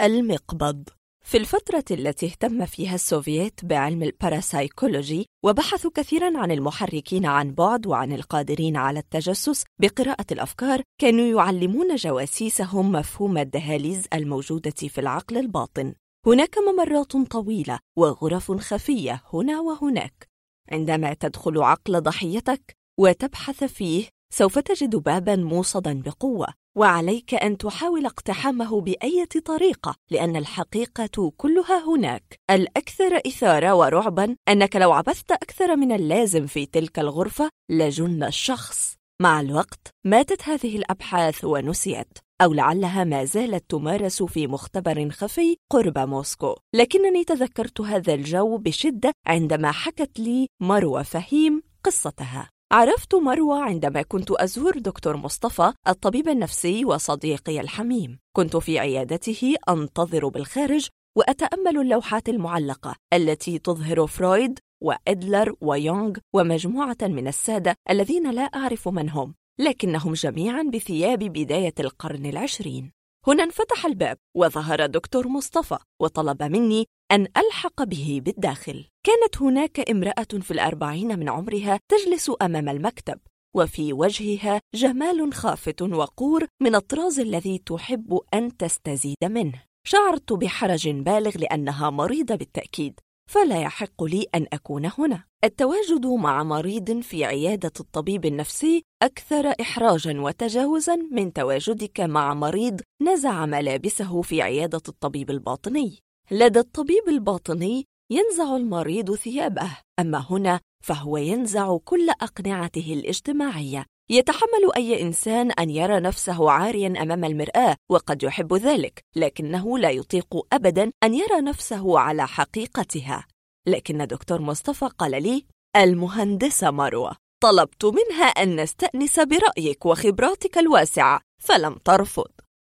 المقبض. في الفترة التي اهتم فيها السوفييت بعلم الباراسايكولوجي وبحثوا كثيرا عن المحركين عن بعد وعن القادرين على التجسس بقراءة الأفكار كانوا يعلمون جواسيسهم مفهوم الدهاليز الموجودة في العقل الباطن. هناك ممرات طويلة وغرف خفية هنا وهناك. عندما تدخل عقل ضحيتك وتبحث فيه سوف تجد بابا موصدا بقوة. وعليك أن تحاول اقتحامه بأية طريقة لأن الحقيقة كلها هناك. الأكثر إثارة ورعبا أنك لو عبثت أكثر من اللازم في تلك الغرفة لجن الشخص. مع الوقت ماتت هذه الأبحاث ونسيت أو لعلها ما زالت تمارس في مختبر خفي قرب موسكو. لكنني تذكرت هذا الجو بشدة عندما حكت لي مروة فهيم قصتها. عرفت مروة عندما كنت أزور دكتور مصطفى الطبيب النفسي وصديقي الحميم. كنت في عيادته أنتظر بالخارج وأتأمل اللوحات المعلقة التي تظهر فرويد وإدلر ويونغ ومجموعة من السادة الذين لا أعرف من هم لكنهم جميعا بثياب بداية القرن العشرين. هنا انفتح الباب وظهر دكتور مصطفى وطلب مني أن ألحق به بالداخل. كانت هناك امرأة في الأربعين من عمرها تجلس أمام المكتب وفي وجهها جمال خافت وقور من الطراز الذي تحب أن تستزيد منه. شعرت بحرج بالغ لأنها مريضة بالتأكيد فلا يحق لي أن أكون هنا. التواجد مع مريض في عيادة الطبيب النفسي أكثر إحراجًا وتجاوزًا من تواجدك مع مريض نزع ملابسه في عيادة الطبيب الباطني. لدى الطبيب الباطني ينزع المريض ثيابه، أما هنا فهو ينزع كل أقنعته الاجتماعية. يتحمل أي إنسان أن يرى نفسه عاريًا أمام المرآة، وقد يحب ذلك، لكنه لا يطيق أبدًا أن يرى نفسه على حقيقتها. لكن دكتور مصطفى قال لي المهندسة مروة طلبت منها أن نستأنس برأيك وخبراتك الواسعة فلم ترفض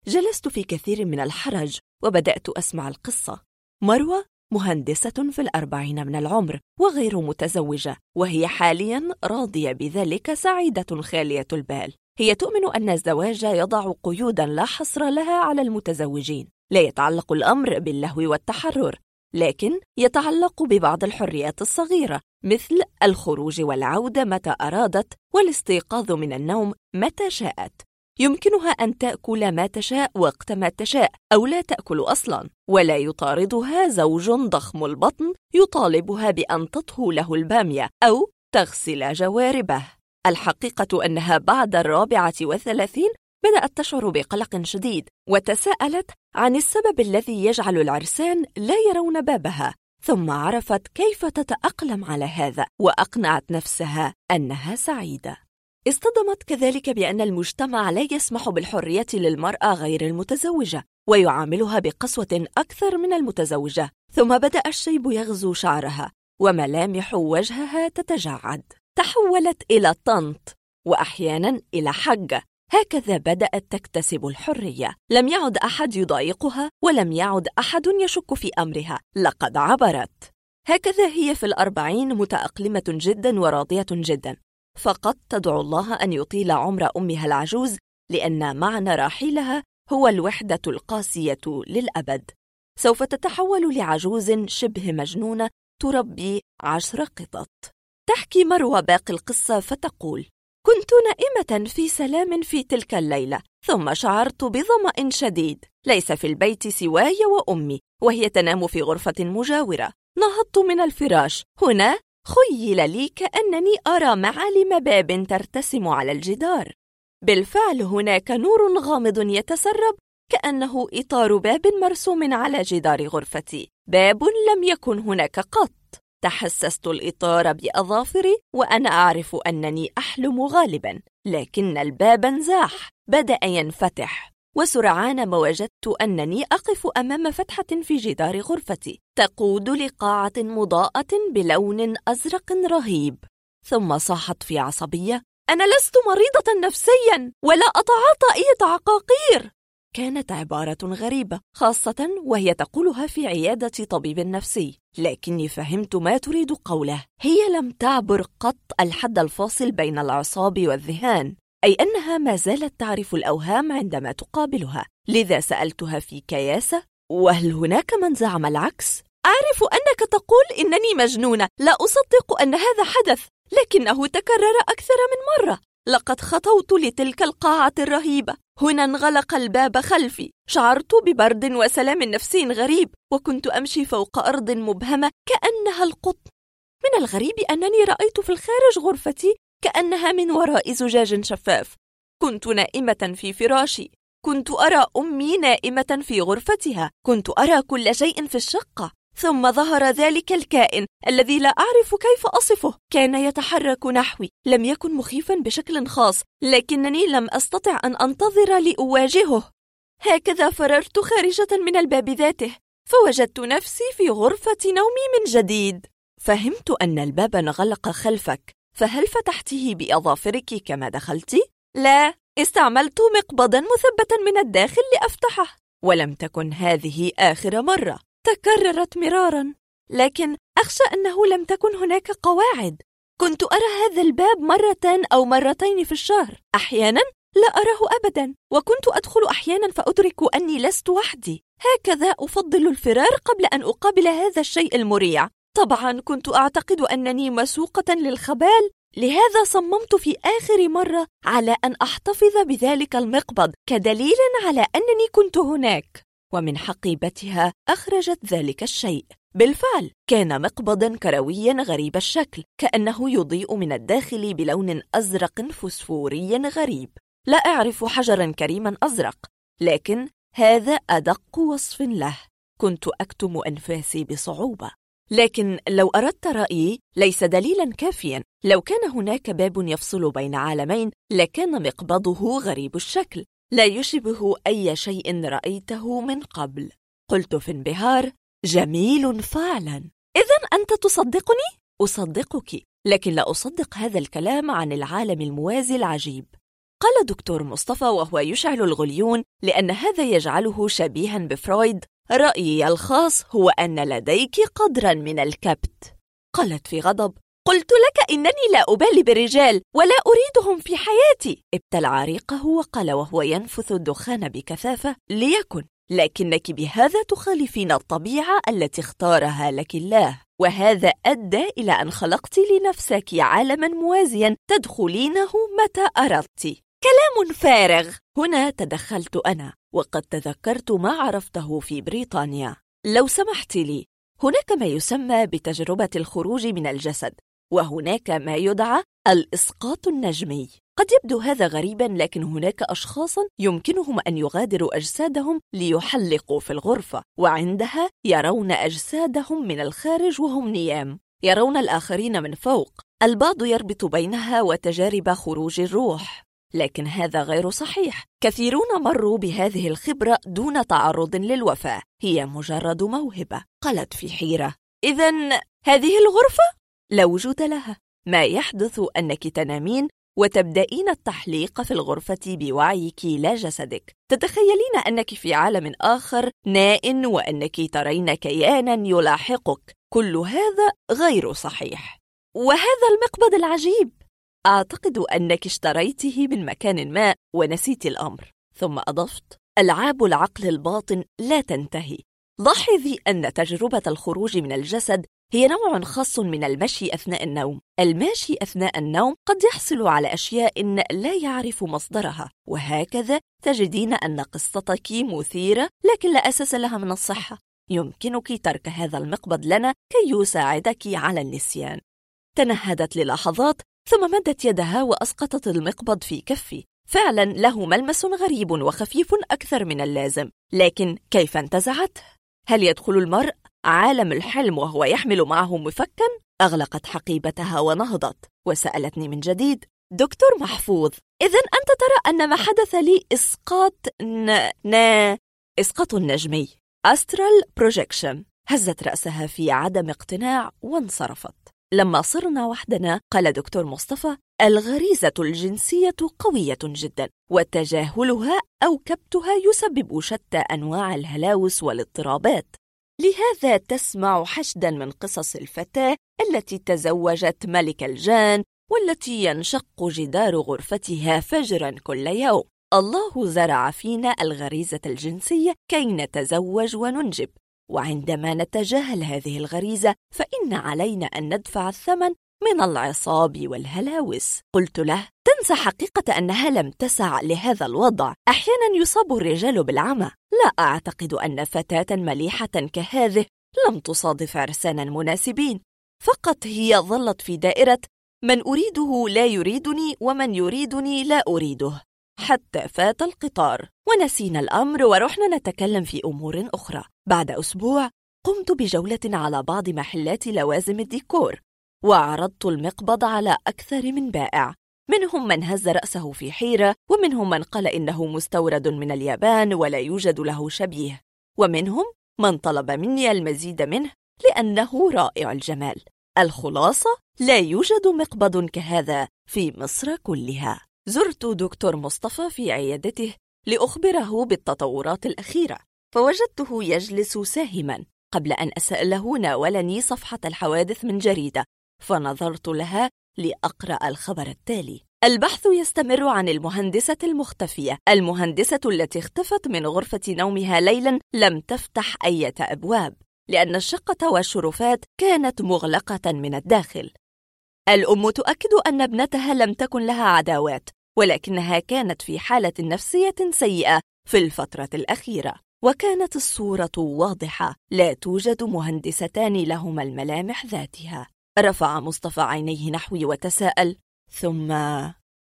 جلست في كثير من الحرج وبدأت أسمع القصة. مروة مهندسة في الأربعين من العمر وغير متزوجة وهي حاليا راضية بذلك سعيدة خالية البال. هي تؤمن أن الزواج يضع قيودا لا حصر لها على المتزوجين. لا يتعلق الأمر باللهو والتحرر لكن يتعلق ببعض الحريات الصغيرة مثل الخروج والعودة متى أرادت والاستيقاظ من النوم متى شاءت. يمكنها أن تأكل ما تشاء وقت ما تشاء أو لا تأكل أصلاً ولا يطاردها زوج ضخم البطن يطالبها بأن تطهو له البامية أو تغسل جواربه. الحقيقة أنها بعد الرابعة وثلاثين بدأت تشعر بقلق شديد وتساءلت عن السبب الذي يجعل العرسان لا يرون بابها ثم عرفت كيف تتأقلم على هذا وأقنعت نفسها أنها سعيدة. اصطدمت كذلك بأن المجتمع لا يسمح بالحرية للمرأة غير المتزوجة ويعاملها بقسوة أكثر من المتزوجة ثم بدأ الشيب يغزو شعرها وملامح وجهها تتجعد. تحولت إلى طنط وأحيانا إلى حجة هكذا بدأت تكتسب الحرية. لم يعد أحد يضايقها ولم يعد أحد يشك في أمرها. لقد عبرت. هكذا هي في الأربعين متأقلمة جدا وراضية جدا. فقط تدعو الله أن يطيل عمر أمها العجوز لأن معنى راحلها هو الوحدة القاسية للأبد. سوف تتحول لعجوز شبه مجنونة تربي عشر قطط. تحكي مروى باقي القصة فتقول كنت نائمة في سلام في تلك الليلة ثم شعرت بظمأ شديد ليس في البيت سواي وأمي وهي تنام في غرفة مجاورة. نهضت من الفراش هنا خيل لي كأنني أرى معالم باب ترتسم على الجدار. بالفعل هناك نور غامض يتسرب كأنه إطار باب مرسوم على جدار غرفتي. باب لم يكن هناك قط. تحسست الإطار بأظافري وأنا أعرف أنني أحلم غالبا لكن الباب انزاح بدأ ينفتح. وسرعان ما وجدت أنني أقف أمام فتحة في جدار غرفتي. تقود لقاعة مضاءة بلون أزرق رهيب. ثم صاحت في عصبية أنا لست مريضة نفسيا ولا أتعاطى أي عقاقير كانت عبارة غريبة خاصة وهي تقولها في عيادة طبيب نفسي. لكني فهمت ما تريد قوله. هي لم تعبر قط الحد الفاصل بين العصاب والذهان. أي أنها ما زالت تعرف الأوهام عندما تقابلها. لذا سألتها في كياسة وهل هناك من زعم العكس؟ أعرف أنك تقول إنني مجنونة. لا أصدق أن هذا حدث لكنه تكرر أكثر من مرة. لقد خطوت لتلك القاعة الرهيبة. هنا انغلق الباب خلفي. شعرت ببرد وسلام نفسي غريب وكنت أمشي فوق أرض مبهمة كأنها القطن. من الغريب أنني رأيت في الخارج غرفتي كأنها من وراء زجاج شفاف. كنت نائمة في فراشي. كنت أرى أمي نائمة في غرفتها. كنت أرى كل شيء في الشقة. ثم ظهر ذلك الكائن الذي لا أعرف كيف أصفه. كان يتحرك نحوي. لم يكن مخيفا بشكل خاص لكنني لم أستطع أن أنتظر لأواجهه. هكذا فررت خارجة من الباب ذاته. فوجدت نفسي في غرفة نومي من جديد. فهمت أن الباب انغلق خلفك. فهل فتحته بأظافرك كما دخلت؟ لا استعملت مقبضا مثبتا من الداخل لأفتحه ولم تكن هذه آخر مرة. تكررت مرارا لكن أخشى أنه لم تكن هناك قواعد. كنت أرى هذا الباب مرة أو مرتين في الشهر. أحيانا لا أراه أبدا وكنت أدخل أحيانا فأدرك أني لست وحدي. هكذا أفضل الفرار قبل أن أقابل هذا الشيء المريع. طبعا كنت أعتقد أنني مسوقة للخبال لهذا صممت في آخر مرة على أن أحتفظ بذلك المقبض كدليل على أنني كنت هناك. ومن حقيبتها أخرجت ذلك الشيء. بالفعل كان مقبضا كرويا غريب الشكل كأنه يضيء من الداخل بلون أزرق فسفوري غريب. لا أعرف حجرا كريما أزرق لكن هذا أدق وصف له. كنت أكتم أنفاسي بصعوبة. لكن لو أردت رأيي ليس دليلا كافيا. لو كان هناك باب يفصل بين عالمين لكان مقبضه غريب الشكل. لا يشبه أي شيء رأيته من قبل. قلت في انبهار جميل فعلا. إذا أنت تصدقني؟ أصدقك لكن لا أصدق هذا الكلام عن العالم الموازي العجيب. قال دكتور مصطفى وهو يشعل الغليون لأن هذا يجعله شبيها بفرويد رأيي الخاص هو أن لديك قدرا من الكبت. قالت في غضب قلت لك إنني لا أبالي بالرجال ولا أريدهم في حياتي. ابتلع ريقه وقال وهو ينفث الدخان بكثافة ليكن لكنك بهذا تخالفين الطبيعة التي اختارها لك الله. وهذا أدى إلى أن خلقت لنفسك عالما موازيا تدخلينه متى أردت. كلام فارغ. هنا تدخلت أنا. وقد تذكرت ما عرفته في بريطانيا. لو سمحت لي هناك ما يسمى بتجربة الخروج من الجسد وهناك ما يدعى الإسقاط النجمي. قد يبدو هذا غريبا لكن هناك أشخاصا يمكنهم أن يغادروا أجسادهم ليحلقوا في الغرفة وعندها يرون أجسادهم من الخارج وهم نيام. يرون الآخرين من فوق. البعض يربط بينها وتجارب خروج الروح. لكن هذا غير صحيح. كثيرون مروا بهذه الخبرة دون تعرض للوفاة. هي مجرد موهبة قالت في حيرة. إذا هذه الغرفة؟ لا وجود لها. ما يحدث أنك تنامين وتبدأين التحليق في الغرفة بوعيك لا جسدك. تتخيلين أنك في عالم آخر نائم وأنك ترين كيانا يلاحقك. كل هذا غير صحيح. وهذا المقبض العجيب. أعتقد أنك اشتريته من مكان ما ونسيت الأمر. ثم أضفت ألعاب العقل الباطن لا تنتهي. لاحظي أن تجربة الخروج من الجسد هي نوع خاص من المشي أثناء النوم. الماشي أثناء النوم قد يحصل على أشياء لا يعرف مصدرها وهكذا تجدين أن قصتك مثيرة لكن لا أساس لها من الصحة. يمكنك ترك هذا المقبض لنا كي يساعدك على النسيان. تنهدت للحظات ثم مدت يدها وأسقطت المقبض في كفي. فعلا له ملمس غريب وخفيف أكثر من اللازم لكن كيف انتزعته؟ هل يدخل المرء عالم الحلم وهو يحمل معه مفكا؟ أغلقت حقيبتها ونهضت. وسألتني من جديد دكتور محفوظ إذا أنت ترى أن ما حدث لي إسقاط ن... ن... إسقاط نجمي. أسترال بروجيكشن هزت رأسها في عدم اقتناع وانصرفت. لما صرنا وحدنا قال دكتور مصطفى الغريزة الجنسية قوية جدا وتجاهلها أو كبتها يسبب شتى أنواع الهلاوس والاضطرابات. لهذا تسمع حشدا من قصص الفتاة التي تزوجت ملك الجان والتي ينشق جدار غرفتها فجرا كل يوم. الله زرع فينا الغريزة الجنسية كي نتزوج وننجب. وعندما نتجاهل هذه الغريزة فإن علينا أن ندفع الثمن من العصاب والهلاوس. قلت له تنسى حقيقة أنها لم تسع لهذا الوضع. أحيانا يصاب الرجال بالعمى. لا أعتقد أن فتاة مليحة كهذه لم تصادف عرسانا مناسبين. فقط هي ظلت في دائرة من أريده لا يريدني ومن يريدني لا أريده. حتى فات القطار ونسينا الأمر ورحنا نتكلم في أمور أخرى. بعد أسبوع قمت بجولة على بعض محلات لوازم الديكور وعرضت المقبض على أكثر من بائع. منهم من هز رأسه في حيرة ومنهم من قال إنه مستورد من اليابان ولا يوجد له شبيه. ومنهم من طلب مني المزيد منه لأنه رائع الجمال. الخلاصة لا يوجد مقبض كهذا في مصر كلها. زرت دكتور مصطفى في عيادته لأخبره بالتطورات الأخيرة. فوجدته يجلس ساهما قبل أن أسأله ناولني صفحة الحوادث من جريدة فنظرت لها لأقرأ الخبر التالي. البحث يستمر عن المهندسة المختفية المهندسة التي اختفت من غرفة نومها ليلا لم تفتح أي أبواب لأن الشقة والشرفات كانت مغلقة من الداخل. الأم تؤكد أن ابنتها لم تكن لها عداوات ولكنها كانت في حالة نفسية سيئة في الفترة الأخيرة. وكانت الصورة واضحة لا توجد مهندستان لهما الملامح ذاتها. رفع مصطفى عينيه نحوي وتساءل ثم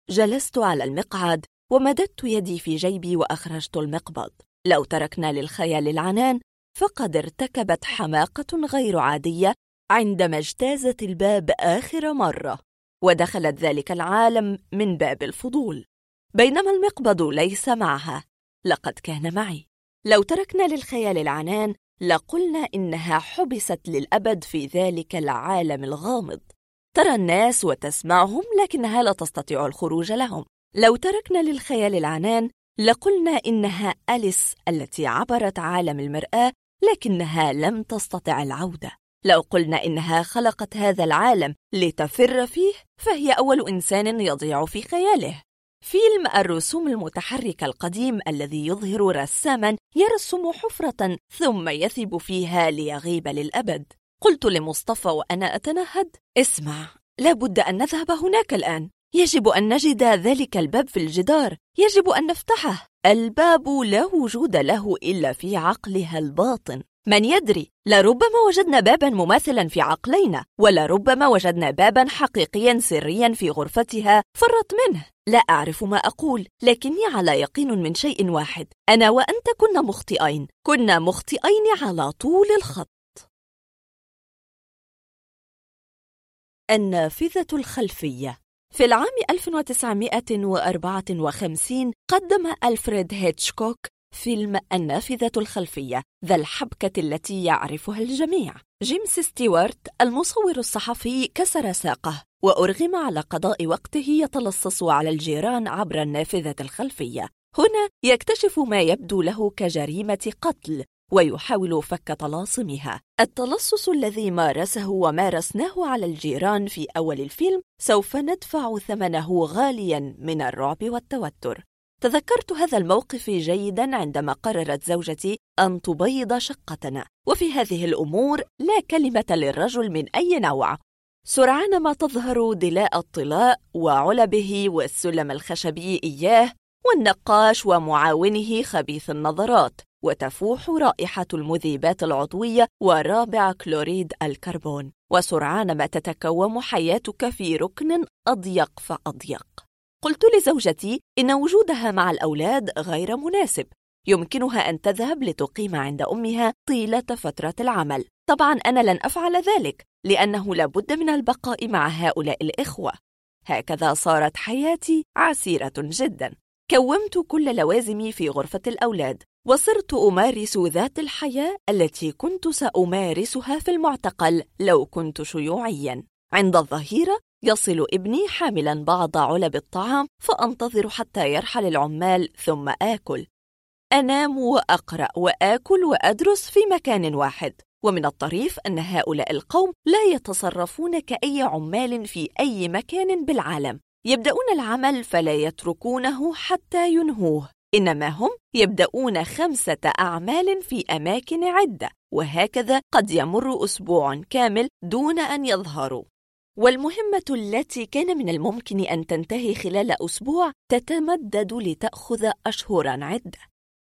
جلست على المقعد ومددت يدي في جيبي وأخرجت المقبض. لو تركنا للخيال العنان فقد ارتكبت حماقة غير عادية عندما اجتازت الباب آخر مرة. ودخلت ذلك العالم من باب الفضول. بينما المقبض ليس معها. لقد كان معي. لو تركنا للخيال العنان لقلنا إنها حبست للأبد في ذلك العالم الغامض. ترى الناس وتسمعهم لكنها لا تستطيع الخروج لهم. لو تركنا للخيال العنان لقلنا إنها أليس التي عبرت عالم المرآة لكنها لم تستطع العودة. لو قلنا إنها خلقت هذا العالم لتفر فيه فهي أول إنسان يضيع في خياله. فيلم الرسوم المتحركة القديم الذي يظهر رساما يرسم حفرة ثم يثب فيها ليغيب للأبد. قلت لمصطفى وأنا أتنهد اسمع لابد أن نذهب هناك الآن. يجب أن نجد ذلك الباب في الجدار. يجب أن نفتحه. الباب لا وجود له إلا في عقلها الباطن. من يدري لربما وجدنا بابا مماثلا في عقلينا ولربما وجدنا بابا حقيقيا سريا في غرفتها فرت منه. لا أعرف ما أقول لكني على يقين من شيء واحد. أنا وأنت كنا مخطئين كنا مخطئين على طول الخط. النافذة الخلفية. في العام 1954 قدم ألفريد هيتشكوك فيلم النافذة الخلفية ذا الحبكة التي يعرفها الجميع. جيمس ستيوارت المصور الصحفي كسر ساقه وأرغم على قضاء وقته يتلصص على الجيران عبر النافذة الخلفية. هنا يكتشف ما يبدو له كجريمة قتل ويحاول فك طلاسمها التلصص الذي مارسه ومارسناه على الجيران في أول الفيلم سوف ندفع ثمنه غاليا من الرعب والتوتر. تذكرت هذا الموقف جيدا عندما قررت زوجتي أن تبيض شقتنا. وفي هذه الأمور لا كلمة للرجل من أي نوع. سرعان ما تظهر دلاء الطلاء وعلبه والسلم الخشبي إياه والنقاش ومعاونه خبيث النظرات. وتفوح رائحة المذيبات العضوية ورابع كلوريد الكربون. وسرعان ما تتكوم حياتك في ركن أضيق فأضيق. قلت لزوجتي إن وجودها مع الأولاد غير مناسب. يمكنها أن تذهب لتقيم عند أمها طيلة فترة العمل. طبعا أنا لن أفعل ذلك لأنه لابد من البقاء مع هؤلاء الإخوة. هكذا صارت حياتي عسيرة جدا. كومت كل لوازمي في غرفة الأولاد وصرت أمارس ذات الحياة التي كنت سأمارسها في المعتقل لو كنت شيوعيا. عند الظهيرة يصل ابني حاملا بعض علب الطعام فأنتظر حتى يرحل العمال ثم آكل. أنام وأقرأ وآكل وأدرس في مكان واحد. ومن الطريف أن هؤلاء القوم لا يتصرفون كأي عمال في أي مكان بالعالم. يبدأون العمل فلا يتركونه حتى ينهوه. إنما هم يبدأون خمسة أعمال في أماكن عدة. وهكذا قد يمر أسبوع كامل دون أن يظهروا. والمهمة التي كان من الممكن أن تنتهي خلال أسبوع تتمدد لتأخذ أشهرا عدة.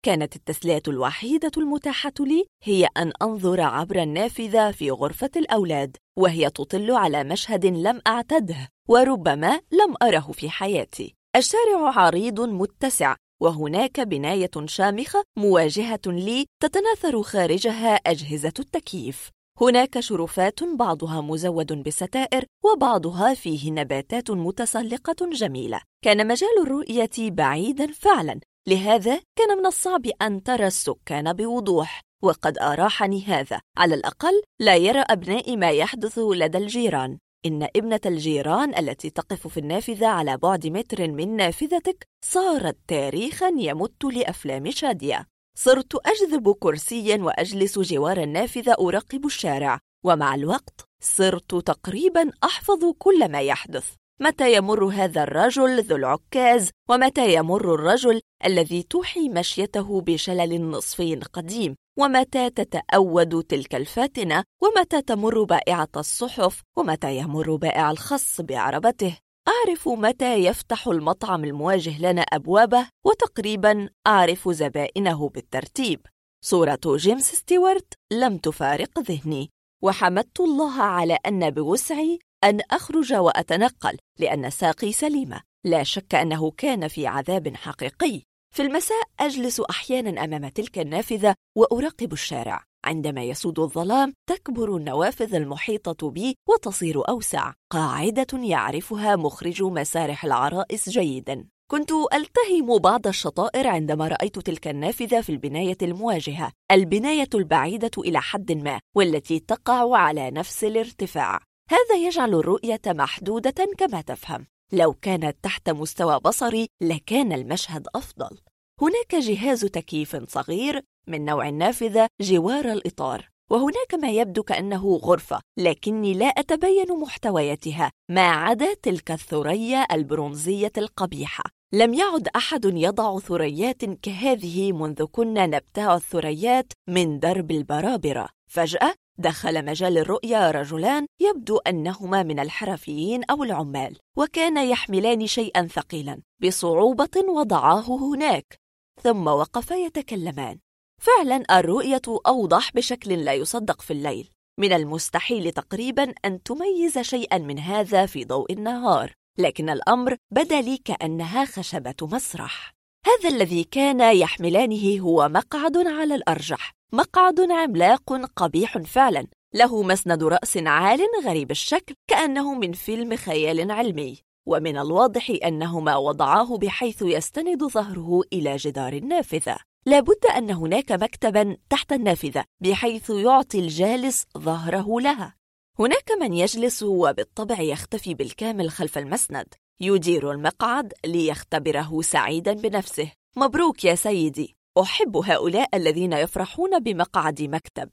كانت التسلية الوحيدة المتاحة لي هي أن أنظر عبر النافذة في غرفة الأولاد وهي تطل على مشهد لم أعتده وربما لم أره في حياتي. الشارع عريض متسع وهناك بناية شامخة مواجهة لي تتناثر خارجها أجهزة التكييف. هناك شرفات بعضها مزود بستائر وبعضها فيه نباتات متسلقة جميلة. كان مجال الرؤية بعيدا فعلا لهذا كان من الصعب أن ترى السكان بوضوح. وقد أراحني هذا. على الأقل لا يرى أبنائي ما يحدث لدى الجيران. إن ابنة الجيران التي تقف في النافذة على بعد متر من نافذتك صارت تاريخا يمت لأفلام شادية. صرت أجذب كرسيا وأجلس جوار النافذة أراقب الشارع ومع الوقت صرت تقريبا أحفظ كل ما يحدث. متى يمر هذا الرجل ذو العكاز؟ ومتى يمر الرجل الذي توحي مشيته بشلل نصفي قديم؟ ومتى تتأود تلك الفاتنة؟ ومتى تمر بائعة الصحف؟ ومتى يمر بائع الخص بعربته؟ أعرف متى يفتح المطعم المواجه لنا أبوابه وتقريبا أعرف زبائنه بالترتيب. صورة جيمس ستيوارت لم تفارق ذهني وحمدت الله على أن بوسعي أن أخرج وأتنقل لأن ساقي سليمة. لا شك أنه كان في عذاب حقيقي. في المساء أجلس أحيانا أمام تلك النافذة وأراقب الشارع. عندما يسود الظلام تكبر النوافذ المحيطة بي وتصير أوسع. قاعدة يعرفها مخرج مسارح العرائس جيدا. كنت ألتهم بعض الشطائر عندما رأيت تلك النافذة في البناية المواجهة. البناية البعيدة إلى حد ما والتي تقع على نفس الارتفاع. هذا يجعل الرؤية محدودة كما تفهم. لو كانت تحت مستوى بصري لكان المشهد أفضل. هناك جهاز تكييف صغير من نوع النافذة جوار الإطار. وهناك ما يبدو كأنه غرفة لكني لا أتبين محتوياتها ما عدا تلك الثريا البرونزية القبيحة. لم يعد أحد يضع ثريات كهذه منذ كنا نبتاع الثريات من درب البرابرة. فجأة دخل مجال الرؤيا رجلان يبدو أنهما من الحرفيين أو العمال وكان يحملان شيئا ثقيلا بصعوبة وضعاه هناك. ثم وقفا يتكلمان. فعلا الرؤية أوضح بشكل لا يصدق في الليل. من المستحيل تقريبا أن تميز شيئا من هذا في ضوء النهار لكن الأمر بدا لي كأنها خشبة مسرح. هذا الذي كان يحملانه هو مقعد على الأرجح مقعد عملاق قبيح فعلا له مسند رأس عال غريب الشكل كأنه من فيلم خيال علمي. ومن الواضح أنهما وضعاه بحيث يستند ظهره إلى جدار النافذة. لابد أن هناك مكتبا تحت النافذة بحيث يعطي الجالس ظهره لها. هناك من يجلس وبالطبع يختفي بالكامل خلف المسند. يدير المقعد ليختبره سعيدا بنفسه. مبروك يا سيدي. أحب هؤلاء الذين يفرحون بمقعد مكتب.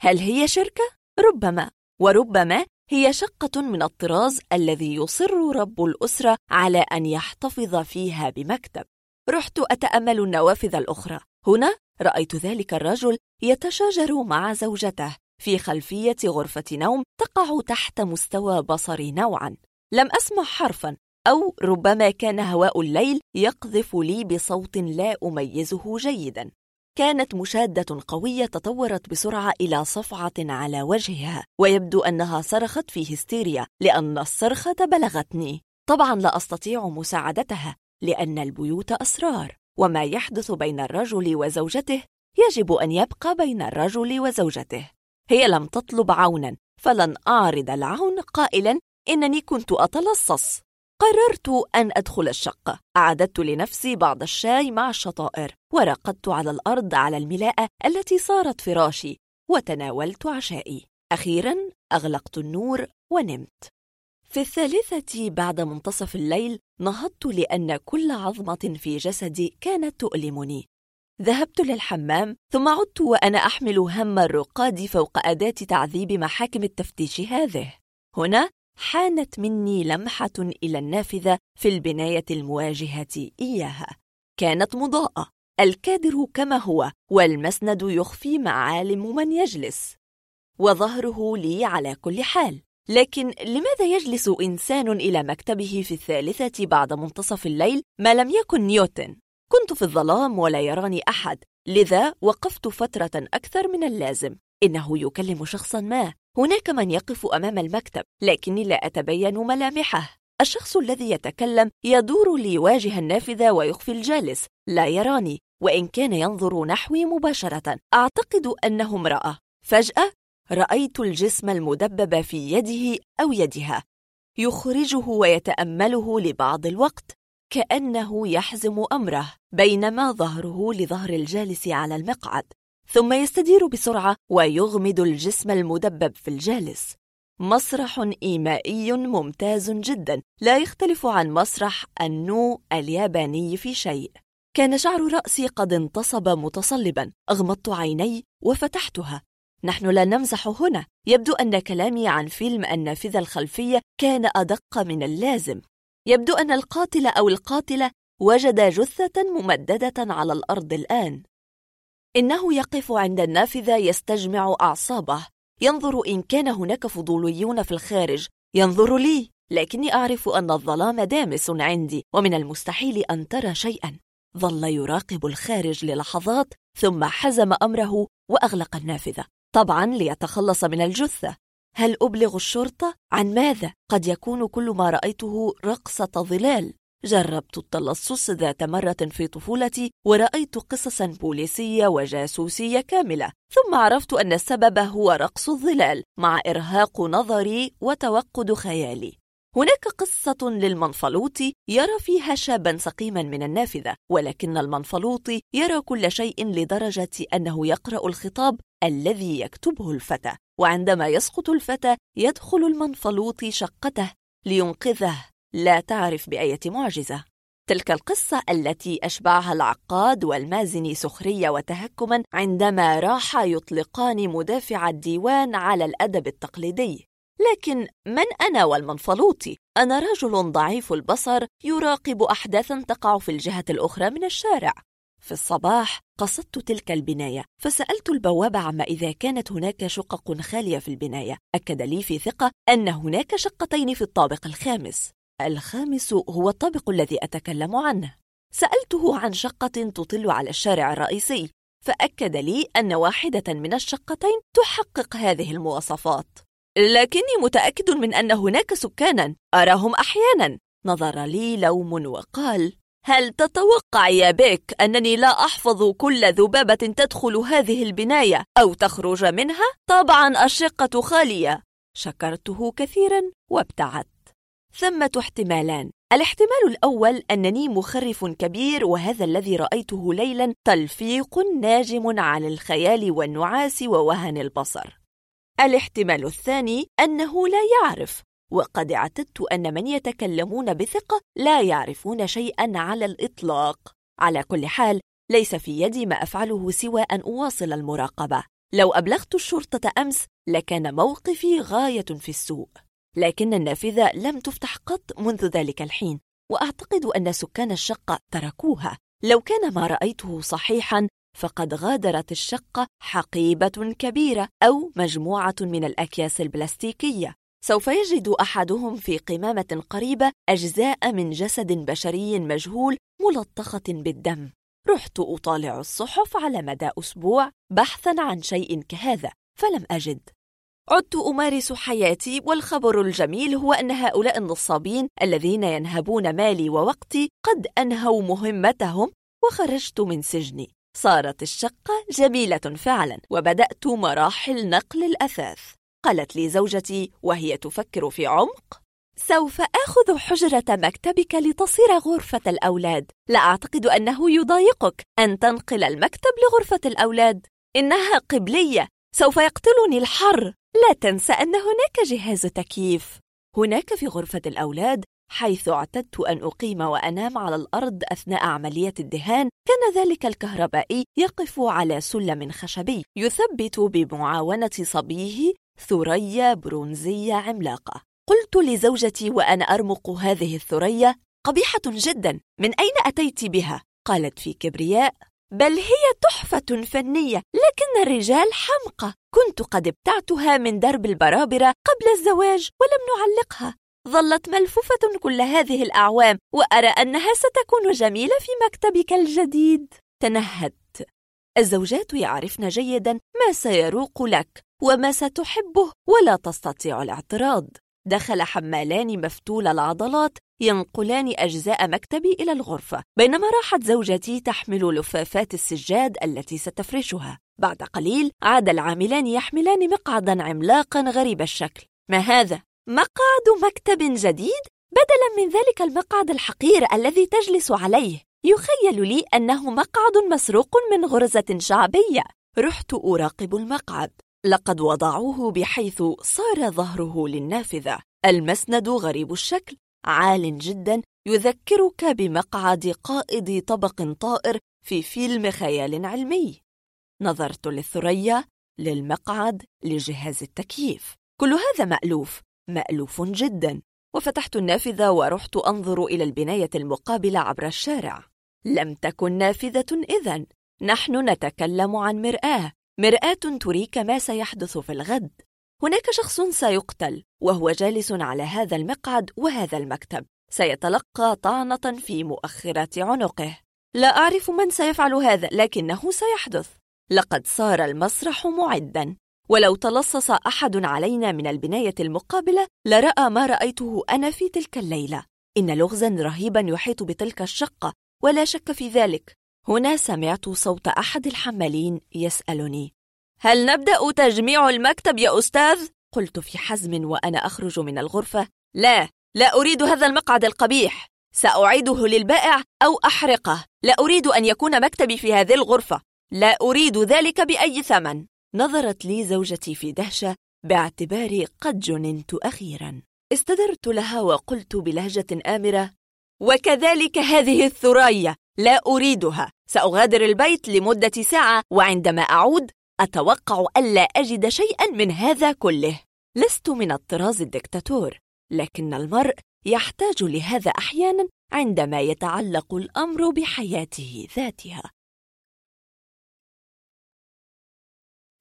هل هي شركة؟ ربما. وربما هي شقة من الطراز الذي يصر رب الأسرة على أن يحتفظ فيها بمكتب. رحت أتأمل النوافذ الأخرى. هنا رأيت ذلك الرجل يتشاجر مع زوجته في خلفية غرفة نوم تقع تحت مستوى بصري نوعا. لم أسمع حرفا أو ربما كان هواء الليل يقذف لي بصوت لا أميزه جيدا. كانت مشادة قوية تطورت بسرعة إلى صفعة على وجهها ويبدو أنها صرخت في هستيريا لأن الصرخة بلغتني. طبعا لا أستطيع مساعدتها لأن البيوت أسرار. وما يحدث بين الرجل وزوجته يجب أن يبقى بين الرجل وزوجته. هي لم تطلب عونا فلن أعرض العون قائلا إنني كنت أتلصص. قررت أن أدخل الشقة. أعددت لنفسي بعض الشاي مع الشطائر ورقدت على الأرض على الملاءة التي صارت فراشي وتناولت عشائي. أخيرا أغلقت النور ونمت. في الثالثة بعد منتصف الليل نهضت لأن كل عظمة في جسدي كانت تؤلمني. ذهبت للحمام ثم عدت وأنا أحمل هم الرقاد فوق أداة تعذيب محاكم التفتيش هذه. هنا حانت مني لمحة إلى النافذة في البناية المواجهة إياها. كانت مضاءة الكادر كما هو والمسند يخفي معالم من يجلس. وظهره لي على كل حال. لكن لماذا يجلس إنسان إلى مكتبه في الثالثة بعد منتصف الليل ما لم يكن نيوتن؟ كنت في الظلام ولا يراني أحد لذا وقفت فترة أكثر من اللازم. إنه يكلم شخصا ما. هناك من يقف أمام المكتب لكني لا أتبين ملامحه. الشخص الذي يتكلم يدور ليواجه النافذة ويخفي الجالس. لا يراني وإن كان ينظر نحوي مباشرة أعتقد أنه امرأة. فجأة رأيت الجسم المدبب في يده أو يدها يخرجه ويتأمله لبعض الوقت كأنه يحزم أمره بينما ظهره لظهر الجالس على المقعد ثم يستدير بسرعة ويغمد الجسم المدبب في الجالس. مسرح إيمائي ممتاز جدا لا يختلف عن مسرح النو الياباني في شيء. كان شعر رأسي قد انتصب متصلبا أغمضت عيني وفتحتها. نحن لا نمزح هنا. يبدو أن كلامي عن فيلم النافذة الخلفية كان أدق من اللازم. يبدو أن القاتل أو القاتلة وجد جثة ممددة على الأرض الآن. إنه يقف عند النافذة يستجمع أعصابه. ينظر إن كان هناك فضوليون في الخارج. ينظر لي لكني أعرف أن الظلام دامس عندي ومن المستحيل أن ترى شيئا. ظل يراقب الخارج للحظات ظم حزم أمره وأغلق النافذة. طبعا ليتخلص من الجثة هل أبلغ الشرطة؟ عن ماذا؟ قد يكون كل ما رأيته رقصة ظلال جربت التلصص ذات مرة في طفولتي ورأيت قصصا بوليسية وجاسوسية كاملة ثم عرفت أن السبب هو رقص الظلال مع إرهاق نظري وتوقد خيالي هناك قصة للمنفلوطي يرى فيها شابا سقيما من النافذة ولكن المنفلوطي يرى كل شيء لدرجة أنه يقرأ الخطاب الذي يكتبه الفتى. وعندما يسقط الفتى يدخل المنفلوطي شقته لينقذه. لا تعرف بأية معجزة. تلك القصة التي أشبعها العقاد والمازني سخرية وتهكما عندما راح يطلقان مدافع الديوان على الأدب التقليدي. لكن من أنا والمنفلوطي؟ أنا رجل ضعيف البصر يراقب أحداثا تقع في الجهة الأخرى من الشارع. في الصباح قصدت تلك البناية فسألت البواب عما إذا كانت هناك شقق خالية في البناية. أكد لي في ثقة أن هناك شقتين في الطابق الخامس. الخامس هو الطابق الذي أتكلم عنه. سألته عن شقة تطل على الشارع الرئيسي فأكد لي أن واحدة من الشقتين تحقق هذه المواصفات. لكني متأكد من أن هناك سكانا أراهم أحيانا. نظر لي لوم وقال هل تتوقع يا بيك أنني لا أحفظ كل ذبابة تدخل هذه البناية أو تخرج منها؟ طبعا الشقة خالية. شكرته كثيرا وابتعدت ثمة احتمالان. الاحتمال الأول أنني مخرف كبير وهذا الذي رأيته ليلا تلفيق ناجم عن الخيال والنعاس ووهن البصر. الاحتمال الثاني أنه لا يعرف وقد اعتدت أن من يتكلمون بثقة لا يعرفون شيئا على الإطلاق. على كل حال ليس في يدي ما أفعله سوى أن أواصل المراقبة. لو أبلغت الشرطة أمس لكان موقفي غاية في السوء. لكن النافذة لم تفتح قط منذ ذلك الحين وأعتقد أن سكان الشقة تركوها. لو كان ما رأيته صحيحا فقد غادرت الشقة حقيبة كبيرة أو مجموعة من الأكياس البلاستيكية. سوف يجد أحدهم في قمامة قريبة أجزاء من جسد بشري مجهول ملطخة بالدم. رحت أطالع الصحف على مدى أسبوع بحثا عن شيء كهذا فلم أجد. عدت أمارس حياتي والخبر الجميل هو أن هؤلاء النصابين الذين ينهبون مالي ووقتي قد أنهوا مهمتهم وخرجت من سجني. صارت الشقة جميلة فعلا وبدأت مراحل نقل الأثاث. قالت لي زوجتي وهي تفكر في عمق؟ سوف آخذ حجرة مكتبك لتصير غرفة الأولاد. لا أعتقد أنه يضايقك أن تنقل المكتب لغرفة الأولاد. إنها قبلية. سوف يقتلني الحر. لا تنسى أن هناك جهاز تكييف. هناك في غرفة الأولاد حيث اعتدت أن أقيم وأنام على الأرض أثناء عملية الدهان كان ذلك الكهربائي يقف على سلم خشبي يثبت بمعاونة صبيه ثريا برونزية عملاقة قلت لزوجتي وأنا أرمق هذه الثريا قبيحة جدا من أين أتيت بها؟ قالت في كبرياء بل هي تحفة فنية لكن الرجال حمقى كنت قد ابتعتها من درب البرابرة قبل الزواج ولم نعلقها ظلت ملفوفة كل هذه الأعوام وأرى أنها ستكون جميلة في مكتبك الجديد. تنهدت. الزوجات يعرفن جيدا ما سيروق لك وما ستحبه ولا تستطيع الاعتراض. دخل حمالان مفتول العضلات ينقلان أجزاء مكتبي إلى الغرفة بينما راحت زوجتي تحمل لفافات السجاد التي ستفرشها. بعد قليل عاد العاملان يحملان مقعدا عملاقا غريب الشكل. ما هذا؟ مقعد مكتب جديد؟ بدلا من ذلك المقعد الحقير الذي تجلس عليه. يخيل لي أنه مقعد مسروق من غرزة شعبية. رحت أراقب المقعد. لقد وضعوه بحيث صار ظهره للنافذة. المسند غريب الشكل. عال جدا. يذكرك بمقعد قائد طبق طائر في فيلم خيال علمي. نظرت للثريا للمقعد لجهاز التكييف. كل هذا مألوف. مألوف جدا. وفتحت النافذة ورحت أنظر إلى البناية المقابلة عبر الشارع. لم تكن نافذة إذن نحن نتكلم عن مرآة. مرآة تريك ما سيحدث في الغد. هناك شخص سيقتل وهو جالس على هذا المقعد وهذا المكتب. سيتلقى طعنة في مؤخرة عنقه. لا أعرف من سيفعل هذا لكنه سيحدث. لقد صار المسرح معدا. ولو تلصص أحد علينا من البناية المقابلة لرأى ما رأيته أنا في تلك الليلة. إن لغزا رهيبا يحيط بتلك الشقة ولا شك في ذلك. هنا سمعت صوت أحد الحمالين يسألني. هل نبدأ تجميع المكتب يا أستاذ؟ قلت في حزم وأنا أخرج من الغرفة. لا لا أريد هذا المقعد القبيح. سأعيده للبائع أو أحرقه. لا أريد أن يكون مكتبي في هذه الغرفة. لا أريد ذلك بأي ثمن. نظرت لي زوجتي في دهشة باعتباري قد جننت أخيرا. استدرت لها وقلت بلهجة آمرة وكذلك هذه الثريا لا أريدها. سأغادر البيت لمدة ساعة وعندما أعود أتوقع ألا أجد شيئا من هذا كله. لست من الطراز الدكتاتور لكن المرء يحتاج لهذا أحيانا عندما يتعلق الأمر بحياته ذاتها.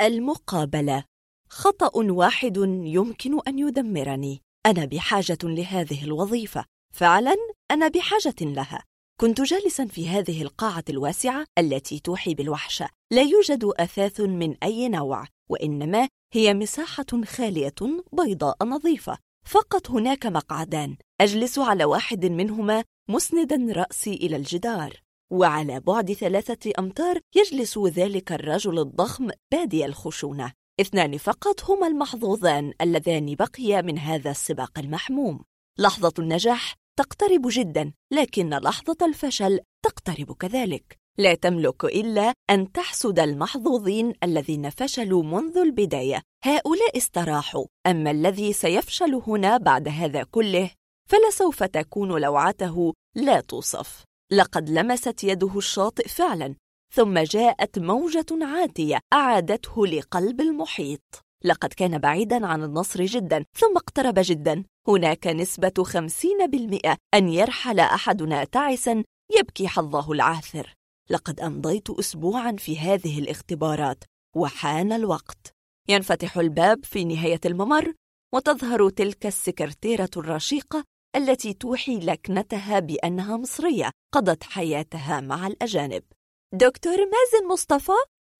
المقابلة. خطأ واحد يمكن أن يدمرني. أنا بحاجة لهذه الوظيفة. فعلا أنا بحاجة لها. كنت جالسا في هذه القاعة الواسعة التي توحي بالوحشة لا يوجد أثاث من أي نوع وإنما هي مساحة خالية بيضاء نظيفة. فقط هناك مقعدان. أجلس على واحد منهما مسندا رأسي إلى الجدار. وعلى بعد ثلاثة أمتار يجلس ذلك الرجل الضخم بادي الخشونة. اثنان فقط هما المحظوظان اللذان بقيا من هذا السباق المحموم. لحظة النجاح تقترب جدا لكن لحظة الفشل تقترب كذلك. لا تملك إلا أن تحسد المحظوظين الذين فشلوا منذ البداية. هؤلاء استراحوا أما الذي سيفشل هنا بعد هذا كله فلسوف تكون لوعته لا توصف. لقد لمست يده الشاطئ فعلا ثم جاءت موجة عاتية أعادته لقلب المحيط. لقد كان بعيدا عن النصر جدا ثم اقترب جدا. هناك نسبة خمسين بالمئة أن يرحل أحدنا تعسا يبكي حظه العاثر. لقد أمضيت أسبوعا في هذه الاختبارات وحان الوقت. ينفتح الباب في نهاية الممر وتظهر تلك السكرتيرة الرشيقة التي توحي لكنتها بأنها مصرية قضت حياتها مع الأجانب. دكتور مازن مصطفى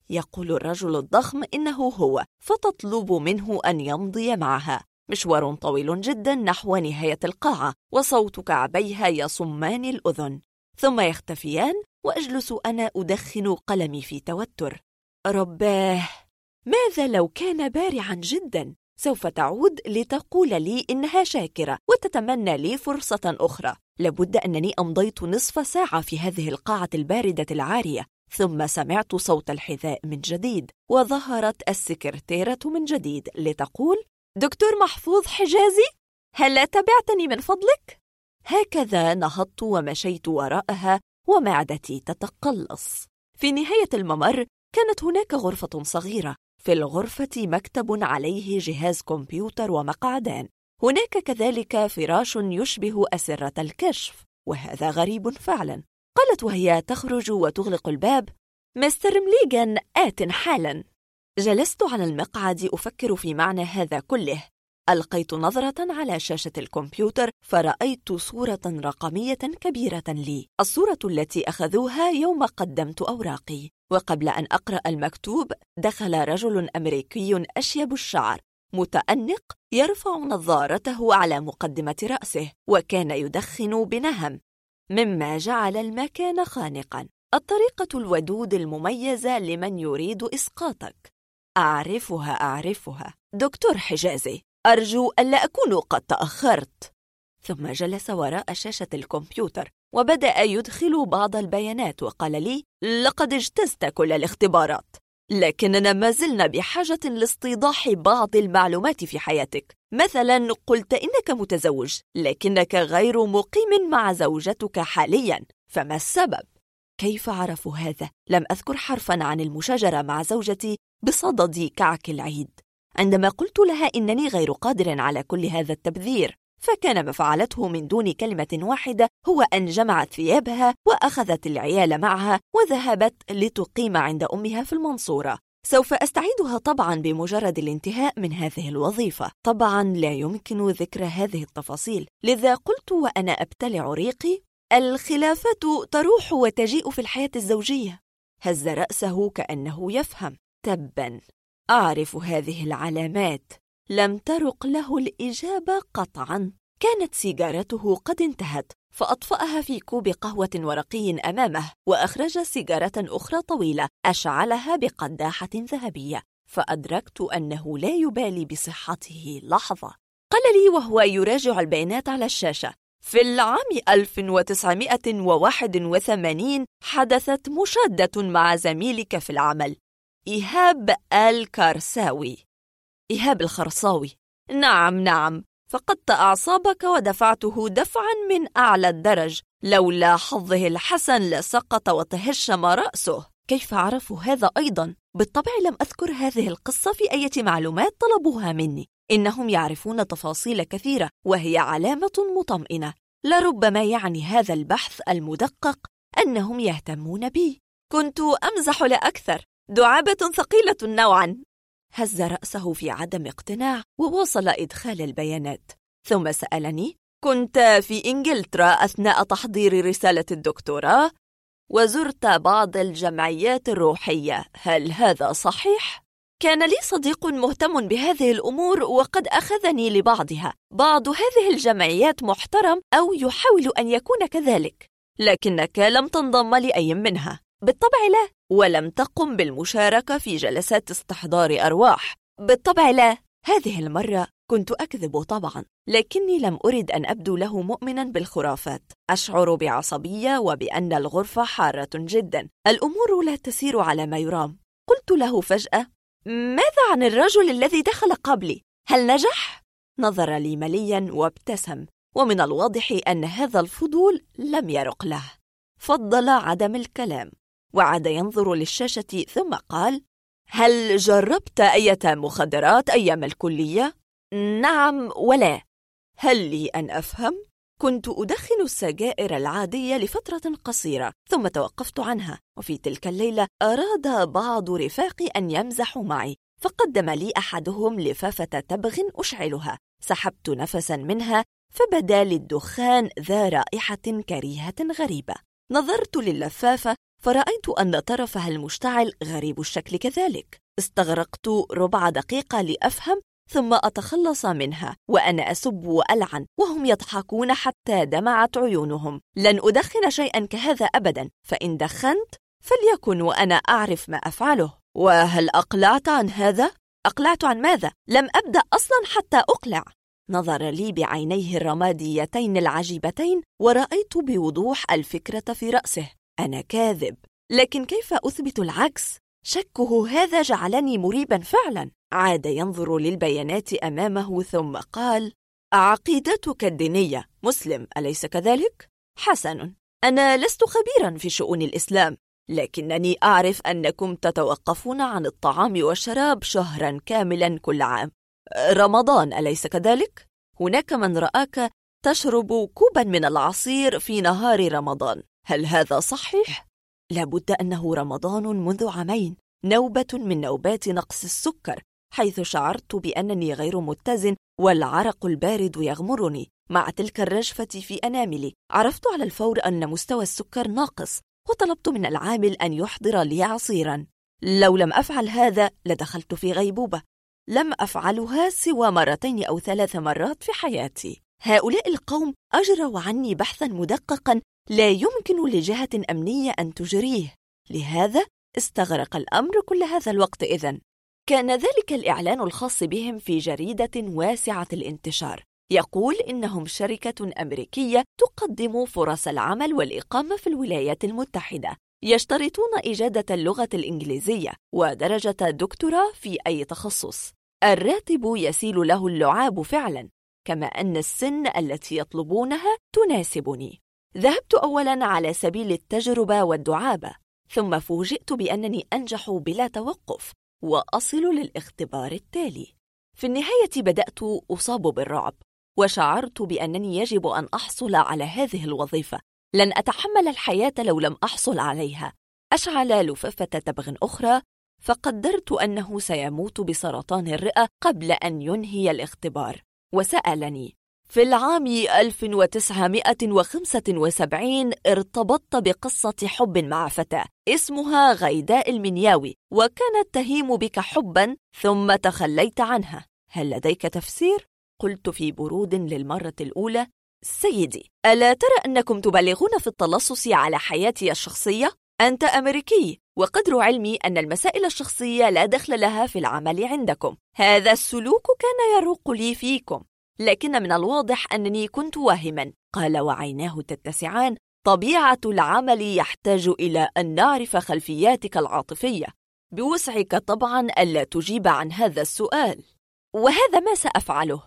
يقول الرجل الضخم إنه هو فتطلب منه أن يمضي معها. مشوار طويل جدا نحو نهاية القاعة وصوت كعبيها يصمان الأذن. ثم يختفيان وأجلس أنا أدخن قلمي في توتر. رباه! ماذا لو كان بارعا جدا؟ سوف تعود لتقول لي إنها شاكرة وتتمنى لي فرصة أخرى لابد أنني أمضيت نصف ساعة في هذه القاعة الباردة العارية ثم سمعت صوت الحذاء من جديد وظهرت السكرتيرة من جديد لتقول دكتور محفوظ حجازي هل تبعتني من فضلك؟ هكذا نهضت ومشيت وراءها ومعدتي تتقلص في نهاية الممر كانت هناك غرفة صغيرة في الغرفة مكتب عليه جهاز كمبيوتر ومقعدان. هناك كذلك فراش يشبه أسرة الكشف وهذا غريب فعلا. قالت وهي تخرج وتغلق الباب مستر مليغان آت حالا. جلست على المقعد أفكر في معنى هذا كله. ألقيت نظرة على شاشة الكمبيوتر فرأيت صورة رقمية كبيرة لي. الصورة التي أخذوها يوم قدمت أوراقي. وقبل أن أقرأ المكتوب دخل رجل أمريكي أشيب الشعر متأنق يرفع نظارته على مقدمة رأسه وكان يدخن بنهم مما جعل المكان خانقا. الطريقة الودود المميزة لمن يريد إسقاطك. أعرفها أعرفها. دكتور حجازي أرجو ألا أكون قد تأخرت. ثم جلس وراء شاشة الكمبيوتر. وبدأ يدخل بعض البيانات وقال لي لقد اجتزت كل الاختبارات لكننا ما زلنا بحاجة لاستيضاح بعض المعلومات في حياتك مثلا قلت إنك متزوج لكنك غير مقيم مع زوجتك حاليا فما السبب؟ كيف عرفوا هذا؟ لم أذكر حرفا عن المشاجرة مع زوجتي بصدد كعك العيد عندما قلت لها إنني غير قادر على كل هذا التبذير فكان ما فعلته من دون كلمة واحدة هو أن جمعت ثيابها وأخذت العيال معها وذهبت لتقيم عند أمها في المنصورة. سوف أستعيدها طبعا بمجرد الانتهاء من هذه الوظيفة. طبعا لا يمكن ذكر هذه التفاصيل. لذا قلت وأنا أبتلع ريقي الخلافة تروح وتجيء في الحياة الزوجية. هز رأسه كأنه يفهم. تبا. أعرف هذه العلامات. لم ترق له الإجابة قطعا. كانت سيجارته قد انتهت فأطفأها في كوب قهوة ورقي أمامه وأخرج سيجارة أخرى طويلة أشعلها بقداحة ذهبية. فأدركت أنه لا يبالي بصحته. لحظة. قال لي وهو يراجع البيانات على الشاشة. في العام 1981 حدثت مشادة مع زميلك في العمل. إيهاب الكارساوي إيهاب الخرصاوي. نعم نعم. فقدت أعصابك ودفعته دفعا من أعلى الدرج لولا حظه الحسن لسقط وتهشم رأسه. كيف عرفوا هذا أيضا؟ بالطبع لم أذكر هذه القصة في أي معلومات طلبوها مني. إنهم يعرفون تفاصيل كثيرة وهي علامة مطمئنة. لربما يعني هذا البحث المدقق أنهم يهتمون بي. كنت أمزح لا أكثر دعابة ثقيلة نوعا. هز رأسه في عدم اقتناع وواصل إدخال البيانات. ثم سألني كنت في إنجلترا أثناء تحضير رسالة الدكتوراه؟ وزرت بعض الجمعيات الروحية. هل هذا صحيح؟ كان لي صديق مهتم بهذه الأمور وقد أخذني لبعضها. بعض هذه الجمعيات محترم أو يحاول أن يكون كذلك لكنك لم تنضم لأي منها. بالطبع لا. ولم تقم بالمشاركة في جلسات استحضار أرواح. بالطبع لا هذه المرة كنت أكذب طبعا لكني لم أرد أن أبدو له مؤمنا بالخرافات. أشعر بعصبية وبأن الغرفة حارة جدا. الأمور لا تسير على ما يرام. قلت له فجأة ماذا عن الرجل الذي دخل قبلي؟ هل نجح؟ نظر لي مليا وابتسم ومن الواضح أن هذا الفضول لم يرق له. فضل عدم الكلام. وعاد ينظر للشاشة ثم قال هل جربت أية مخدرات أيام الكلية؟ نعم ولا هل لي أن أفهم؟ كنت أدخن السجائر العادية لفترة قصيرة ثم توقفت عنها وفي تلك الليلة أراد بعض رفاقي أن يمزحوا معي فقدم لي أحدهم لفافة تبغ أشعلها سحبت نفسا منها فبدا للدخان ذا رائحة كريهة غريبة نظرت للفافة فرأيت أن طرفها المشتعل غريب الشكل كذلك. استغرقت ربع دقيقة لأفهم ثم أتخلص منها وأنا أسب وألعن وهم يضحكون حتى دمعت عيونهم. لن أدخن شيئا كهذا أبدا فإن دخنت فليكن وأنا أعرف ما أفعله. وهل أقلعت عن هذا؟ أقلعت عن ماذا؟ لم أبدأ أصلا حتى أقلع. نظر لي بعينيه الرماديتين العجيبتين ورأيت بوضوح الفكرة في رأسه. أنا كاذب لكن كيف أثبت العكس؟ شكه هذا جعلني مريبا فعلا عاد ينظر للبيانات أمامه ثم قال عقيدتك الدينية مسلم أليس كذلك؟ حسن أنا لست خبيرا في شؤون الإسلام لكنني أعرف أنكم تتوقفون عن الطعام والشراب شهرا كاملا كل عام رمضان أليس كذلك؟ هناك من رآك تشرب كوبا من العصير في نهار رمضان هل هذا صحيح؟ لابد أنه رمضان منذ عامين نوبة من نوبات نقص السكر حيث شعرت بأنني غير متزن والعرق البارد يغمرني مع تلك الرجفة في أناملي. عرفت على الفور أن مستوى السكر ناقص وطلبت من العامل أن يحضر لي عصيرا. لو لم أفعل هذا لدخلت في غيبوبة. لم أفعلها سوى مرتين أو ثلاث مرات في حياتي. هؤلاء القوم أجروا عني بحثا مدققا لا يمكن لجهة أمنية أن تجريه. لهذا استغرق الأمر كل هذا الوقت إذن. كان ذلك الإعلان الخاص بهم في جريدة واسعة الانتشار. يقول إنهم شركة أمريكية تقدم فرص العمل والإقامة في الولايات المتحدة. يشترطون إجادة اللغة الإنجليزية ودرجة دكتوراه في أي تخصص. الراتب يسيل له اللعاب فعلا كما أن السن التي يطلبونها تناسبني. ذهبت أولا على سبيل التجربة والدعابة ثم فوجئت بأنني أنجح بلا توقف وأصل للاختبار التالي. في النهاية بدأت أصاب بالرعب وشعرت بأنني يجب أن أحصل على هذه الوظيفة. لن أتحمل الحياة لو لم أحصل عليها. أشعل لفافة تبغ أخرى فقدرت أنه سيموت بسرطان الرئة قبل أن ينهي الاختبار وسألني في العام 1975 ارتبطت بقصة حب مع فتاة اسمها غيداء المنياوي وكانت تهيم بك حبا ثم تخليت عنها هل لديك تفسير؟ قلت في برود للمرة الأولى سيدي ألا ترى أنكم تبالغون في التلصص على حياتي الشخصية؟ أنت أمريكي وقدر علمي أن المسائل الشخصية لا دخل لها في العمل عندكم هذا السلوك كان يروق لي فيكم لكن من الواضح أنني كنت واهما. قال وعيناه تتسعان. طبيعة العمل يحتاج إلى أن نعرف خلفياتك العاطفية. بوسعك طبعا ألا تجيب عن هذا السؤال. وهذا ما سأفعله.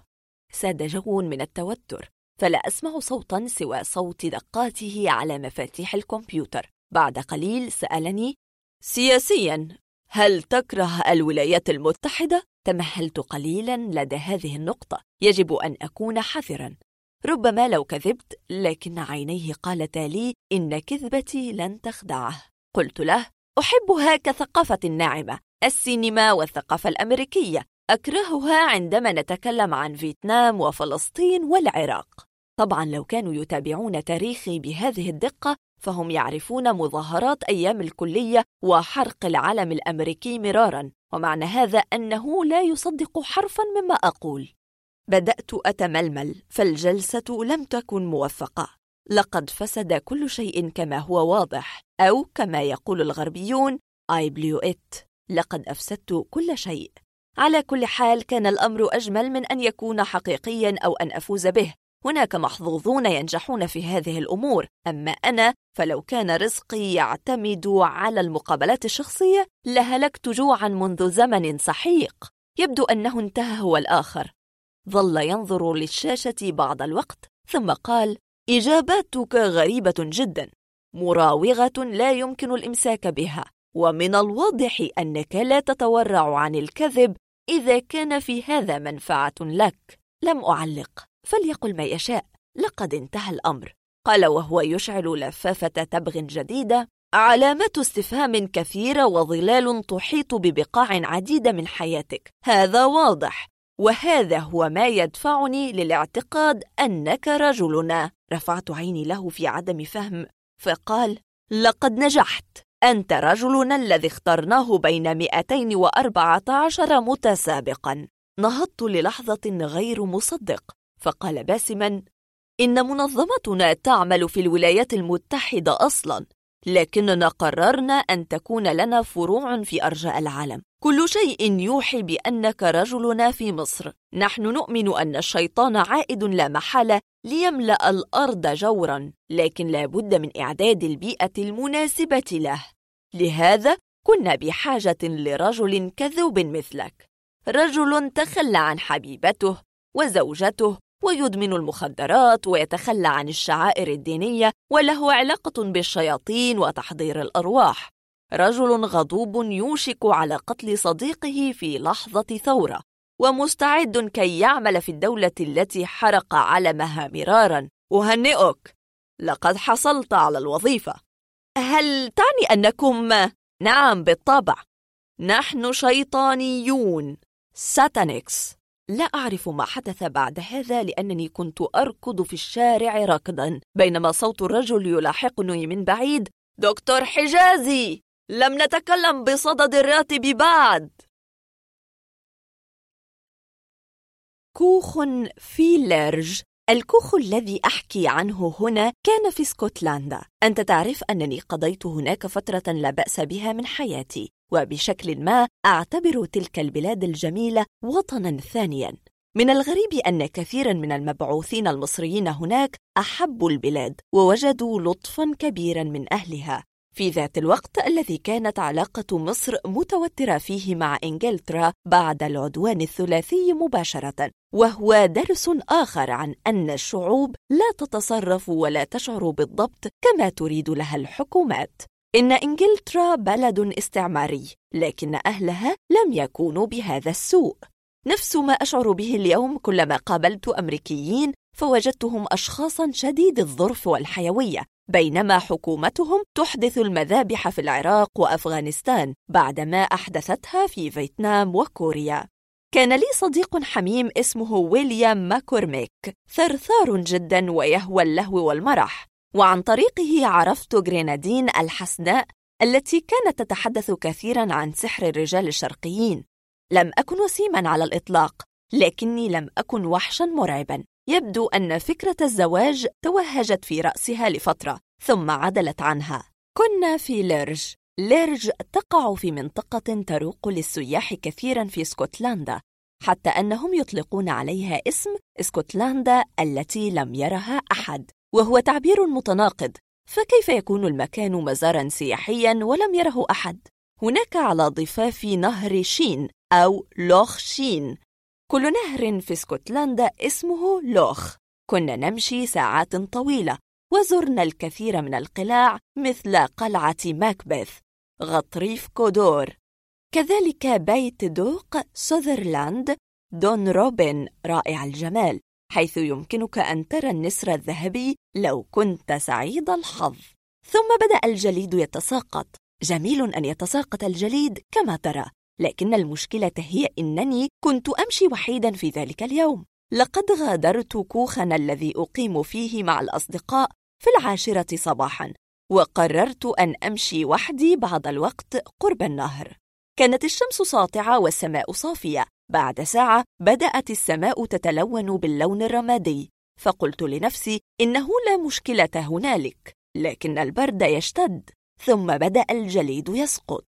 ساد جو من التوتر. فلا أسمع صوتا سوى صوت دقاته على مفاتيح الكمبيوتر. بعد قليل سألني سياسيا هل تكره الولايات المتحدة؟ تمهلت قليلا لدى هذه النقطة. يجب أن أكون حذرا. ربما لو كذبت لكن عينيه قالتا لي إن كذبتي لن تخدعه. قلت له أحبها كثقافة ناعمة السينما والثقافة الأمريكية. أكرهها عندما نتكلم عن فيتنام وفلسطين والعراق. طبعا لو كانوا يتابعون تاريخي بهذه الدقة فهم يعرفون مظاهرات أيام الكلية وحرق العلم الأمريكي مرارا ومعنى هذا أنه لا يصدق حرفا مما أقول. بدأت أتململ فالجلسة لم تكن موفقة. لقد فسد كل شيء كما هو واضح أو كما يقول الغربيون I blew it. لقد أفسدت كل شيء. على كل حال كان الأمر أجمل من أن يكون حقيقيا أو أن أفوز به. هناك محظوظون ينجحون في هذه الأمور. أما أنا فلو كان رزقي يعتمد على المقابلات الشخصية لهلكت جوعا منذ زمن سحيق. يبدو أنه انتهى هو الآخر. ظل ينظر للشاشة بعض الوقت ثم قال إجاباتك غريبة جدا. مراوغة لا يمكن الإمساك بها. ومن الواضح أنك لا تتورع عن الكذب إذا كان في هذا منفعة لك. لم أعلق. فليقل ما يشاء لقد انتهى الأمر. قال وهو يشعل لفافة تبغ جديدة علامات استفهام كثيرة وظلال تحيط ببقاع عديدة من حياتك. هذا واضح وهذا هو ما يدفعني للاعتقاد أنك رجلنا رفعت عيني له في عدم فهم فقال لقد نجحت. أنت رجلنا الذي اخترناه بين 214 متسابقا. نهضت للحظة غير مصدق. فقال باسما إن منظمتنا تعمل في الولايات المتحدة أصلا لكننا قررنا أن تكون لنا فروع في أرجاء العالم. كل شيء يوحي بأنك رجلنا في مصر. نحن نؤمن أن الشيطان عائد لا محالة ليملأ الأرض جورا لكن لا بد من إعداد البيئة المناسبة له. لهذا كنا بحاجة لرجل كذوب مثلك. رجل تخلى عن حبيبته وزوجته ويدمن المخدرات ويتخلى عن الشعائر الدينية وله علاقة بالشياطين وتحضير الأرواح. رجل غضوب يوشك على قتل صديقه في لحظة ثورة ومستعد كي يعمل في الدولة التي حرق علمها مرارا. أهنئك. لقد حصلت على الوظيفة. هل تعني أنكم؟ نعم بالطبع. نحن شيطانيون. ساتانيكس. لا أعرف ما حدث بعد هذا لأنني كنت أركض في الشارع راكضا بينما صوت الرجل يلاحقني من بعيد دكتور حجازي لم نتكلم بصدد الراتب بعد. كوخ في ليرج. الكوخ الذي أحكي عنه هنا كان في اسكتلندا. أنت تعرف أنني قضيت هناك فترة لا بأس بها من حياتي. وبشكل ما أعتبر تلك البلاد الجميلة وطناً ثانياً. من الغريب أن كثيراً من المبعوثين المصريين هناك أحبوا البلاد ووجدوا لطفاً كبيراً من أهلها. في ذات الوقت الذي كانت علاقة مصر متوترة فيه مع إنجلترا بعد العدوان الثلاثي مباشرة وهو درس آخر عن أن الشعوب لا تتصرف ولا تشعر بالضبط كما تريد لها الحكومات. إن إنجلترا بلد استعماري لكن أهلها لم يكونوا بهذا السوء. نفس ما أشعر به اليوم كلما قابلت أمريكيين فوجدتهم أشخاصا شديد الظرف والحيوية بينما حكومتهم تحدث المذابح في العراق وأفغانستان بعدما أحدثتها في فيتنام وكوريا. كان لي صديق حميم اسمه ويليام ماكورميك ثرثار جدا ويهوى اللهو والمرح. وعن طريقه عرفت غرينادين الحسناء التي كانت تتحدث كثيرا عن سحر الرجال الشرقيين. لم أكن وسيما على الإطلاق لكني لم أكن وحشا مرعبا. يبدو أن فكرة الزواج توهجت في رأسها لفترة ثم عدلت عنها. كنا في ليرج. ليرج تقع في منطقة تروق للسياح كثيرا في اسكتلندا حتى أنهم يطلقون عليها اسم اسكتلندا التي لم يرها أحد. وهو تعبير متناقض فكيف يكون المكان مزارا سياحيا ولم يره أحد؟ هناك على ضفاف نهر شين أو لوخ شين. كل نهر في اسكتلندا اسمه لوخ. كنا نمشي ساعات طويلة وزرنا الكثير من القلاع مثل قلعة ماكبث غطريف كودور. كذلك بيت دوق سوذرلاند دون روبن رائع الجمال. حيث يمكنك أن ترى النسر الذهبي لو كنت سعيد الحظ. ثم بدأ الجليد يتساقط. جميل أن يتساقط الجليد كما ترى لكن المشكلة هي أنني كنت أمشي وحيدا في ذلك اليوم. لقد غادرت كوخنا الذي أقيم فيه مع الأصدقاء في العاشرة صباحا وقررت أن أمشي وحدي بعض الوقت قرب النهر. كانت الشمس ساطعة والسماء صافية بعد ساعة بدأت السماء تتلون باللون الرمادي فقلت لنفسي إنه لا مشكلة هنالك لكن البرد يشتد ثم بدأ الجليد يسقط.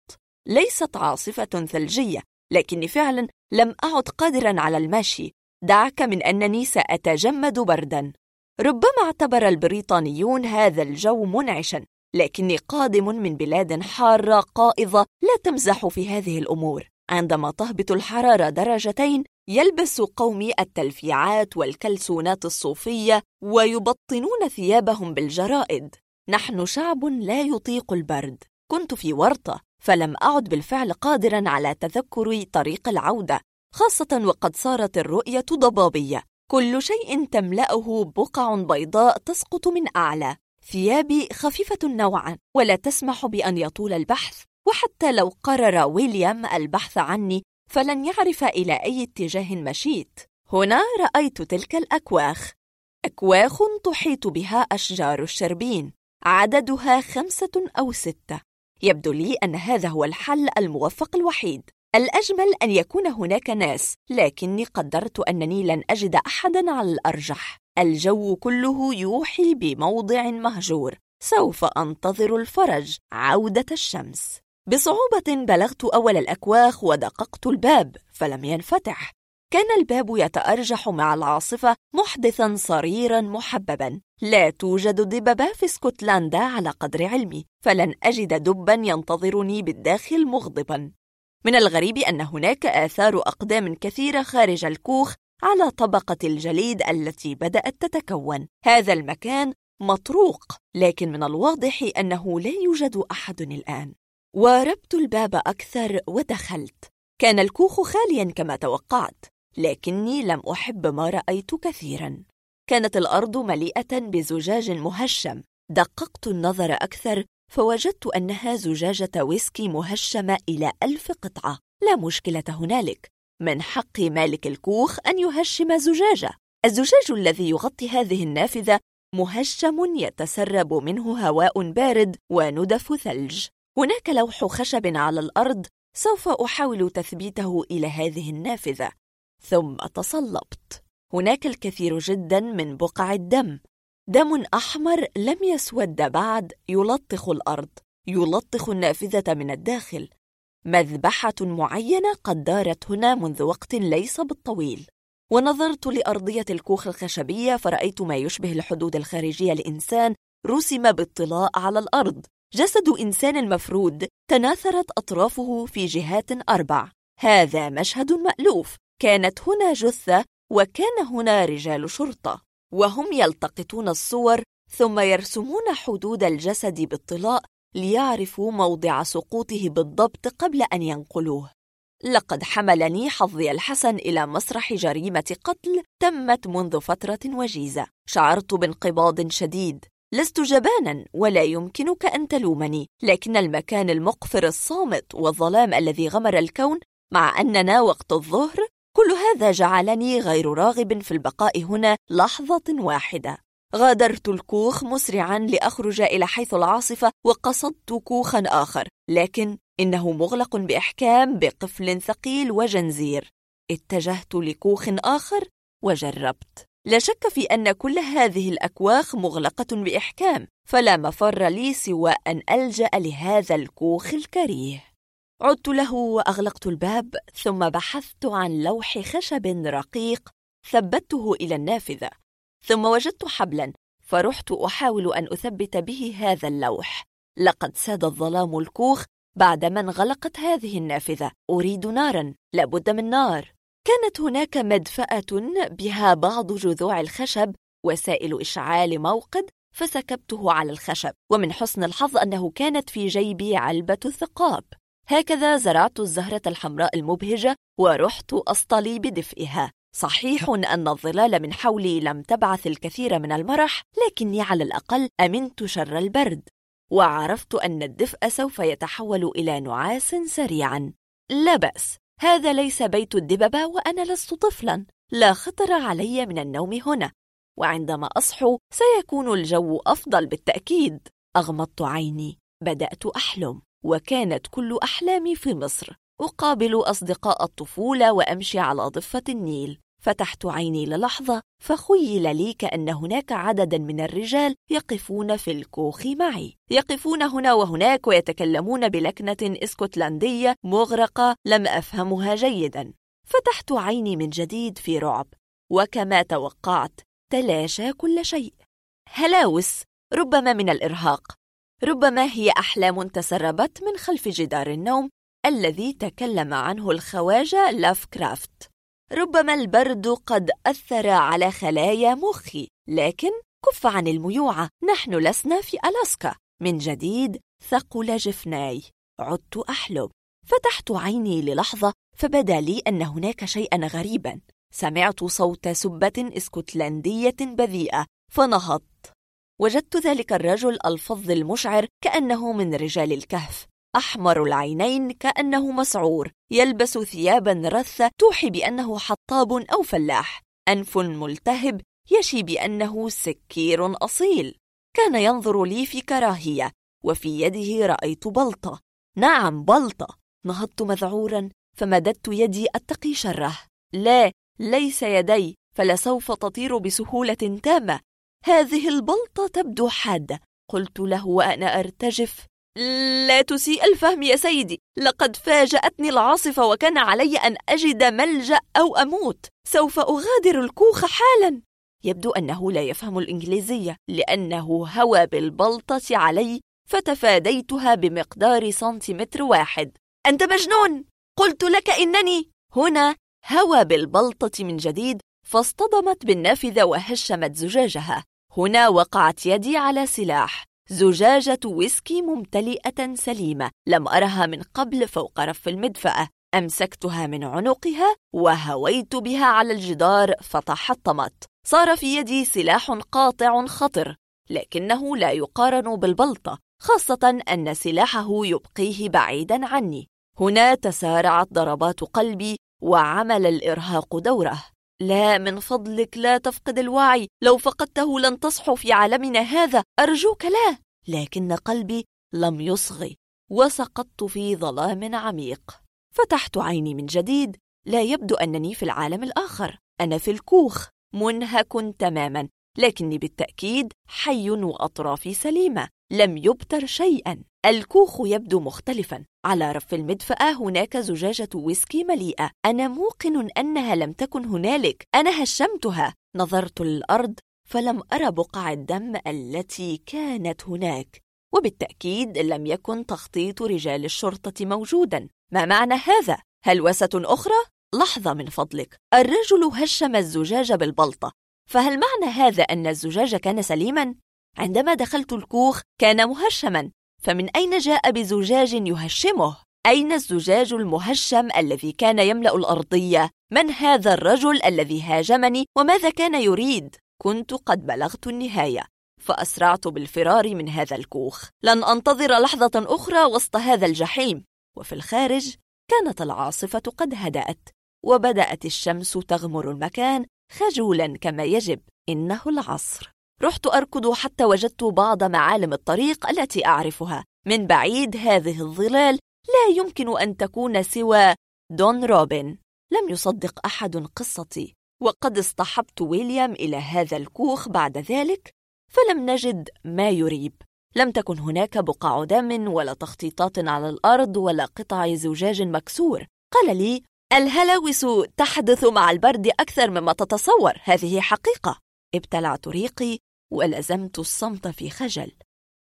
ليست عاصفة ثلجية لكني فعلا لم أعد قادرا على المشي. دعك من أنني سأتجمد بردا. ربما اعتبر البريطانيون هذا الجو منعشا لكني قادم من بلاد حارة قائضة لا تمزح في هذه الأمور. عندما تهبط الحرارة درجتين يلبس قومي التلفيعات والكلسونات الصوفية ويبطنون ثيابهم بالجرائد. نحن شعب لا يطيق البرد. كنت في ورطة فلم أعد بالفعل قادرا على تذكر طريق العودة خاصة وقد صارت الرؤية ضبابية. كل شيء تملأه بقع بيضاء تسقط من أعلى. ثيابي خفيفة نوعا ولا تسمح بأن يطول البحث. وحتى لو قرر ويليام البحث عني فلن يعرف إلى أي اتجاه مشيت. هنا رأيت تلك الأكواخ. أكواخ تحيط بها أشجار الشربين عددها خمسة أو ستة. يبدو لي أن هذا هو الحل الموفق الوحيد. الأجمل أن يكون هناك ناس لكني قدرت أنني لن أجد أحدا على الأرجح. الجو كله يوحي بموضع مهجور. سوف أنتظر الفرج عودة الشمس. بصعوبة بلغت أول الأكواخ ودققت الباب فلم ينفتح. كان الباب يتأرجح مع العاصفة محدثا صريرا محببا. لا توجد دببة في اسكتلندا على قدر علمي فلن أجد دبا ينتظرني بالداخل مغضبا. من الغريب أن هناك آثار أقدام كثيرة خارج الكوخ على طبقة الجليد التي بدأت تتكون. هذا المكان مطروق لكن من الواضح أنه لا يوجد أحد الآن. واربت الباب أكثر ودخلت. كان الكوخ خاليا كما توقعت لكني لم أحب ما رأيت كثيرا. كانت الأرض مليئة بزجاج مهشم. دققت النظر أكثر فوجدت أنها زجاجة ويسكي مهشمة إلى ألف قطعة. لا مشكلة هنالك. من حق مالك الكوخ أن يهشم زجاجة. الزجاج الذي يغطي هذه النافذة مهشم يتسرب منه هواء بارد وندف ثلج. هناك لوح خشب على الأرض سوف أحاول تثبيته إلى هذه النافذة. ثم تصلبت هناك الكثير جدا من بقع الدم. دم أحمر لم يسود بعد يلطخ الأرض يلطخ النافذة من الداخل. مذبحة معينة قد دارت هنا منذ وقت ليس بالطويل. ونظرت لأرضية الكوخ الخشبية فرأيت ما يشبه الحدود الخارجية. لإنسان رسم بالطلاء على الأرض. جسد إنسان مفرود تناثرت أطرافه في جهات أربع. هذا مشهد مألوف. كانت هنا جثة وكان هنا رجال شرطة. وهم يلتقطون الصور ثم يرسمون حدود الجسد بالطلاء ليعرفوا موضع سقوطه بالضبط قبل أن ينقلوه. لقد حملني حظي الحسن إلى مسرح جريمة قتل تمت منذ فترة وجيزة. شعرت بانقباض شديد. لست جبانا ولا يمكنك أن تلومني لكن المكان المقفر الصامت والظلام الذي غمر الكون مع أننا وقت الظهر كل هذا جعلني غير راغب في البقاء هنا لحظة واحدة. غادرت الكوخ مسرعا لأخرج إلى حيث العاصفة وقصدت كوخا آخر لكن إنه مغلق بإحكام بقفل ثقيل وجنزير. اتجهت لكوخ آخر وجربت. لا شك في أن كل هذه الأكواخ مغلقة بإحكام فلا مفر لي سوى أن ألجأ لهذا الكوخ الكريه. عدت له وأغلقت الباب ثم بحثت عن لوح خشب رقيق ثبته إلى النافذة. ثم وجدت حبلا فرحت أحاول أن أثبت به هذا اللوح. لقد ساد الظلام الكوخ بعدما انغلقت هذه النافذة. أريد نارا لابد من نار. كانت هناك مدفأة بها بعض جذوع الخشب وسائل إشعال موقد فسكبته على الخشب ومن حسن الحظ أنه كانت في جيبي علبة ثقاب هكذا زرعت الزهرة الحمراء المبهجة ورحت أصطلي بدفئها. صحيح أن الظلال من حولي لم تبعث الكثير من المرح لكني على الأقل أمنت شر البرد. وعرفت أن الدفء سوف يتحول إلى نعاس سريعا. لا بأس. هذا ليس بيت الدببة وأنا لست طفلا. لا خطر علي من النوم هنا. وعندما أصحو سيكون الجو أفضل بالتأكيد. أغمضت عيني. بدأت أحلم. وكانت كل أحلامي في مصر. أقابل أصدقاء الطفولة وأمشي على ضفة النيل. فتحت عيني للحظة فخيل لي كأن هناك عددا من الرجال يقفون في الكوخ معي. يقفون هنا وهناك ويتكلمون بلكنة إسكتلندية مغرقة لم أفهمها جيدا. فتحت عيني من جديد في رعب وكما توقعت تلاشى كل شيء. هلاوس ربما من الإرهاق. ربما هي أحلام تسربت من خلف جدار النوم الذي تكلم عنه الخواجة لاف كرافت ربما البرد قد أثر على خلايا مخي لكن كف عن الميوعة نحن لسنا في ألاسكا. من جديد ثقل جفناي. عدت أحلم فتحت عيني للحظة فبدا لي أن هناك شيئا غريبا. سمعت صوت سبة إسكتلندية بذيئة. فنهضت. وجدت ذلك الرجل الفظ المشعر كأنه من رجال الكهف. أحمر العينين كأنه مسعور يلبس ثيابا رثة توحي بأنه حطاب أو فلاح. أنف ملتهب يشي بأنه سكير أصيل. كان ينظر لي في كراهية وفي يده رأيت بلطة. نعم بلطة. نهضت مذعورا فمددت يدي أتقي شره. لا ليس يدي فلسوف تطير بسهولة تامة. هذه البلطة تبدو حادة. قلت له وأنا أرتجف. لا تسيء الفهم يا سيدي. لقد فاجأتني العاصفة وكان علي أن أجد ملجأ أو أموت. سوف أغادر الكوخ حالا. يبدو أنه لا يفهم الإنجليزية لأنه هوى بالبلطة علي فتفاديتها بمقدار سنتيمتر واحد. أنت مجنون! قلت لك إنني هنا. هوى بالبلطة من جديد فاصطدمت بالنافذة وهشمت زجاجها. هنا وقعت يدي على سلاح. زجاجة ويسكي ممتلئة سليمة لم أرها من قبل فوق رف المدفأة. أمسكتها من عنقها وهويت بها على الجدار فتحطمت. صار في يدي سلاح قاطع خطر لكنه لا يقارن بالبلطة خاصة أن سلاحه يبقيه بعيدا عني. هنا تسارعت ضربات قلبي وعمل الإرهاق دوره. لا من فضلك لا تفقد الوعي. لو فقدته لن تصحو في عالمنا هذا. أرجوك لا. لكن قلبي لم يصغي. وسقطت في ظلام عميق. فتحت عيني من جديد. لا يبدو أنني في العالم الآخر. أنا في الكوخ. منهك تماما. لكني بالتأكيد حي وأطرافي سليمة. لم يبتر شيئا. الكوخ يبدو مختلفا. على رف المدفأة هناك زجاجة ويسكي مليئة. أنا موقن أنها لم تكن هنالك. أنا هشمتها. نظرت للأرض فلم أرى بقع الدم التي كانت هناك. وبالتأكيد لم يكن تخطيط رجال الشرطة موجودا. ما معنى هذا؟ هلوسة أخرى؟ لحظة من فضلك. الرجل هشم الزجاج بالبلطة. فهل معنى هذا أن الزجاج كان سليما؟ عندما دخلت الكوخ كان مهشما فمن أين جاء بزجاج يهشمه؟ أين الزجاج المهشم الذي كان يملأ الأرضية؟ من هذا الرجل الذي هاجمني وماذا كان يريد؟ كنت قد بلغت النهاية فأسرعت بالفرار من هذا الكوخ لن أنتظر لحظة أخرى وسط هذا الجحيم وفي الخارج كانت العاصفة قد هدأت وبدأت الشمس تغمر المكان خجولا كما يجب إنه العصر رحت أركض حتى وجدت بعض معالم الطريق التي أعرفها. من بعيد هذه الظلال لا يمكن أن تكون سوى دون روبن. لم يصدق أحد قصتي. وقد اصطحبت ويليام إلى هذا الكوخ بعد ذلك فلم نجد ما يريب. لم تكن هناك بقع دم ولا تخطيطات على الأرض ولا قطع زجاج مكسور. قال لي الهلاوس تحدث مع البرد أكثر مما تتصور. هذه حقيقة. ابتلعت ريقي ولزمت الصمت في خجل.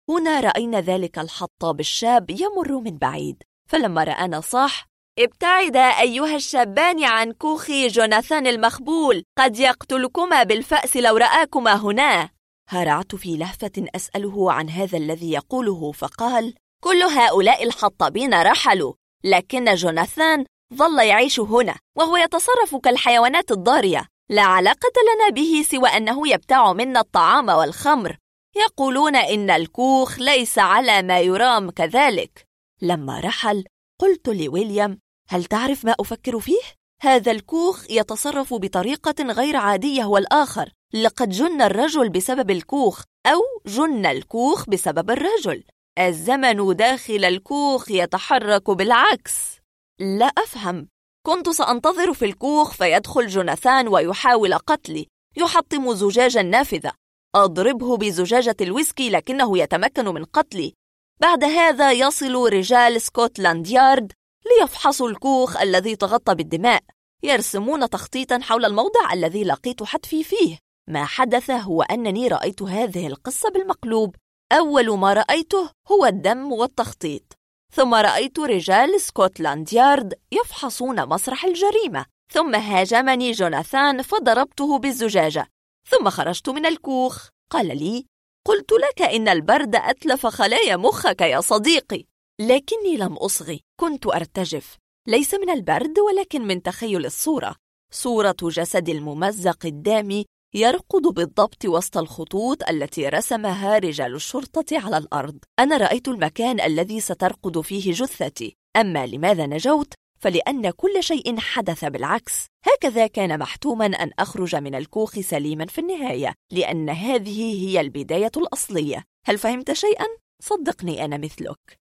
هنا رأينا ذلك الحطاب الشاب يمر من بعيد. فلما رآنا صاح ابتعدا أيها الشابان عن كوخ جوناثان المخبول قد يقتلكما بالفأس لو رآكما هنا. هرعت في لهفة أسأله عن هذا الذي يقوله فقال كل هؤلاء الحطابين رحلوا لكن جوناثان ظل يعيش هنا وهو يتصرف كالحيوانات الضارية. لا علاقة لنا به سوى أنه يبتاع منا الطعام والخمر. يقولون إن الكوخ ليس على ما يرام كذلك. لما رحل قلت لويليام هل تعرف ما أفكر فيه؟ هذا الكوخ يتصرف بطريقة غير عادية هو الآخر لقد جن الرجل بسبب الكوخ أو جن الكوخ بسبب الرجل. الزمن داخل الكوخ يتحرك بالعكس. لا أفهم. كنت سأنتظر في الكوخ فيدخل جوناثان ويحاول قتلي يحطم زجاج النافذة. أضربه بزجاجة الويسكي لكنه يتمكن من قتلي. بعد هذا يصل رجال سكوتلاند يارد ليفحصوا الكوخ الذي تغطى بالدماء يرسمون تخطيطا حول الموضع الذي لقيت حتفي فيه. ما حدث هو أنني رأيت هذه القصة بالمقلوب. أول ما رأيته هو الدم والتخطيط. ثم رأيت رجال سكوتلاند يارد يفحصون مسرح الجريمة. ثم هاجمني جوناثان فضربته بالزجاجة. ثم خرجت من الكوخ. قال لي قلت لك إن البرد أتلف خلايا مخك يا صديقي. لكني لم أصغي كنت أرتجف. ليس من البرد ولكن من تخيل الصورة. صورة جسد الممزق الدامي يرقد بالضبط وسط الخطوط التي رسمها رجال الشرطة على الأرض. أنا رأيت المكان الذي سترقد فيه جثتي. أما لماذا نجوت؟ فلأن كل شيء حدث بالعكس. هكذا كان محتوما أن أخرج من الكوخ سليما في النهاية لأن هذه هي البداية الأصلية. هل فهمت شيئا؟ صدقني أنا مثلك.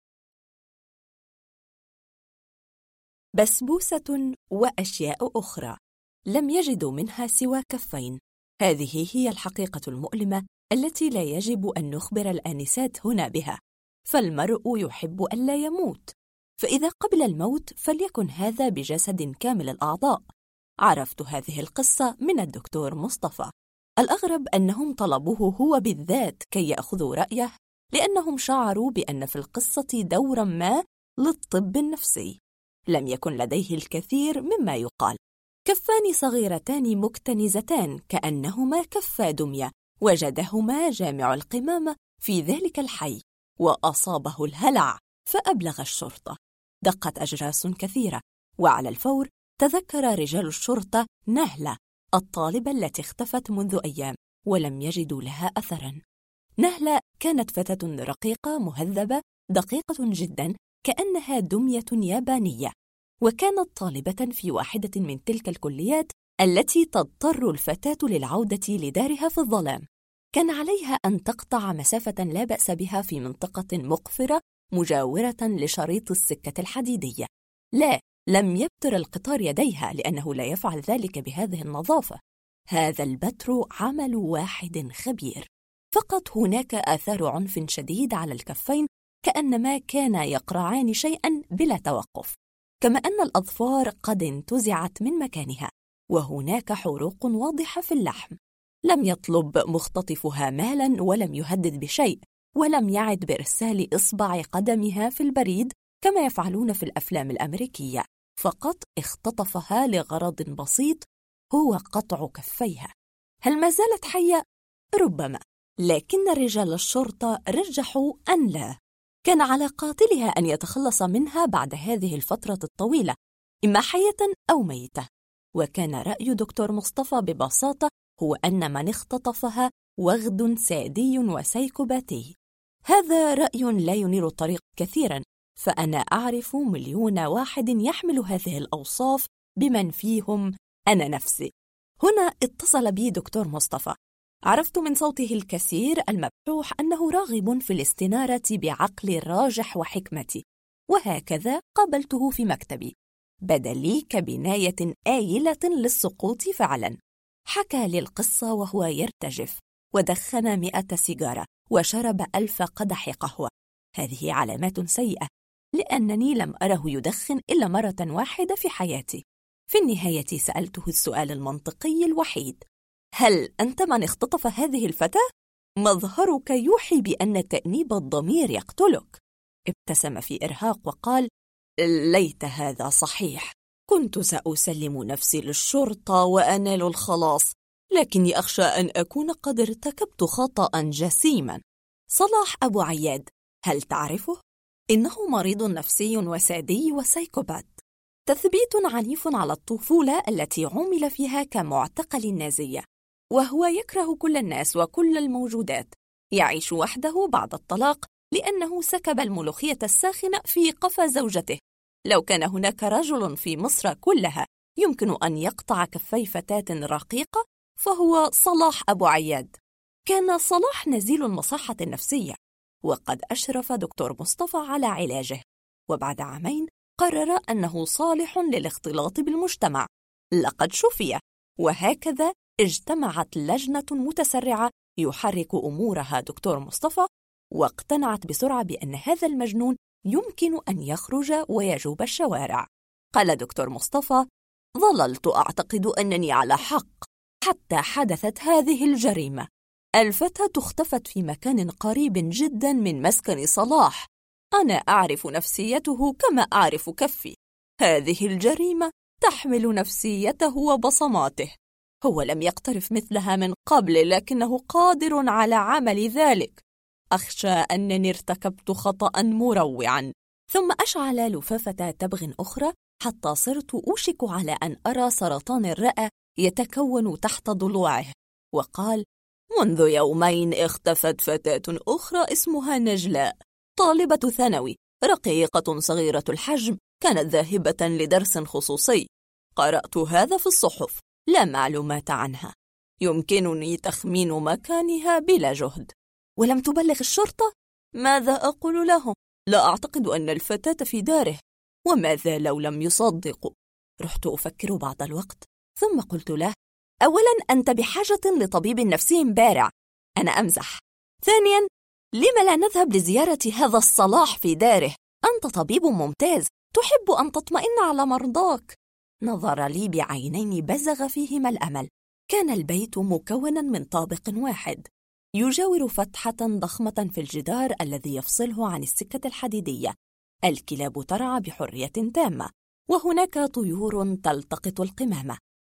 بسبوسة وأشياء أخرى. لم يجدوا منها سوى كفين. هذه هي الحقيقة المؤلمة التي لا يجب أن نخبر الآنسات هنا بها فالمرء يحب ألا يموت فإذا قبل الموت فليكن هذا بجسد كامل الأعضاء. عرفت هذه القصة من الدكتور مصطفى. الأغرب أنهم طلبوه هو بالذات كي يأخذوا رأيه لأنهم شعروا بأن في القصة دورا ما للطب النفسي. لم يكن لديه الكثير مما يقال. كفان صغيرتان مكتنزتان كأنهما كفا دمية. وجدهما جامع القمامة في ذلك الحي وأصابه الهلع فأبلغ الشرطة. دقت أجراس كثيرة وعلى الفور تذكر رجال الشرطة نهلة الطالبة التي اختفت منذ أيام ولم يجدوا لها أثرا. نهلة كانت فتاة رقيقة مهذبة دقيقة جدا كأنها دمية يابانية. وكانت طالبة في واحدة من تلك الكليات التي تضطر الفتاة للعودة لدارها في الظلام. كان عليها أن تقطع مسافة لا بأس بها في منطقة مقفرة مجاورة لشريط السكة الحديدية. لا لم يبتر القطار يديها لأنه لا يفعل ذلك بهذه النظافة. هذا البتر عمل واحد خبير. فقط هناك آثار عنف شديد على الكفين كأنما كانا يقرعان شيئا بلا توقف. كما أن الأظفار قد انتزعت من مكانها وهناك حروق واضحة في اللحم. لم يطلب مختطفها مالا ولم يهدد بشيء ولم يعد بإرسال إصبع قدمها في البريد كما يفعلون في الأفلام الأمريكية. فقط اختطفها لغرض بسيط هو قطع كفيها. هل ما زالت حية؟ ربما. لكن رجال الشرطة رجحوا أن لا. كان على قاتلها أن يتخلص منها بعد هذه الفترة الطويلة إما حية أو ميتة. وكان رأي دكتور مصطفى ببساطة هو أن من اختطفها وغد سادي وسيكوباتي. هذا رأي لا ينير الطريق كثيرا فأنا أعرف مليون واحد يحمل هذه الأوصاف بمن فيهم أنا نفسي. هنا اتصل بي دكتور مصطفى. عرفت من صوته الكثير المبحوح أنه راغب في الاستنارة بعقلي الراجح وحكمتي وهكذا قابلته في مكتبي. بدا لي كبناية آيلة للسقوط فعلا. حكى لي القصة وهو يرتجف ودخن مئة سيجارة وشرب ألف قدح قهوة. هذه علامات سيئة لأنني لم أره يدخن إلا مرة واحدة في حياتي. في النهاية سألته السؤال المنطقي الوحيد هل أنت من اختطف هذه الفتاة؟ مظهرك يوحي بأن تأنيب الضمير يقتلك. ابتسم في إرهاق وقال ليت هذا صحيح. كنت سأسلم نفسي للشرطة وأنال الخلاص لكني أخشى أن أكون قد ارتكبت خطأ جسيما. صلاح أبو عياد هل تعرفه؟ إنه مريض نفسي وسادي وسايكوبات. تثبيت عنيف على الطفولة التي عمل فيها كمعتقل النازية وهو يكره كل الناس وكل الموجودات. يعيش وحده بعد الطلاق لأنه سكب الملوخية الساخنة في قفا زوجته. لو كان هناك رجل في مصر كلها يمكن أن يقطع كفي فتاة رقيقة فهو صلاح أبو عياد. كان صلاح نزيل المصحة النفسية وقد أشرف دكتور مصطفى على علاجه. وبعد عامين قرر أنه صالح للاختلاط بالمجتمع. لقد شفي وهكذا اجتمعت لجنة متسرعة يحرك أمورها دكتور مصطفى واقتنعت بسرعة بأن هذا المجنون يمكن أن يخرج ويجوب الشوارع. قال دكتور مصطفى ظللت أعتقد أنني على حق حتى حدثت هذه الجريمة. الفتاة اختفت في مكان قريب جدا من مسكن صلاح. أنا أعرف نفسيته كما أعرف كفي. هذه الجريمة تحمل نفسيته وبصماته. هو لم يقترف مثلها من قبل لكنه قادر على عمل ذلك. أخشى أنني ارتكبت خطأ مروعا. ثم أشعل لفافة تبغ أخرى حتى صرت أوشك على أن أرى سرطان الرئة يتكون تحت ضلوعه. وقال منذ يومين اختفت فتاة أخرى اسمها نجلاء طالبة ثانوي رقيقة صغيرة الحجم كانت ذاهبة لدرس خصوصي. قرأت هذا في الصحف. لا معلومات عنها. يمكنني تخمين مكانها بلا جهد. ولم تبلغ الشرطة؟ ماذا أقول لهم؟ لا أعتقد أن الفتاة في داره. وماذا لو لم يصدقوا؟ رحت أفكر بعض الوقت. ثم قلت له أولا أنت بحاجة لطبيب نفسي بارع. أنا أمزح. ثانيا لم لا نذهب لزيارة هذا الصلاح في داره؟ أنت طبيب ممتاز. تحب أن تطمئن على مرضاك. نظر لي بعينين بزغ فيهما الأمل. كان البيت مكونا من طابق واحد. يجاور فتحة ضخمة في الجدار الذي يفصله عن السكة الحديدية. الكلاب ترعى بحرية تامة وهناك طيور تلتقط القمامة.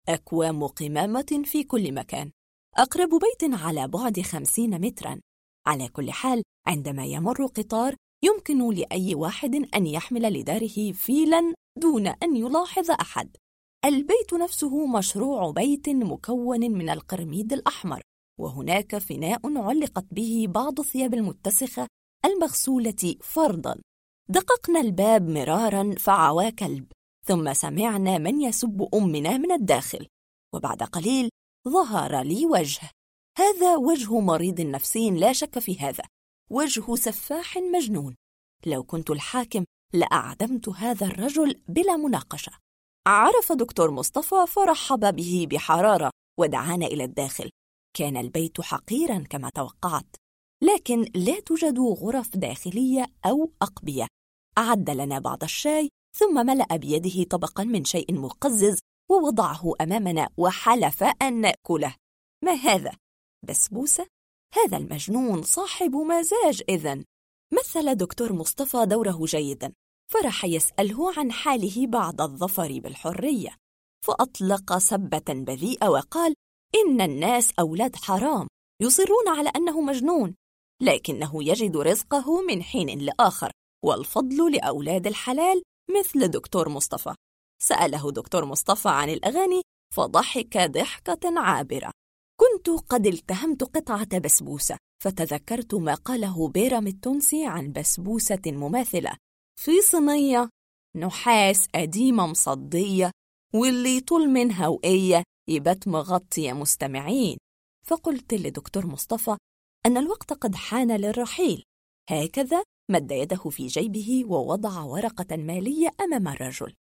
أكوام قمامة في كل مكان. أقرب بيت على بعد خمسين متراً. على كل حال عندما يمر قطار يمكن لأي واحد أن يحمل لداره فيلاً دون أن يلاحظ أحد. البيت نفسه مشروع بيت مكون من القرميد الأحمر وهناك فناء علقت به بعض الثياب المتسخة المغسولة فرضاً. دققنا الباب مرارا فعوى كلب ثم سمعنا من يسب أمنا من الداخل وبعد قليل ظهر لي وجه. هذا وجه مريض نفسي لا شك في هذا. وجه سفاح مجنون. لو كنت الحاكم لأعدمت هذا الرجل بلا مناقشة. عرف دكتور مصطفى فرحب به بحرارة ودعانا إلى الداخل. كان البيت حقيرا كما توقعت لكن لا توجد غرف داخلية أو أقبية. أعد لنا بعض الشاي ثم ملأ بيده طبقا من شيء مقزز ووضعه أمامنا وحلف أن نأكله. ما هذا؟ بسبوسة؟ هذا المجنون صاحب مزاج إذن. مثل دكتور مصطفى دوره جيدا فرح يسأله عن حاله بعد الظفر بالحرية فأطلق سبة بذيئة وقال إن الناس أولاد حرام يصرون على أنه مجنون لكنه يجد رزقه من حين لآخر والفضل لأولاد الحلال مثل دكتور مصطفى. سأله دكتور مصطفى عن الأغاني فضحك ضحكة عابرة. كنت قد التهمت قطعة بسبوسة فتذكرت ما قاله بيرم التونسي عن بسبوسة مماثلة. في صينية نحاس قديمة مصدية واللي يطول منها وقية يبات مغطي يا مستمعين. فقلت لدكتور مصطفى أن الوقت قد حان للرحيل. هكذا مد يده في جيبه ووضع ورقة مالية أمام الرجل.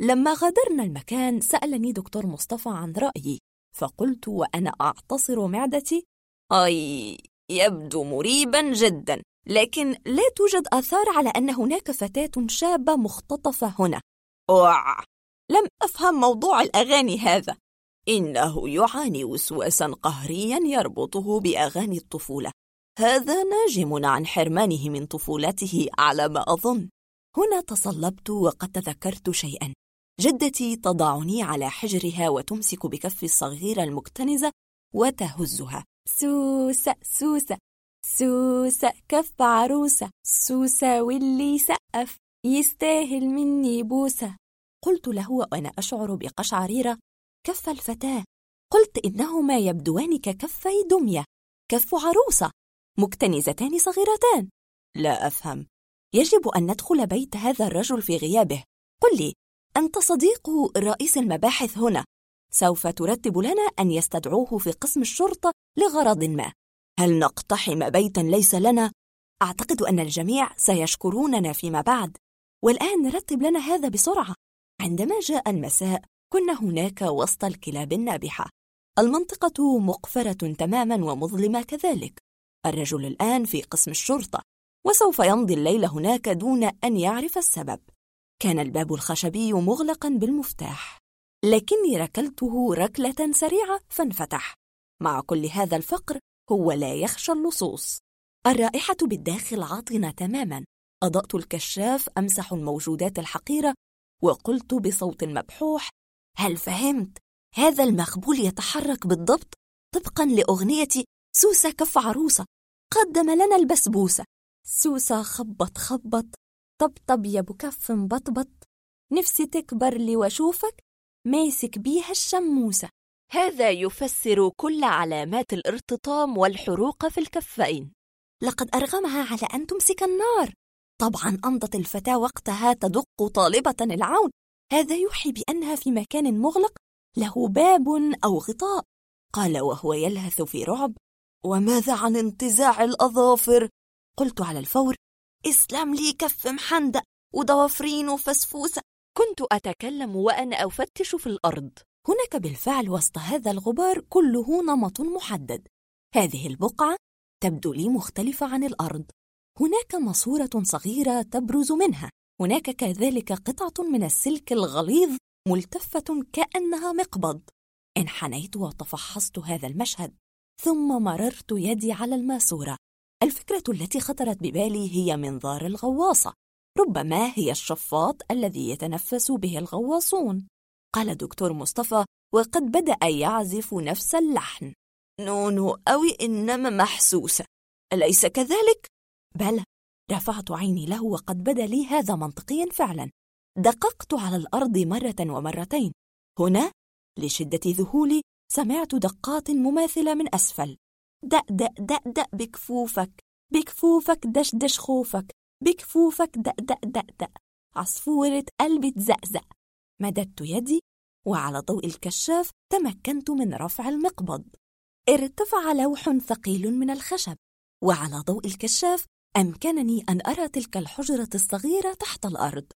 لما غادرنا المكان سألني دكتور مصطفى عن رأيي. فقلت وأنا أعتصر معدتي أي يبدو مريبا جدا لكن لا توجد آثار على أن هناك فتاة شابة مختطفة هنا. أوع لم أفهم موضوع الأغاني هذا. إنه يعاني وسواسا قهريا يربطه بأغاني الطفولة. هذا ناجم عن حرمانه من طفولته على ما أظن. هنا تصلبت وقد تذكرت شيئا. جدتي تضعني على حجرها وتمسك بكف الصغيرة المكتنزة وتهزها. سوسة سوسة سوسة كف عروسة سوسة واللي سقف يستاهل مني بوسة. قلت له وأنا أشعر بقشعريرة. كف الفتاة. قلت إنهما يبدوان ككفي دمية. كف عروسة. مكتنزتان صغيرتان. لا أفهم. يجب أن ندخل بيت هذا الرجل في غيابه. قل لي أنت صديق رئيس المباحث هنا. سوف ترتب لنا أن يستدعوه في قسم الشرطة لغرض ما. هل نقتحم بيتا ليس لنا؟ أعتقد أن الجميع سيشكروننا فيما بعد. والآن رتب لنا هذا بسرعة. عندما جاء المساء كنا هناك وسط الكلاب النابحة. المنطقة مقفرة تماما ومظلمة كذلك. الرجل الآن في قسم الشرطة وسوف يمضي الليل هناك دون أن يعرف السبب. كان الباب الخشبي مغلقا بالمفتاح. لكني ركلته ركلة سريعة فانفتح. مع كل هذا الفقر هو لا يخشى اللصوص. الرائحة بالداخل عاطنة تماما. أضأت الكشاف أمسح الموجودات الحقيرة وقلت بصوت مبحوح هل فهمت؟ هذا المخبول يتحرك بالضبط طبقا لأغنية سوسة كف عروسة. قدم لنا البسبوسة. سوسة خبط خبط طبطب يا بكف بطبط نفسي تكبر لي وأشوفك ماسك بيها الشموسة. هذا يفسر كل علامات الارتطام والحروق في الكفين. لقد أرغمها على أن تمسك النار. طبعا أمضت الفتاة وقتها تدق طالبة العون. هذا يوحي بأنها في مكان مغلق له باب أو غطاء. قال وهو يلهث في رعب. وماذا عن انتزاع الأظافر؟ قلت على الفور. اسلم لي كف محندق وضوافرين وفسفوسة. كنت أتكلم وأنا أفتش في الأرض. هناك بالفعل وسط هذا الغبار كله نمط محدد. هذه البقعة تبدو لي مختلفة عن الأرض. هناك ماسورة صغيرة تبرز منها. هناك كذلك قطعة من السلك الغليظ ملتفة كأنها مقبض. انحنيت وتفحصت هذا المشهد ثم مررت يدي على الماسورة. الفكرة التي خطرت ببالي هي منظار الغواصة ربما هي الشفاط الذي يتنفس به الغواصون. قال دكتور مصطفى وقد بدأ يعزف نفس اللحن. نونو أوي إنما محسوسة. أليس كذلك؟ بلى رفعت عيني له وقد بدا لي هذا منطقيا فعلا. دققت على الأرض مرة ومرتين. هنا لشدة ذهولي سمعت دقات مماثلة من أسفل. دق دق دق دق بكفوفك بكفوفك دش دش خوفك بكفوفك دق دق دق دق. عصفورة قلبي تزقزق. مددت يدي وعلى ضوء الكشاف تمكنت من رفع المقبض. ارتفع لوح ثقيل من الخشب وعلى ضوء الكشاف أمكنني أن أرى تلك الحجرة الصغيرة تحت الأرض.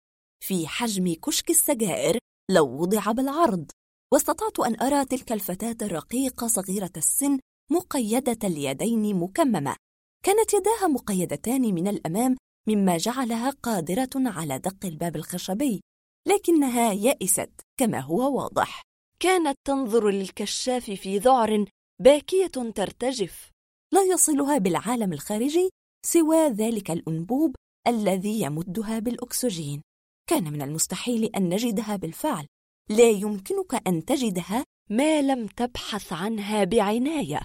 في حجم كشك السجائر لو وضع بالعرض واستطعت أن أرى تلك الفتاة الرقيقة صغيرة السن مقيدة اليدين مكممة. كانت يداها مقيدتان من الأمام مما جعلها قادرة على دق الباب الخشبي لكنها يئست كما هو واضح. كانت تنظر للكشاف في ذعر باكية ترتجف. لا يصلها بالعالم الخارجي سوى ذلك الأنبوب الذي يمدها بالأكسجين. كان من المستحيل أن نجدها بالفعل. لا يمكنك أن تجدها ما لم تبحث عنها بعناية.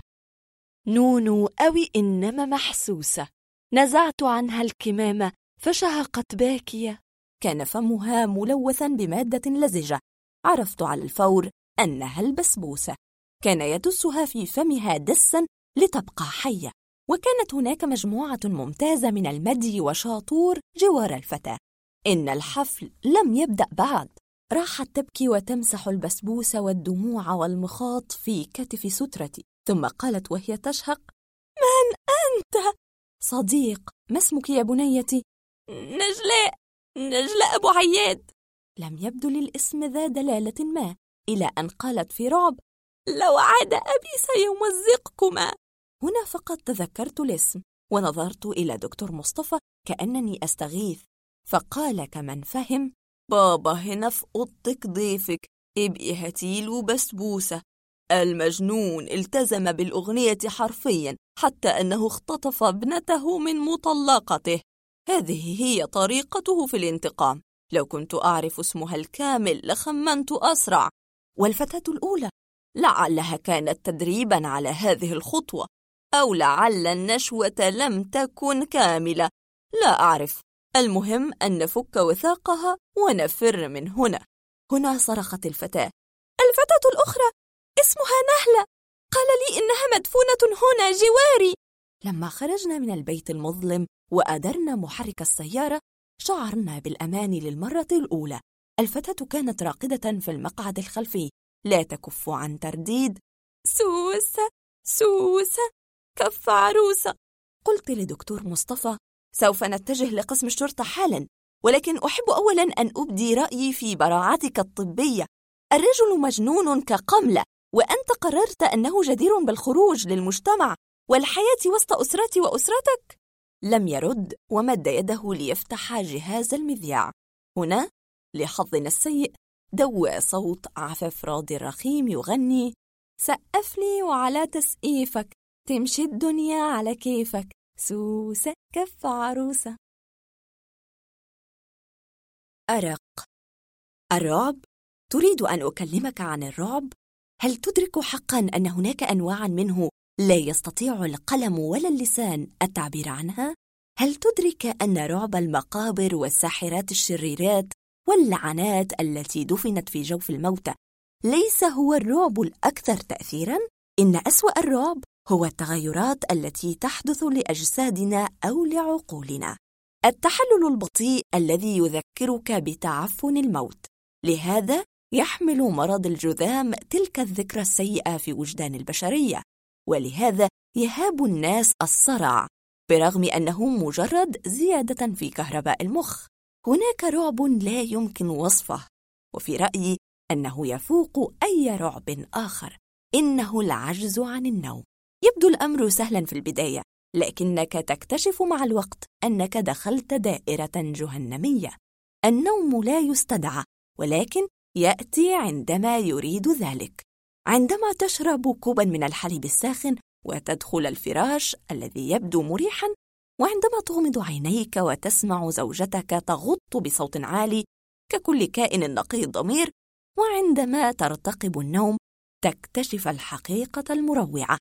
نونو أوي إنما محسوسة. نزعت عنها الكمامة فشهقت باكية. كان فمها ملوثا بمادة لزجة. عرفت على الفور أنها البسبوسة. كان يدسها في فمها دسا لتبقى حية. وكانت هناك مجموعة ممتازة من المدي وشاطور جوار الفتاة. إن الحفل لم يبدأ بعد. راحت تبكي وتمسح البسبوسة والدموع والمخاط في كتف سترتي. ثم قالت وهي تشهق من أنت؟ صديق ما اسمك يا بنيتي؟ نجلاء نجلاء أبو عياد لم يبدو للاسم ذا دلالة ما إلى أن قالت في رعب لو عاد أبي سيمزقكما هنا فقط تذكرت الاسم ونظرت إلى دكتور مصطفى كأنني أستغيث فقال كمن فهم بابا هنا في أوضتك ضيفك ابقي هاتيله بسبوسة المجنون التزم بالأغنية حرفيا حتى أنه اختطف ابنته من مطلقته. هذه هي طريقته في الانتقام. لو كنت أعرف اسمها الكامل لخمنت أسرع. والفتاة الأولى لعلها كانت تدريبا على هذه الخطوة أو لعل النشوة لم تكن كاملة. لا أعرف. المهم أن نفك وثاقها ونفر من هنا. هنا صرخت الفتاة. الفتاة الأخرى! اسمها نهلة. قال لي إنها مدفونة هنا جواري. لما خرجنا من البيت المظلم وأدرنا محرك السيارة شعرنا بالأمان للمرة الأولى. الفتاة كانت راقدة في المقعد الخلفي. لا تكف عن ترديد. سوسة سوسة كف عروسة. قلت لدكتور مصطفى سوف نتجه لقسم الشرطة حالا ولكن أحب أولاً أن أبدي رأيي في براعتك الطبية. الرجل مجنون كقملة. وأنت قررت أنه جدير بالخروج للمجتمع والحياة وسط أسرتي وأسرتك؟ لم يرد ومد يده ليفتح جهاز المذياع هنا لحظنا السيء دوى صوت عفاف راضي الرخيم يغني سقف لي وعلى تسقيفك تمشي الدنيا على كيفك سوسة كف عروسة أرق الرعب؟ تريد أن أكلمك عن الرعب؟ هل تدرك حقا أن هناك أنواعا منه لا يستطيع القلم ولا اللسان التعبير عنها؟ هل تدرك أن رعب المقابر والساحرات الشريرات واللعنات التي دفنت في جوف الموتى ليس هو الرعب الأكثر تأثيراً؟ إن أسوأ الرعب هو التغيرات التي تحدث لأجسادنا أو لعقولنا. التحلل البطيء الذي يذكرك بتعفن الموت. لهذا يحمل مرض الجذام تلك الذكرى السيئة في وجدان البشرية، ولهذا يهاب الناس الصرع برغم أنه مجرد زيادة في كهرباء المخ. هناك رعب لا يمكن وصفه، وفي رأيي أنه يفوق أي رعب آخر. إنه العجز عن النوم. يبدو الأمر سهلا في البداية، لكنك تكتشف مع الوقت أنك دخلت دائرة جهنمية. النوم لا يستدعى، ولكن يأتي عندما يريد ذلك. عندما تشرب كوبا من الحليب الساخن وتدخل الفراش الذي يبدو مريحا وعندما تغمض عينيك وتسمع زوجتك تغط بصوت عالي ككل كائن نقي الضمير وعندما ترتقب النوم تكتشف الحقيقة المروعة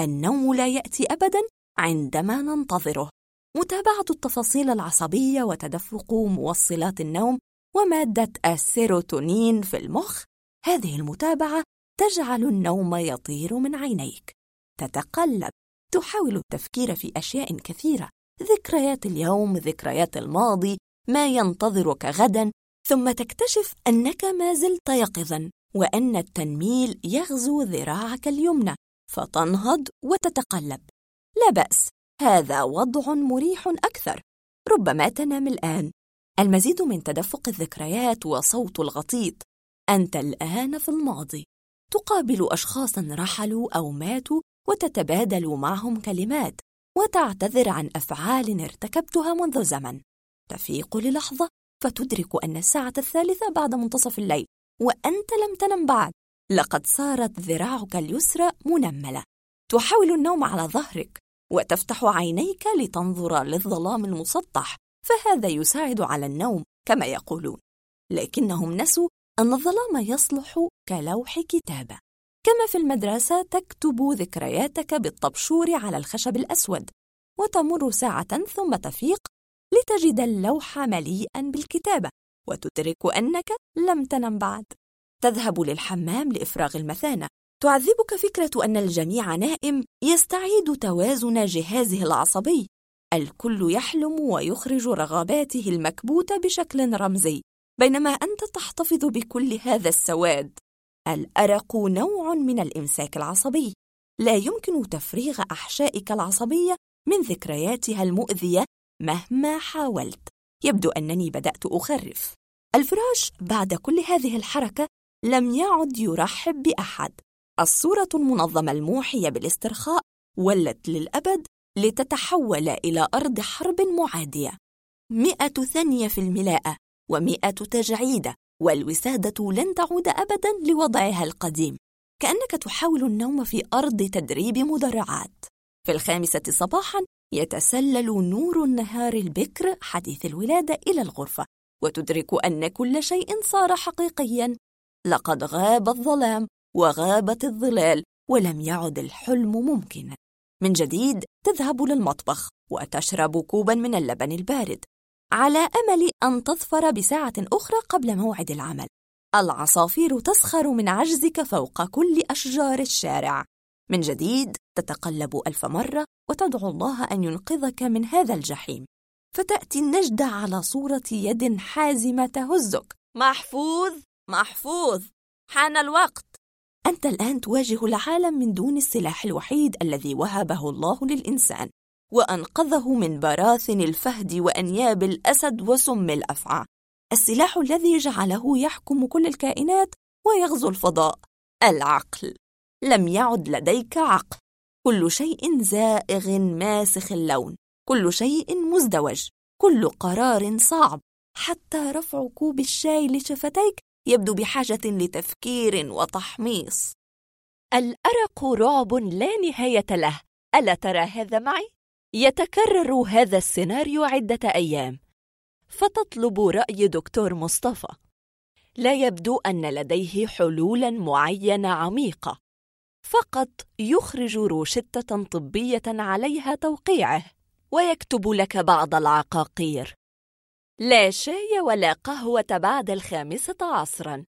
النوم لا يأتي أبداً عندما ننتظره متابعة التفاصيل العصبية وتدفق موصلات النوم ومادة السيروتونين في المخ. هذه المتابعة تجعل النوم يطير من عينيك. تتقلب. تحاول التفكير في أشياء كثيرة. ذكريات اليوم ذكريات الماضي ما ينتظرك غدا. ثم تكتشف أنك ما زلت يقظا وأن التنميل يغزو ذراعك اليمنى. فتنهض وتتقلب. لا بأس. هذا وضع مريح أكثر. ربما تنام الآن. المزيد من تدفق الذكريات وصوت الغطيط. أنت الآن في الماضي. تقابل أشخاصا رحلوا أو ماتوا وتتبادل معهم كلمات وتعتذر عن أفعال ارتكبتها منذ زمن. تفيق للحظة فتدرك أن الساعة الثالثة بعد منتصف الليل وأنت لم تنم بعد. لقد صارت ذراعك اليسرى منملة. تحاول النوم على ظهرك وتفتح عينيك لتنظر للظلام المسطح. فهذا يساعد على النوم كما يقولون. لكنهم نسوا أن الظلام يصلح كلوح كتابة. كما في المدرسة تكتب ذكرياتك بالطبشور على الخشب الأسود وتمر ساعة ثم تفيق لتجد اللوح مليئا بالكتابة وتدرك أنك لم تنم بعد. تذهب للحمام لإفراغ المثانة. تعذبك فكرة أن الجميع نائم يستعيد توازن جهازه العصبي. الكل يحلم ويخرج رغباته المكبوتة بشكل رمزي بينما أنت تحتفظ بكل هذا السواد. الأرق نوع من الإمساك العصبي. لا يمكن تفريغ أحشائك العصبية من ذكرياتها المؤذية مهما حاولت. يبدو أنني بدأت أخرف. الفراش بعد كل هذه الحركة لم يعد يرحب بأحد. الصورة المنظمة الموحية بالاسترخاء ولت للأبد لتتحول إلى أرض حرب معادية. مئة ثانية في الملاءة ومئة تجعيدة والوسادة لن تعود أبدا لوضعها القديم. كأنك تحاول النوم في أرض تدريب مدرعات. في الخامسة صباحا يتسلل نور النهار البكر حديث الولادة إلى الغرفة وتدرك أن كل شيء صار حقيقيا. لقد غاب الظلام وغابت الظلال ولم يعد الحلم ممكنا. من جديد تذهب للمطبخ وتشرب كوبا من اللبن البارد على أمل أن تظفر بساعة أخرى قبل موعد العمل. العصافير تسخر من عجزك فوق كل أشجار الشارع. من جديد تتقلب ألف مرة وتدعو الله أن ينقذك من هذا الجحيم. فتأتي النجده على صورة يد حازمة تهزك. محفوظ! محفوظ! حان الوقت! أنت الآن تواجه العالم من دون السلاح الوحيد الذي وهبه الله للإنسان وأنقذه من براثن الفهد وأنياب الأسد وسم الأفعى. السلاح الذي جعله يحكم كل الكائنات ويغزو الفضاء. العقل. لم يعد لديك عقل. كل شيء زائغ ماسخ اللون. كل شيء مزدوج. كل قرار صعب. حتى رفع كوب الشاي لشفتيك يبدو بحاجة لتفكير وتحميص. الأرق رعب لا نهاية له. ألا ترى هذا معي؟ يتكرر هذا السيناريو عدة أيام. فتطلب رأي دكتور مصطفى. لا يبدو أن لديه حلولا معينة عميقة. فقط يخرج روشتة طبية عليها توقيعه ويكتب لك بعض العقاقير. لا شاي ولا قهوة بعد الخامسة عصرا.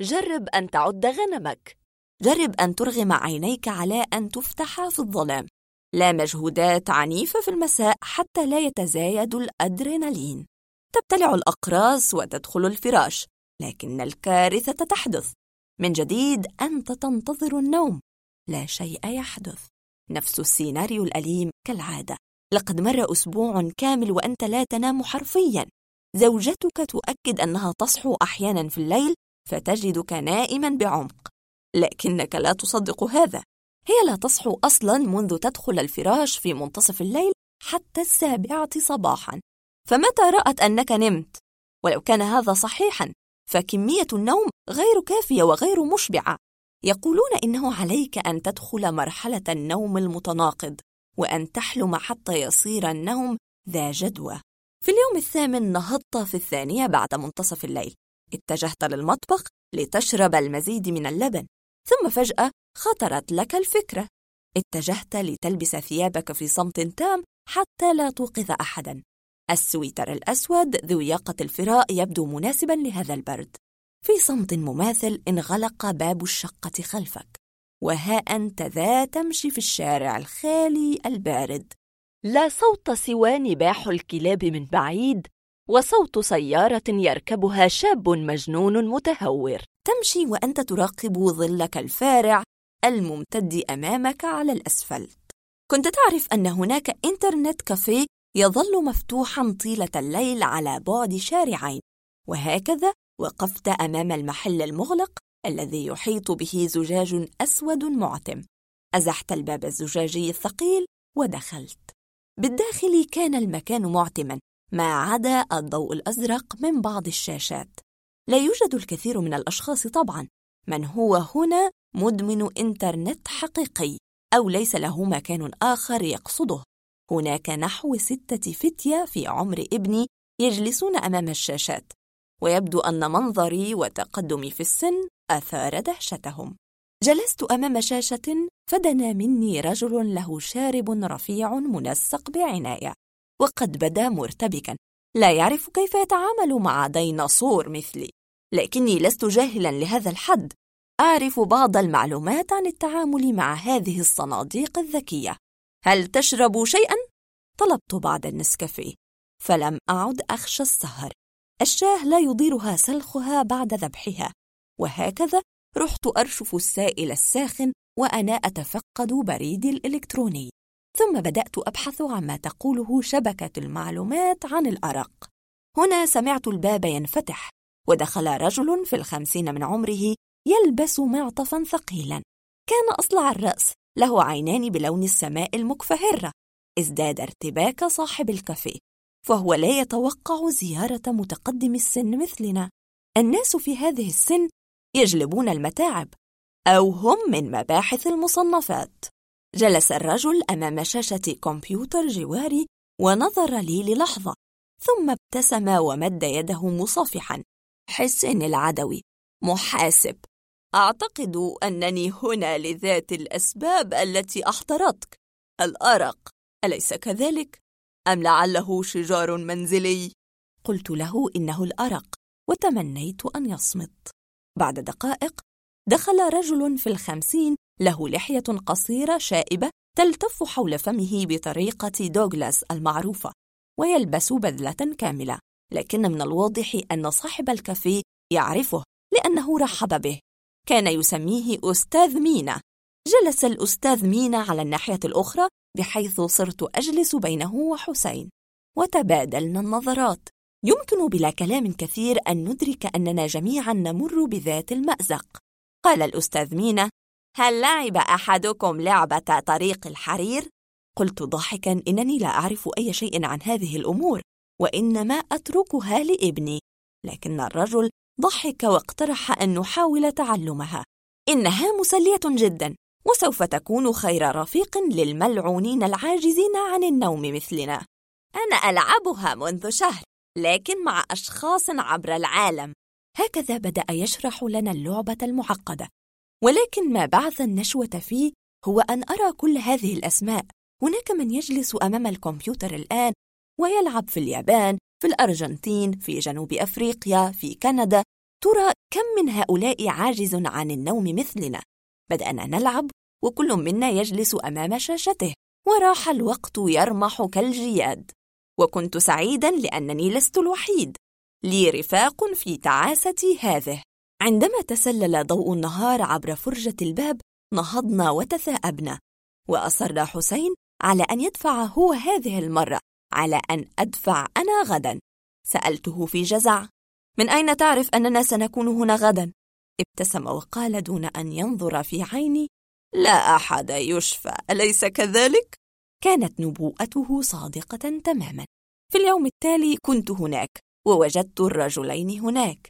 جرب أن تعد غنمك. جرب أن ترغم عينيك على أن تفتحا في الظلام. لا مجهودات عنيفة في المساء حتى لا يتزايد الأدرينالين. تبتلع الأقراص وتدخل الفراش لكن الكارثة تحدث. من جديد أنت تنتظر النوم. لا شيء يحدث. نفس السيناريو الأليم كالعادة. لقد مر أسبوع كامل وأنت لا تنام حرفياً. زوجتك تؤكد أنها تصحو أحياناً في الليل فتجدك نائماً بعمق. لكنك لا تصدق هذا. هي لا تصحو أصلاً منذ تدخل الفراش في منتصف الليل حتى السابعة صباحاً. فمتى رأت أنك نمت؟ ولو كان هذا صحيحاً فكمية النوم غير كافية وغير مشبعة. يقولون إنه عليك أن تدخل مرحلة النوم المتناقض وأن تحلم حتى يصير النوم ذا جدوى. في اليوم الثامن نهضت في الثانية بعد منتصف الليل. اتجهت للمطبخ لتشرب المزيد من اللبن ثم فجأة خطرت لك الفكرة. اتجهت لتلبس ثيابك في صمت تام حتى لا توقظ أحدا. السويتر الأسود ذو ياقة الفراء يبدو مناسبا لهذا البرد. في صمت مماثل انغلق باب الشقة خلفك وها أنت ذا تمشي في الشارع الخالي البارد. لا صوت سوى نباح الكلاب من بعيد وصوت سيارة يركبها شاب مجنون متهور. تمشي وأنت تراقب ظلك الفارع الممتد أمامك على الأسفلت. كنت تعرف أن هناك إنترنت كافيه يظل مفتوحا طيلة الليل على بعد شارعين. وهكذا وقفت أمام المحل المغلق الذي يحيط به زجاج أسود معتم. أزحت الباب الزجاجي الثقيل ودخلت. بالداخل كان المكان معتما ما عدا الضوء الأزرق من بعض الشاشات. لا يوجد الكثير من الأشخاص طبعا من هو هنا مدمن إنترنت حقيقي أو ليس له مكان آخر يقصده. هناك نحو ستة فتية في عمر ابني يجلسون أمام الشاشات ويبدو أن منظري وتقدمي في السن أثار دهشتهم. جلست أمام شاشة فدنا مني رجل له شارب رفيع منسق بعناية وقد بدا مرتبكا. لا يعرف كيف يتعامل مع ديناصور مثلي لكني لست جاهلا لهذا الحد. أعرف بعض المعلومات عن التعامل مع هذه الصناديق الذكية. هل تشرب شيئا؟ طلبت بعد النسكافيه. فلم أعد أخشى السهر. الشاة لا يضيرها سلخها بعد ذبحها. وهكذا رحت أرشف السائل الساخن وأنا أتفقد بريدي الإلكتروني. ثم بدأت أبحث عما تقوله شبكة المعلومات عن الأرق. هنا سمعت الباب ينفتح ودخل رجل في الخمسين من عمره يلبس معطفا ثقيلا. كان أصلع الرأس له عينان بلون السماء المكفهرة. ازداد ارتباك صاحب الكافيه فهو لا يتوقع زيارة متقدم السن مثلنا. الناس في هذه السن يجلبون المتاعب أو هم من مباحث المصنفات جلس الرجل أمام شاشة كمبيوتر جواري ونظر لي للحظة ثم ابتسم ومد يده مصافحا حسن العدوي محاسب أعتقد أنني هنا لذات الأسباب التي أحضرتك الأرق أليس كذلك؟ أم لعله شجار منزلي؟ قلت له إنه الأرق وتمنيت أن يصمت بعد دقائق دخل رجل في الخمسين له لحية قصيرة شائبة تلتف حول فمه بطريقة دوغلاس المعروفة ويلبس بذلة كاملة لكن من الواضح أن صاحب الكافيه يعرفه لأنه رحب به. كان يسميه أستاذ مينا. جلس الأستاذ مينا على الناحية الأخرى بحيث صرت أجلس بينه وحسين وتبادلنا النظرات. يمكن بلا كلام كثير أن ندرك أننا جميعا نمر بذات المأزق. قال الأستاذ مينا هل لعب أحدكم لعبة طريق الحرير؟ قلت ضاحكا إنني لا أعرف أي شيء عن هذه الأمور وإنما أتركها لابني. لكن الرجل ضحك واقترح أن نحاول تعلمها. إنها مسلية جدا وسوف تكون خير رفيق للملعونين العاجزين عن النوم مثلنا. أنا ألعبها منذ شهر. لكن مع أشخاص عبر العالم. هكذا بدأ يشرح لنا اللعبة المعقدة. ولكن ما بعث النشوة فيه هو أن أرى كل هذه الأسماء. هناك من يجلس أمام الكمبيوتر الآن ويلعب في اليابان في الأرجنتين في جنوب أفريقيا في كندا. ترى كم من هؤلاء عاجز عن النوم مثلنا. بدأنا نلعب وكل منا يجلس أمام شاشته. وراح الوقت يرمح كالجياد. وكنت سعيدا لأنني لست الوحيد لي رفاق في تعاستي هذه عندما تسلل ضوء النهار عبر فرجة الباب نهضنا وتثاءبنا وأصر حسين على أن يدفع هو هذه المرة على أن أدفع أنا غدا سألته في جزع من أين تعرف أننا سنكون هنا غدا؟ ابتسم وقال دون أن ينظر في عيني لا أحد يشفى أليس كذلك؟ كانت نبوءته صادقة تماما. في اليوم التالي كنت هناك ووجدت الرجلين هناك.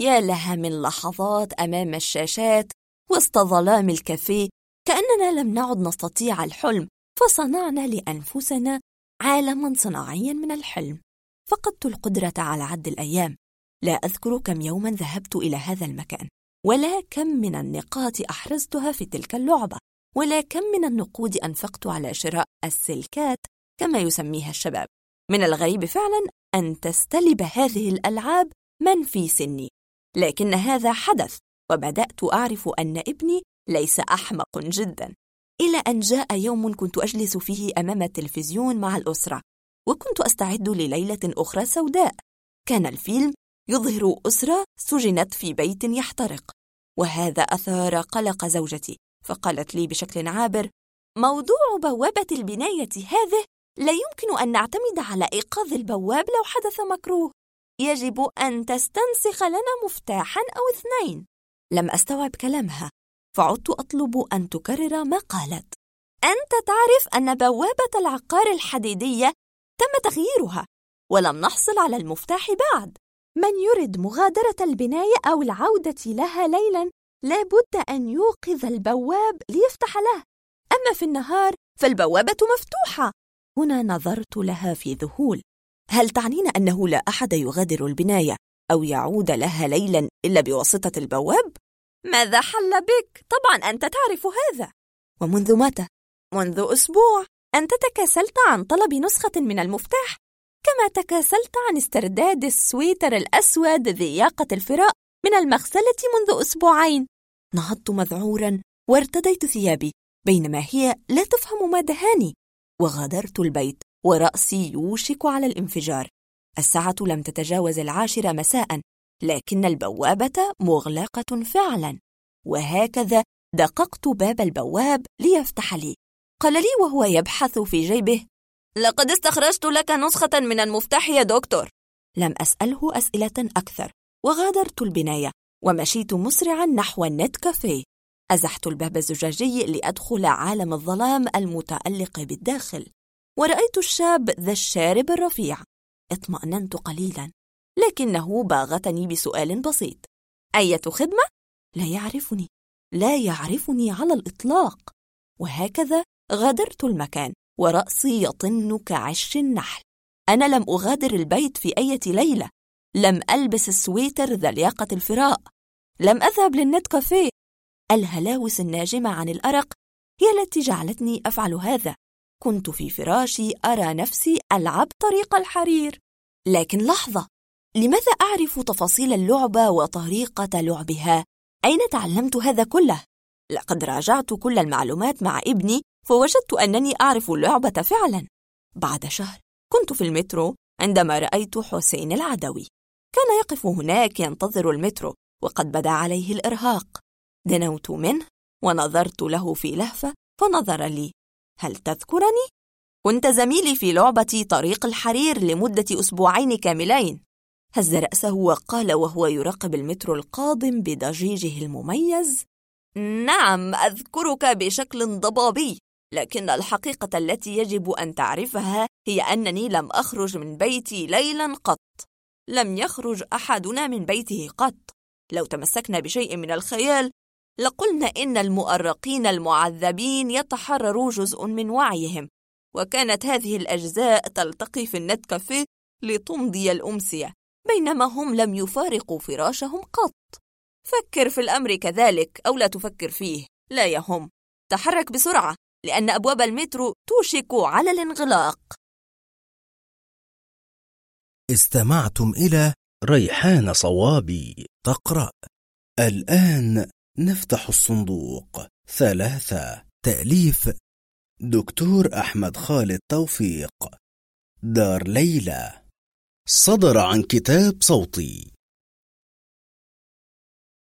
يا لها من لحظات أمام الشاشات وسط ظلام الكافيه كأننا لم نعد نستطيع الحلم فصنعنا لأنفسنا عالما صناعيا من الحلم. فقدت القدرة على عد الأيام. لا أذكر كم يوما ذهبت إلى هذا المكان ولا كم من النقاط أحرزتها في تلك اللعبة. ولا كم من النقود أنفقت على شراء السلكات كما يسميها الشباب. من الغريب فعلا أن تستلب هذه الألعاب من في سني. لكن هذا حدث وبدأت أعرف أن ابني ليس أحمق جدا إلى أن جاء يوم كنت أجلس فيه أمام التلفزيون مع الأسرة وكنت أستعد لليلة أخرى سوداء. كان الفيلم يظهر أسرة سجنت في بيت يحترق وهذا أثار قلق زوجتي. فقالت لي بشكل عابر موضوع بوابة البناية هذه لا يمكن أن نعتمد على إيقاظ البواب لو حدث مكروه. يجب أن تستنسخ لنا مفتاحا أو اثنين. لم أستوعب كلامها فعدت أطلب أن تكرر ما قالت. أنت تعرف أن بوابة العقار الحديدية تم تغييرها ولم نحصل على المفتاح بعد. من يرد مغادرة البناية أو العودة لها ليلا لابد أن يوقظ البواب ليفتح له. أما في النهار فالبوابة مفتوحة. هنا نظرت لها في ذهول. هل تعنين أنه لا أحد يغادر البناية أو يعود لها ليلا إلا بواسطة البواب؟ ماذا حل بك؟ طبعا أنت تعرف هذا. ومنذ متى؟ منذ أسبوع. أنت تكاسلت عن طلب نسخة من المفتاح. كما تكاسلت عن استرداد السويتر الأسود ذي ياقة الفراء. من المغسلة منذ أسبوعين. نهضت مذعورا وارتديت ثيابي بينما هي لا تفهم ما دهاني. وغادرت البيت ورأسي يوشك على الانفجار. الساعة لم تتجاوز العاشرة مساء لكن البوابة مغلقة فعلا. وهكذا دققت باب البواب ليفتح لي. قال لي وهو يبحث في جيبه لقد استخرجت لك نسخة من المفتاح يا دكتور. لم أسأله أسئلة أكثر. وغادرت البناية ومشيت مسرعا نحو النت كافيه. أزحت الباب الزجاجي لأدخل عالم الظلام المتألق بالداخل. ورأيت الشاب ذا الشارب الرفيع. اطمأننت قليلا. لكنه باغتني بسؤال بسيط. أية خدمة؟ لا يعرفني. لا يعرفني على الإطلاق. وهكذا غادرت المكان. ورأسي يطن كعش النحل. أنا لم أغادر البيت في أية ليلة. لم ألبس السويتر ذا لياقة الفراء. لم أذهب للنت كافيه. الهلاوس الناجمة عن الأرق هي التي جعلتني أفعل هذا. كنت في فراشي أرى نفسي ألعب طريق الحرير. لكن لحظة لماذا أعرف تفاصيل اللعبة وطريقة لعبها؟ أين تعلمت هذا كله؟ لقد راجعت كل المعلومات مع ابني فوجدت أنني أعرف اللعبة فعلا. بعد شهر كنت في المترو عندما رأيت حسين العدوي. كان يقف هناك ينتظر المترو وقد بدا عليه الإرهاق. دنوت منه ونظرت له في لهفة فنظر لي. هل تذكرني؟ كنت زميلي في لعبة طريق الحرير لمدة أسبوعين كاملين. هز رأسه وقال وهو يراقب المترو القادم بضجيجه المميز نعم أذكرك بشكل ضبابي لكن الحقيقة التي يجب أن تعرفها هي أنني لم أخرج من بيتي ليلا قط. لم يخرج أحدنا من بيته قط. لو تمسكنا بشيء من الخيال لقلنا إن المؤرقين المعذبين يتحرر جزء من وعيهم. وكانت هذه الأجزاء تلتقي في النت كافيه لتمضي الأمسية بينما هم لم يفارقوا فراشهم قط. فكر في الأمر كذلك أو لا تفكر فيه. لا يهم. تحرك بسرعة لأن أبواب المترو توشك على الانغلاق. استمعتم إلى ريحان صوابي تقرأ الآن نفتح الصندوق. ثلاثة. تأليف. دكتور أحمد خالد توفيق. دار ليلى. صدر عن كتاب صوتي.